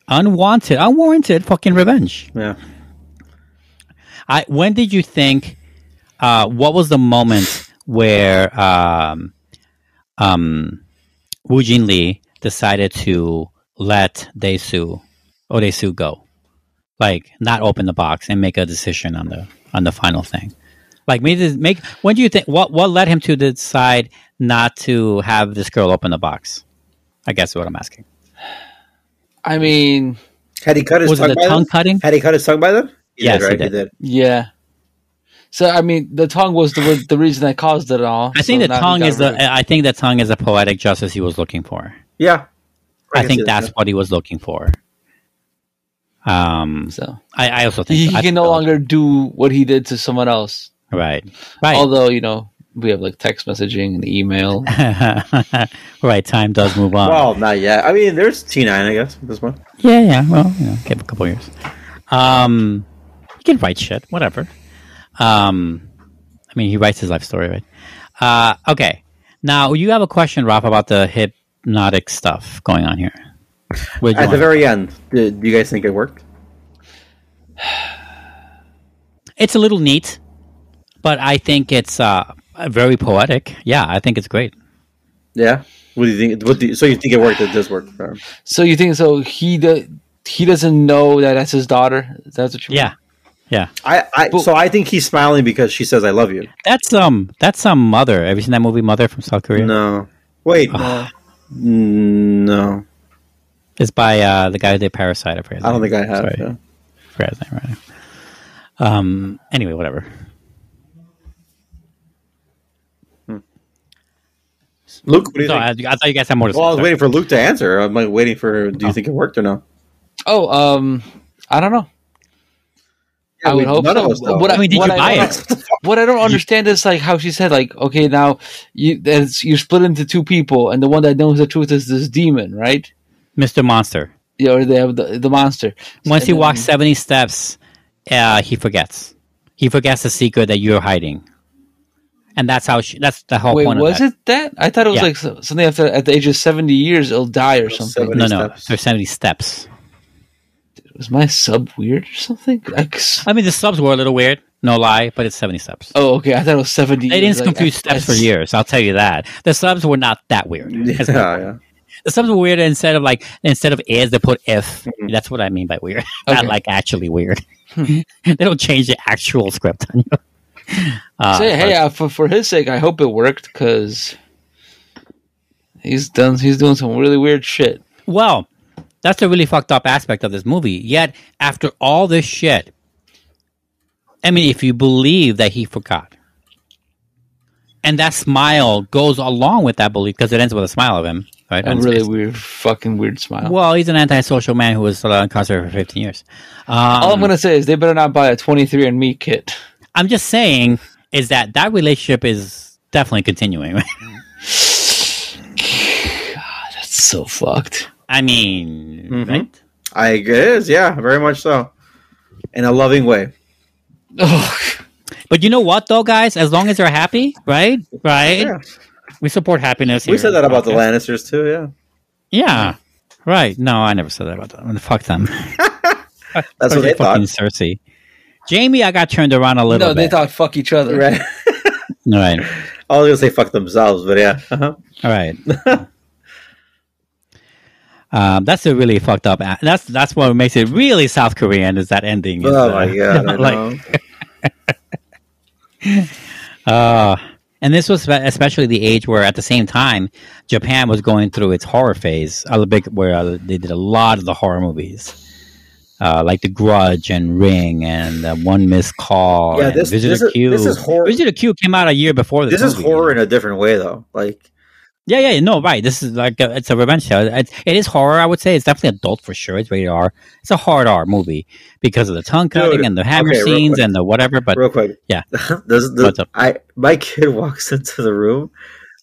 B: unwanted, unwarranted fucking revenge.
D: Yeah.
B: I when did you think? Uh, what was the moment where um, um, Woo-jin Lee decided to let Dae-su or Dae-su go, like not open the box and make a decision on the on the final thing? Like make make when do you think what what led him to decide not to have this girl open the box? I guess is what I'm asking.
C: I mean,
D: Had he cut his
B: Was it
D: tongue
B: the
D: by
B: tongue
D: then?
B: cutting?
D: Had he cut his tongue by then?
B: Yes, he
D: right?
B: did.
C: yeah. So I mean, the tongue was the the reason that caused it all.
B: I think
C: so
B: the tongue is the I think the tongue is a poetic justice he was looking for.
D: Yeah.
B: I,
D: can
B: think
D: see that,
B: that's what he was looking for. Um.
C: So
B: I, I also think
C: he,
B: so.
C: he can no longer do what he did to someone else.
B: right, right,
C: Although you know we have like text messaging and email. [LAUGHS]
B: right. Time does move on.
D: Well, not yet. I mean, there's T9, I guess, this point.
B: yeah, yeah. Well, you know, give a couple years. Um, he can write shit, whatever. Um, I mean, he writes his life story, right? Uh, okay. Now you have a question, Ralf, about the hypnotic stuff going on here.
D: At the
B: want-
D: very end, did do you guys think it worked?
B: it's a little neat, but I think it's uh, very poetic. Yeah, I think it's great.
D: Yeah. What do you think? What do you, so you think it worked? It does work. for him.
C: so you think so? He do, he doesn't know that that's his daughter. That's what you mean?
B: Yeah, yeah.
D: I, I
C: But-
D: so I think he's smiling because she says "I love you."
B: That's um, that's some mother. Have you seen that movie Mother from South Korea?
D: No, wait,
C: Uh,
D: no,
B: It's by uh, the guy who did Parasite. I forget.
D: I don't think I have.
B: Sorry,
D: yeah.
B: forgot his name right now. Um. Anyway, whatever.
D: Luke, what do you
B: So I,
D: think?
B: I thought you guys had more to say.
D: well, I was waiting for Luke to answer. I'm like waiting for. Do you
B: Oh.
D: think it worked or no?
C: oh, um, I don't know. I would
D: we-
C: hope
D: none
C: so.
D: of us know.
C: What
B: I mean, did
C: what
B: you buy
C: I,
B: it? [LAUGHS]
C: What I don't understand is like how she said like, okay, now you that's, you're split into two people, and the one that knows the truth is this demon, right?
B: Mr. Monster.
C: Yeah, or they have the the monster.
B: Once
C: And
B: he
C: then-
B: walks seventy steps, uh, he forgets. He forgets the secret that you're hiding, and that's how. She, that's the whole
C: Wait,
B: point
C: was
B: of that.
C: it that? I thought it was
B: Yeah.
C: like something after at the age of seventy years, it'll die or something.
D: Seventy
B: No, no.
D: steps.
B: There's seventy steps.
C: Was my sub weird or something? I
B: mean, the subs were a little weird. No lie, but it's seventy steps.
C: oh, okay. I thought it was seventy.
B: They didn't
C: Like,
B: confuse
C: I-
B: steps for years. I'll tell you that. The subs were not that weird.
D: Yeah, yeah.
B: The subs were weird instead of like instead of is they put if. Mm-hmm. That's what I mean by weird. [LAUGHS] Not like actually weird. [LAUGHS] they don't change the actual script on you. Uh,
C: Say, hey, uh, for for his sake, I hope it worked because he's done. He's doing some really weird shit.
B: well, that's a really fucked up aspect of this movie. Yet after all this shit, I mean, if you believe that he forgot, and that smile goes along with that belief because it ends with a smile of him right?
C: A really weird, fucking weird smile.
B: Well, he's an antisocial man who was uh, incarcerated for 15 years. Um,
C: All I'm gonna say is they better not buy a 23andMe kit.
B: I'm just saying is that that relationship is definitely continuing. [LAUGHS]
C: God, That's so fucked.
B: I mean,
D: Mhm.
B: right?
D: I it is, yeah, very much so, in a loving way.
C: Oh,
B: But you know what, though, guys? As long as they're happy, right? Right?
D: Yeah.
B: We support happiness.
D: We said that about the. Lannisters too. Yeah,
B: Yeah. Right. No, I never said that about them. Fuck them. [LAUGHS]
D: that's what they
B: fucking
D: thought.
B: Cersei. Jaime, I got turned around a little bit.
C: no, they
B: bit.
C: thought fuck each other.
D: Right. [LAUGHS]
B: All right.
D: I was gonna say fuck themselves, but yeah. Uh-huh.
B: All right. [LAUGHS] um, that's a really fucked up. a- That's that's what makes it really South Korean is that ending. is,
D: Oh
B: uh,
D: my god! I [LAUGHS]
B: like. Uh, and this was especially the age where, at the same time, Japan was going through its horror phase. A big where uh, they did a lot of the horror movies, uh, like The Grudge and Ring and uh, One Missed Call.
D: Yeah,
B: and
D: this-
B: Visitor
D: this is-
B: Q.
D: this is horror-
B: Visitor Q came out a year before this.
D: this is
B: movie.
D: horror in a different way, though. Like,
B: Yeah, yeah, no, right. This is like a, it's a revenge show. It, it is horror. I would say it's definitely adult for sure. It's rated R. It's a hard R movie because of the tongue cutting
D: Dude,
B: and the hammer
D: okay,
B: scenes
D: quick.
B: and the whatever. But
D: real quick,
B: yeah. [LAUGHS]
D: this, this,
B: What's up?
D: I my kid [LAUGHS] walks into the room.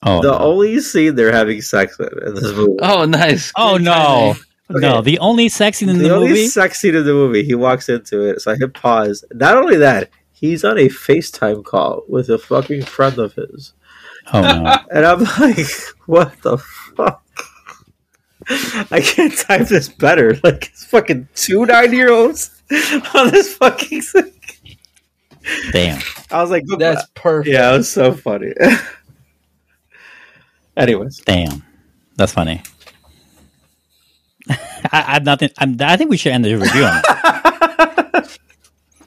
B: oh,
D: the
B: no.
D: only scene they're having sex with in this movie.
C: Oh, nice.
B: oh
C: Good
B: no,
C: timing.
B: no. The only sex scene in
D: the, movie.
B: the,
D: only
B: movie.
D: sex scene in the movie, he walks into it. So I hit pause. Not only that, he's on a FaceTime call with a fucking friend of his.
B: oh no. [LAUGHS]
D: And I'm like, what the fuck? I can't type this better. Like, it's fucking two nine year olds on this fucking thing.
B: Damn.
D: I was like,
C: That's perfect.
D: yeah, it was so funny. [LAUGHS] Anyways,
B: Damn. That's funny. [LAUGHS] I, I've nothing. I'm, I think we should end the review on that.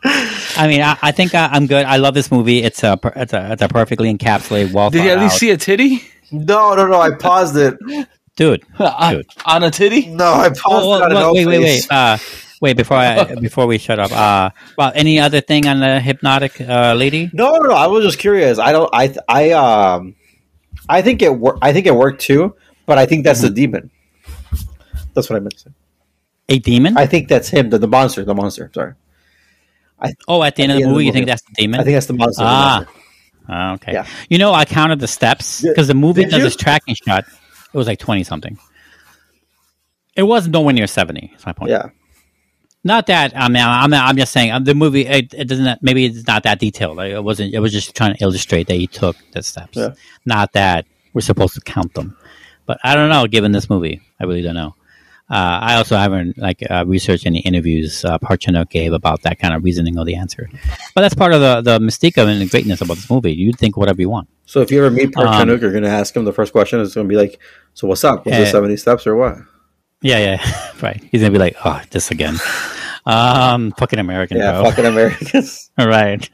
B: I mean, I, I think I, I'm good. I love this movie. It's a, it's a, it's a perfectly encapsulated, well
C: Did you at least
B: out-
C: see a titty?
D: no, no, no. I paused it.
B: dude. [LAUGHS]
C: on,
B: Dude.
C: on a titty?
D: No, I paused it. on an
B: well, wait, wait,
D: face.
B: wait. Uh, wait before I [LAUGHS] before we shut up. Uh, well, any other thing on the hypnotic uh, lady?
D: No, no, no. I was just curious. I don't. I, I, um, I think it. Wor- I think it worked too. But I think that's the demon. That's what I meant to say.
B: A demon?
D: I think that's him. The, the monster. The monster. Sorry.
B: oh, at the end of the
D: the end of the
B: movie, you think that's the demon?
D: I think that's the monster. the
B: Ah.
D: monster.
B: Oh, okay.
D: Yeah.
B: You know, I counted the steps because the movie
D: Did
B: does
D: you?
B: this tracking shot. It was like twenty something. It wasn't nowhere near seventy. That's my point.
D: Yeah.
B: Not that I mean, I'm I'm just saying um, the movie. It, it doesn't. Maybe it's not that detailed. Like, it wasn't. It was just trying to illustrate that he took the steps.
D: Yeah.
B: Not that we're supposed to count them. But I don't know. Given this movie, I really don't know. Uh, I also haven't like uh, researched any interviews uh, Park Chan-wook gave about that kind of reasoning of the answer. But that's part of the the mystique of and the greatness about this movie. You'd think whatever you want.
D: So if you ever meet Park
B: Um,
D: Chan Wook, you're going to ask him the first question It's going to be like, "So what's up? Was
B: Yeah.
D: it seventy steps or what?"
B: Yeah, yeah, [LAUGHS] right. He's gonna be like, "Oh, this again." Um, fucking American,
D: Yeah,
B: bro.
D: fucking Americans. [LAUGHS]
B: All right,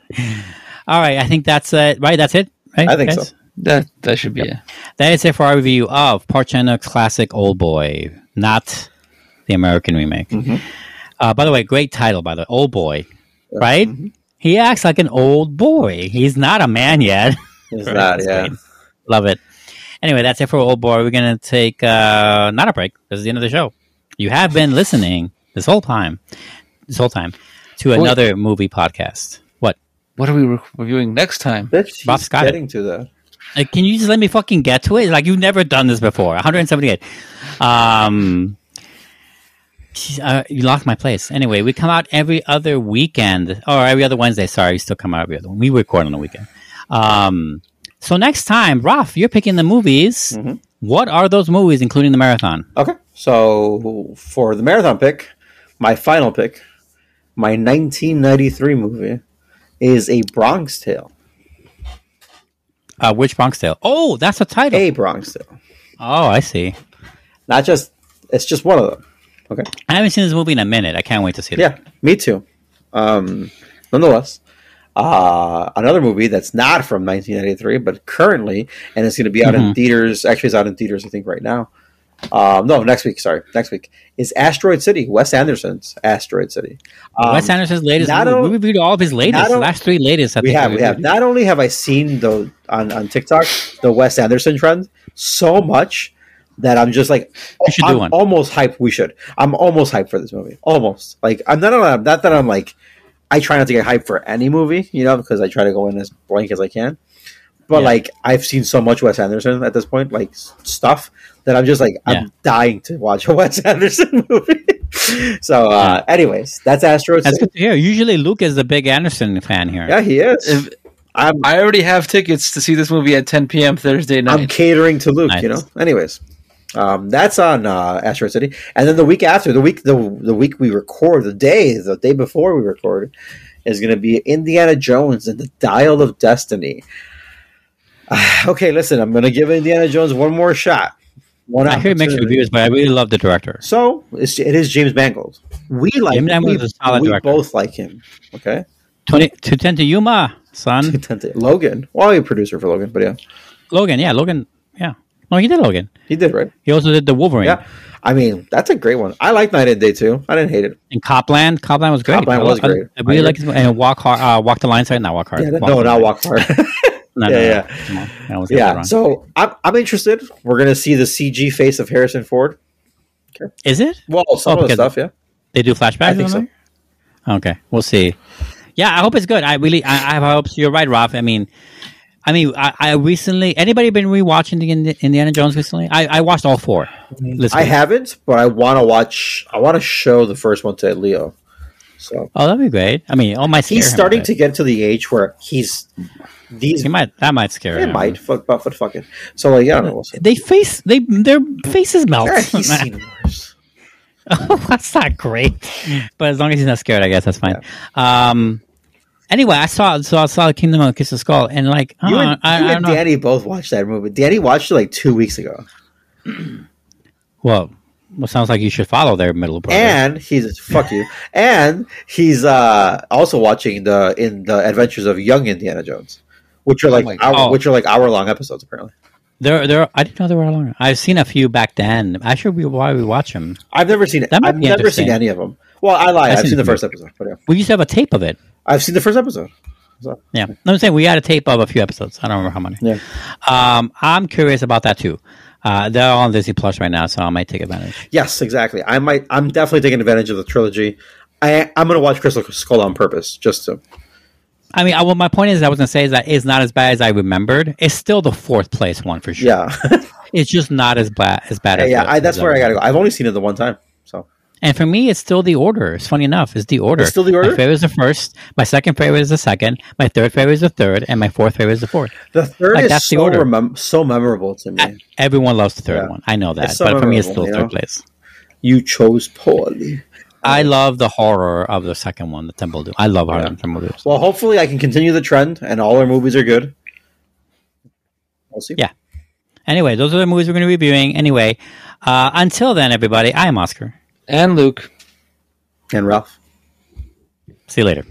B: all right. I think that's it. Right, that's it. Right,
D: I think
B: guys?
D: so.
C: That that should be it.
B: That is it for our review of Park Chan-wook's classic Oldboy, not the American remake.
D: Mhm.
B: Uh, by the way, great title. By the way, Oldboy, right? He acts like an old boy. He's not a man yet.
D: It's
B: Right,
D: not. Yeah. [LAUGHS]
B: Love it. Anyway, that's it for Oldboy. We're going to take uh, not a break. This is the end of the show. You have been listening this whole time, this whole time, to
C: Wait.
B: another movie podcast. What?
C: What are we re- reviewing next time?
D: Bitch,
B: Bob's
D: he's
B: got it.
D: getting to that.
B: Uh, can you just let me fucking get to it? Like you've never done this before. 178. Um, uh, you locked my place. Anyway, we come out every other weekend or every other Wednesday. Sorry, we still come out every other. We record on the weekend. Um, so next time, Ralf, you're picking the movies.
D: Mhm.
B: What are those movies, including the marathon?
D: Okay. So for the marathon pick, my final pick, my 1993 movie is A Bronx Tale.
B: Uh, which Bronx Tale? Oh, that's a title.
D: A Bronx Tale.
B: Oh, I see.
D: Not just. It's just one of them. Okay.
B: I haven't seen this movie in a minute. I can't wait to see it.
D: Yeah, me too. Um, nonetheless, uh, another movie that's not from 1993, but currently, and it's going to be out in
B: Mhm.
D: theaters. Actually, it's out in theaters, I think, right now. Um, no, next week. Sorry, next week is Asteroid City. Wes Anderson's Asteroid City. Um,
B: Wes Anderson's latest
D: not
B: movie.
D: o-
B: we reviewed all of his latest.
D: O-
B: last three latest. I
D: we have, we have. Not only have I seen the on on TikTok the Wes Anderson trend so much, that I'm just like
B: We should do
D: I'm
B: one.
D: almost hyped. We should. I'm almost hyped for this movie. Almost like I'm not. Not not that I'm like. I try not to get hyped for any movie, you know, because I try to go in as blank as I can. But
B: Yeah.
D: like I've seen so much Wes Anderson at this point, like stuff that I'm just like I'm
B: Yeah.
D: dying to watch a [LAUGHS] Wes Anderson movie. [LAUGHS] so, uh, anyways, that's Asteroid
B: That's good to hear. Usually, Luke is the big Anderson fan here.
D: Yeah, he is.
C: If,
D: I'm
C: I already have tickets to see this movie at 10 p.m. Thursday night.
D: I'm catering to Luke,
B: Nice.
D: you know. Anyways, um, that's on uh, Asteroid City, and then the week after, the week the the week we record, the day the day before we record, is going to be Indiana Jones and the Dial of Destiny. [SIGHS] okay, listen, I'm going to give Indiana Jones one more shot. One
B: I hear mixed reviews, but I really love the director.
D: So it's, it is James Mangold. We like
B: James Mangold
D: we, we
B: director.
D: both like him. Okay,
B: 20, to 10 to Yuma, son.
D: Logan. Well, he's a producer for Logan, but yeah,
B: Logan, yeah, Logan, yeah. No, he did Logan.
D: he did right.
B: He also did the Wolverine.
D: Yeah, I mean that's a great one. I like Knight and Day too. I didn't hate it.
B: And Copland, Copland was great.
D: Copland was
B: I-
D: great.
B: I, really
D: I
B: like his and Walk Hard, uh, Walk the Line side, not Walk Hard.
D: Yeah,
B: Walk
D: no, not Walk Hard. [LAUGHS]
B: No,
D: Yeah,
B: no.
D: yeah.
B: Come on. That was the other
D: yeah, so I'm, I'm interested. We're gonna see the CG face of Harrison Ford.
B: is it?
D: Well, some
B: Oh,
D: of the stuff, yeah.
B: They do flashbacks.
D: I think so.
B: Okay, we'll see. Yeah, I hope it's good. I really, I, I have hopes. You're right, Ralf. I mean, I mean, I, I recently. Anybody been rewatching the Indiana Jones recently? I, I watched all four. Mm-hmm. This
D: I haven't, but I want to watch. I want to show the first one to Leo. So
B: Oh, that'd be great. I mean, oh my,
D: he's starting to get to the age where he's these.
B: He might. That might scare
D: It
B: him.
D: might, fuck, but, but fuck it. So like, I don't know. We'll.
B: They face. They their faces melt.
D: Yeah, he's [LAUGHS] seen worse.
B: oh, that's not great. But as long as he's not scared, I guess that's fine. Um. Anyway, I saw so I saw Kingdom of Kiss of Skull, and like,
D: You
B: uh,
D: and,
B: I,
D: you
B: I
D: and
B: don't know.
D: Danny both watched that movie. Danny watched it like two weeks ago,
B: Well, well, sounds like you should follow their middle brother.
D: and he's fuck you, and he's uh also watching the in the Adventures of Young Indiana Jones, which are like hour,
B: God.
D: which are like hour long episodes apparently.
B: There, there. I didn't know there were long. I've seen a few back then. I should be why we watch them.
D: I've never seen it.
B: That might
D: I've
B: be
D: never seen any of them. Well, I lie.
B: I've
D: I've,
B: seen
D: seen the first episode, but yeah,
B: We used to have a tape of it.
D: I've seen the first episode. So,
B: Yeah, I'm saying we had a tape of a few episodes. I don't remember how many.
D: yeah,
B: Um, I'm curious about that too. Uh, they're all on Disney Plus right now, so I might take advantage.
D: yes, exactly. I might. I'm definitely taking advantage of the trilogy. I, I'm going to watch Crystal Skull on purpose, just to.
B: I mean, I, well, my point is, I was gonna say is that it's not as bad as I remembered. It's still the fourth place one for sure.
D: Yeah, [LAUGHS]
B: It's just not as bad as bad as
D: yeah.
B: the-
D: I, that's
B: as
D: where I got to go. I've only seen it the one time, so
B: And for me, it's still the order. It's funny enough. It's the order.
D: It's still the order?
B: My favorite is the first. My second favorite is the second. My third favorite is the third, and my fourth favorite is the fourth.
D: the third
B: Like,
D: is
B: that's the
D: so
B: order.
D: remem- so memorable to me.
B: Everyone loves the third
D: Yeah.
B: one. I know that,
D: so
B: but for me, it's still third
D: know?
B: place.
D: You chose poorly.
B: I love the horror of the second one, the Temple Doom. I love horror
D: Yeah.
B: of Temple Doom.
D: Well, hopefully, I can continue the trend, and all our movies are good. We'll see.
B: Yeah. Anyway, those are the movies we're going to be reviewing. Anyway, uh, until then, everybody, I am Oscar.
C: And Luke.
D: And Ralf.
B: See you later.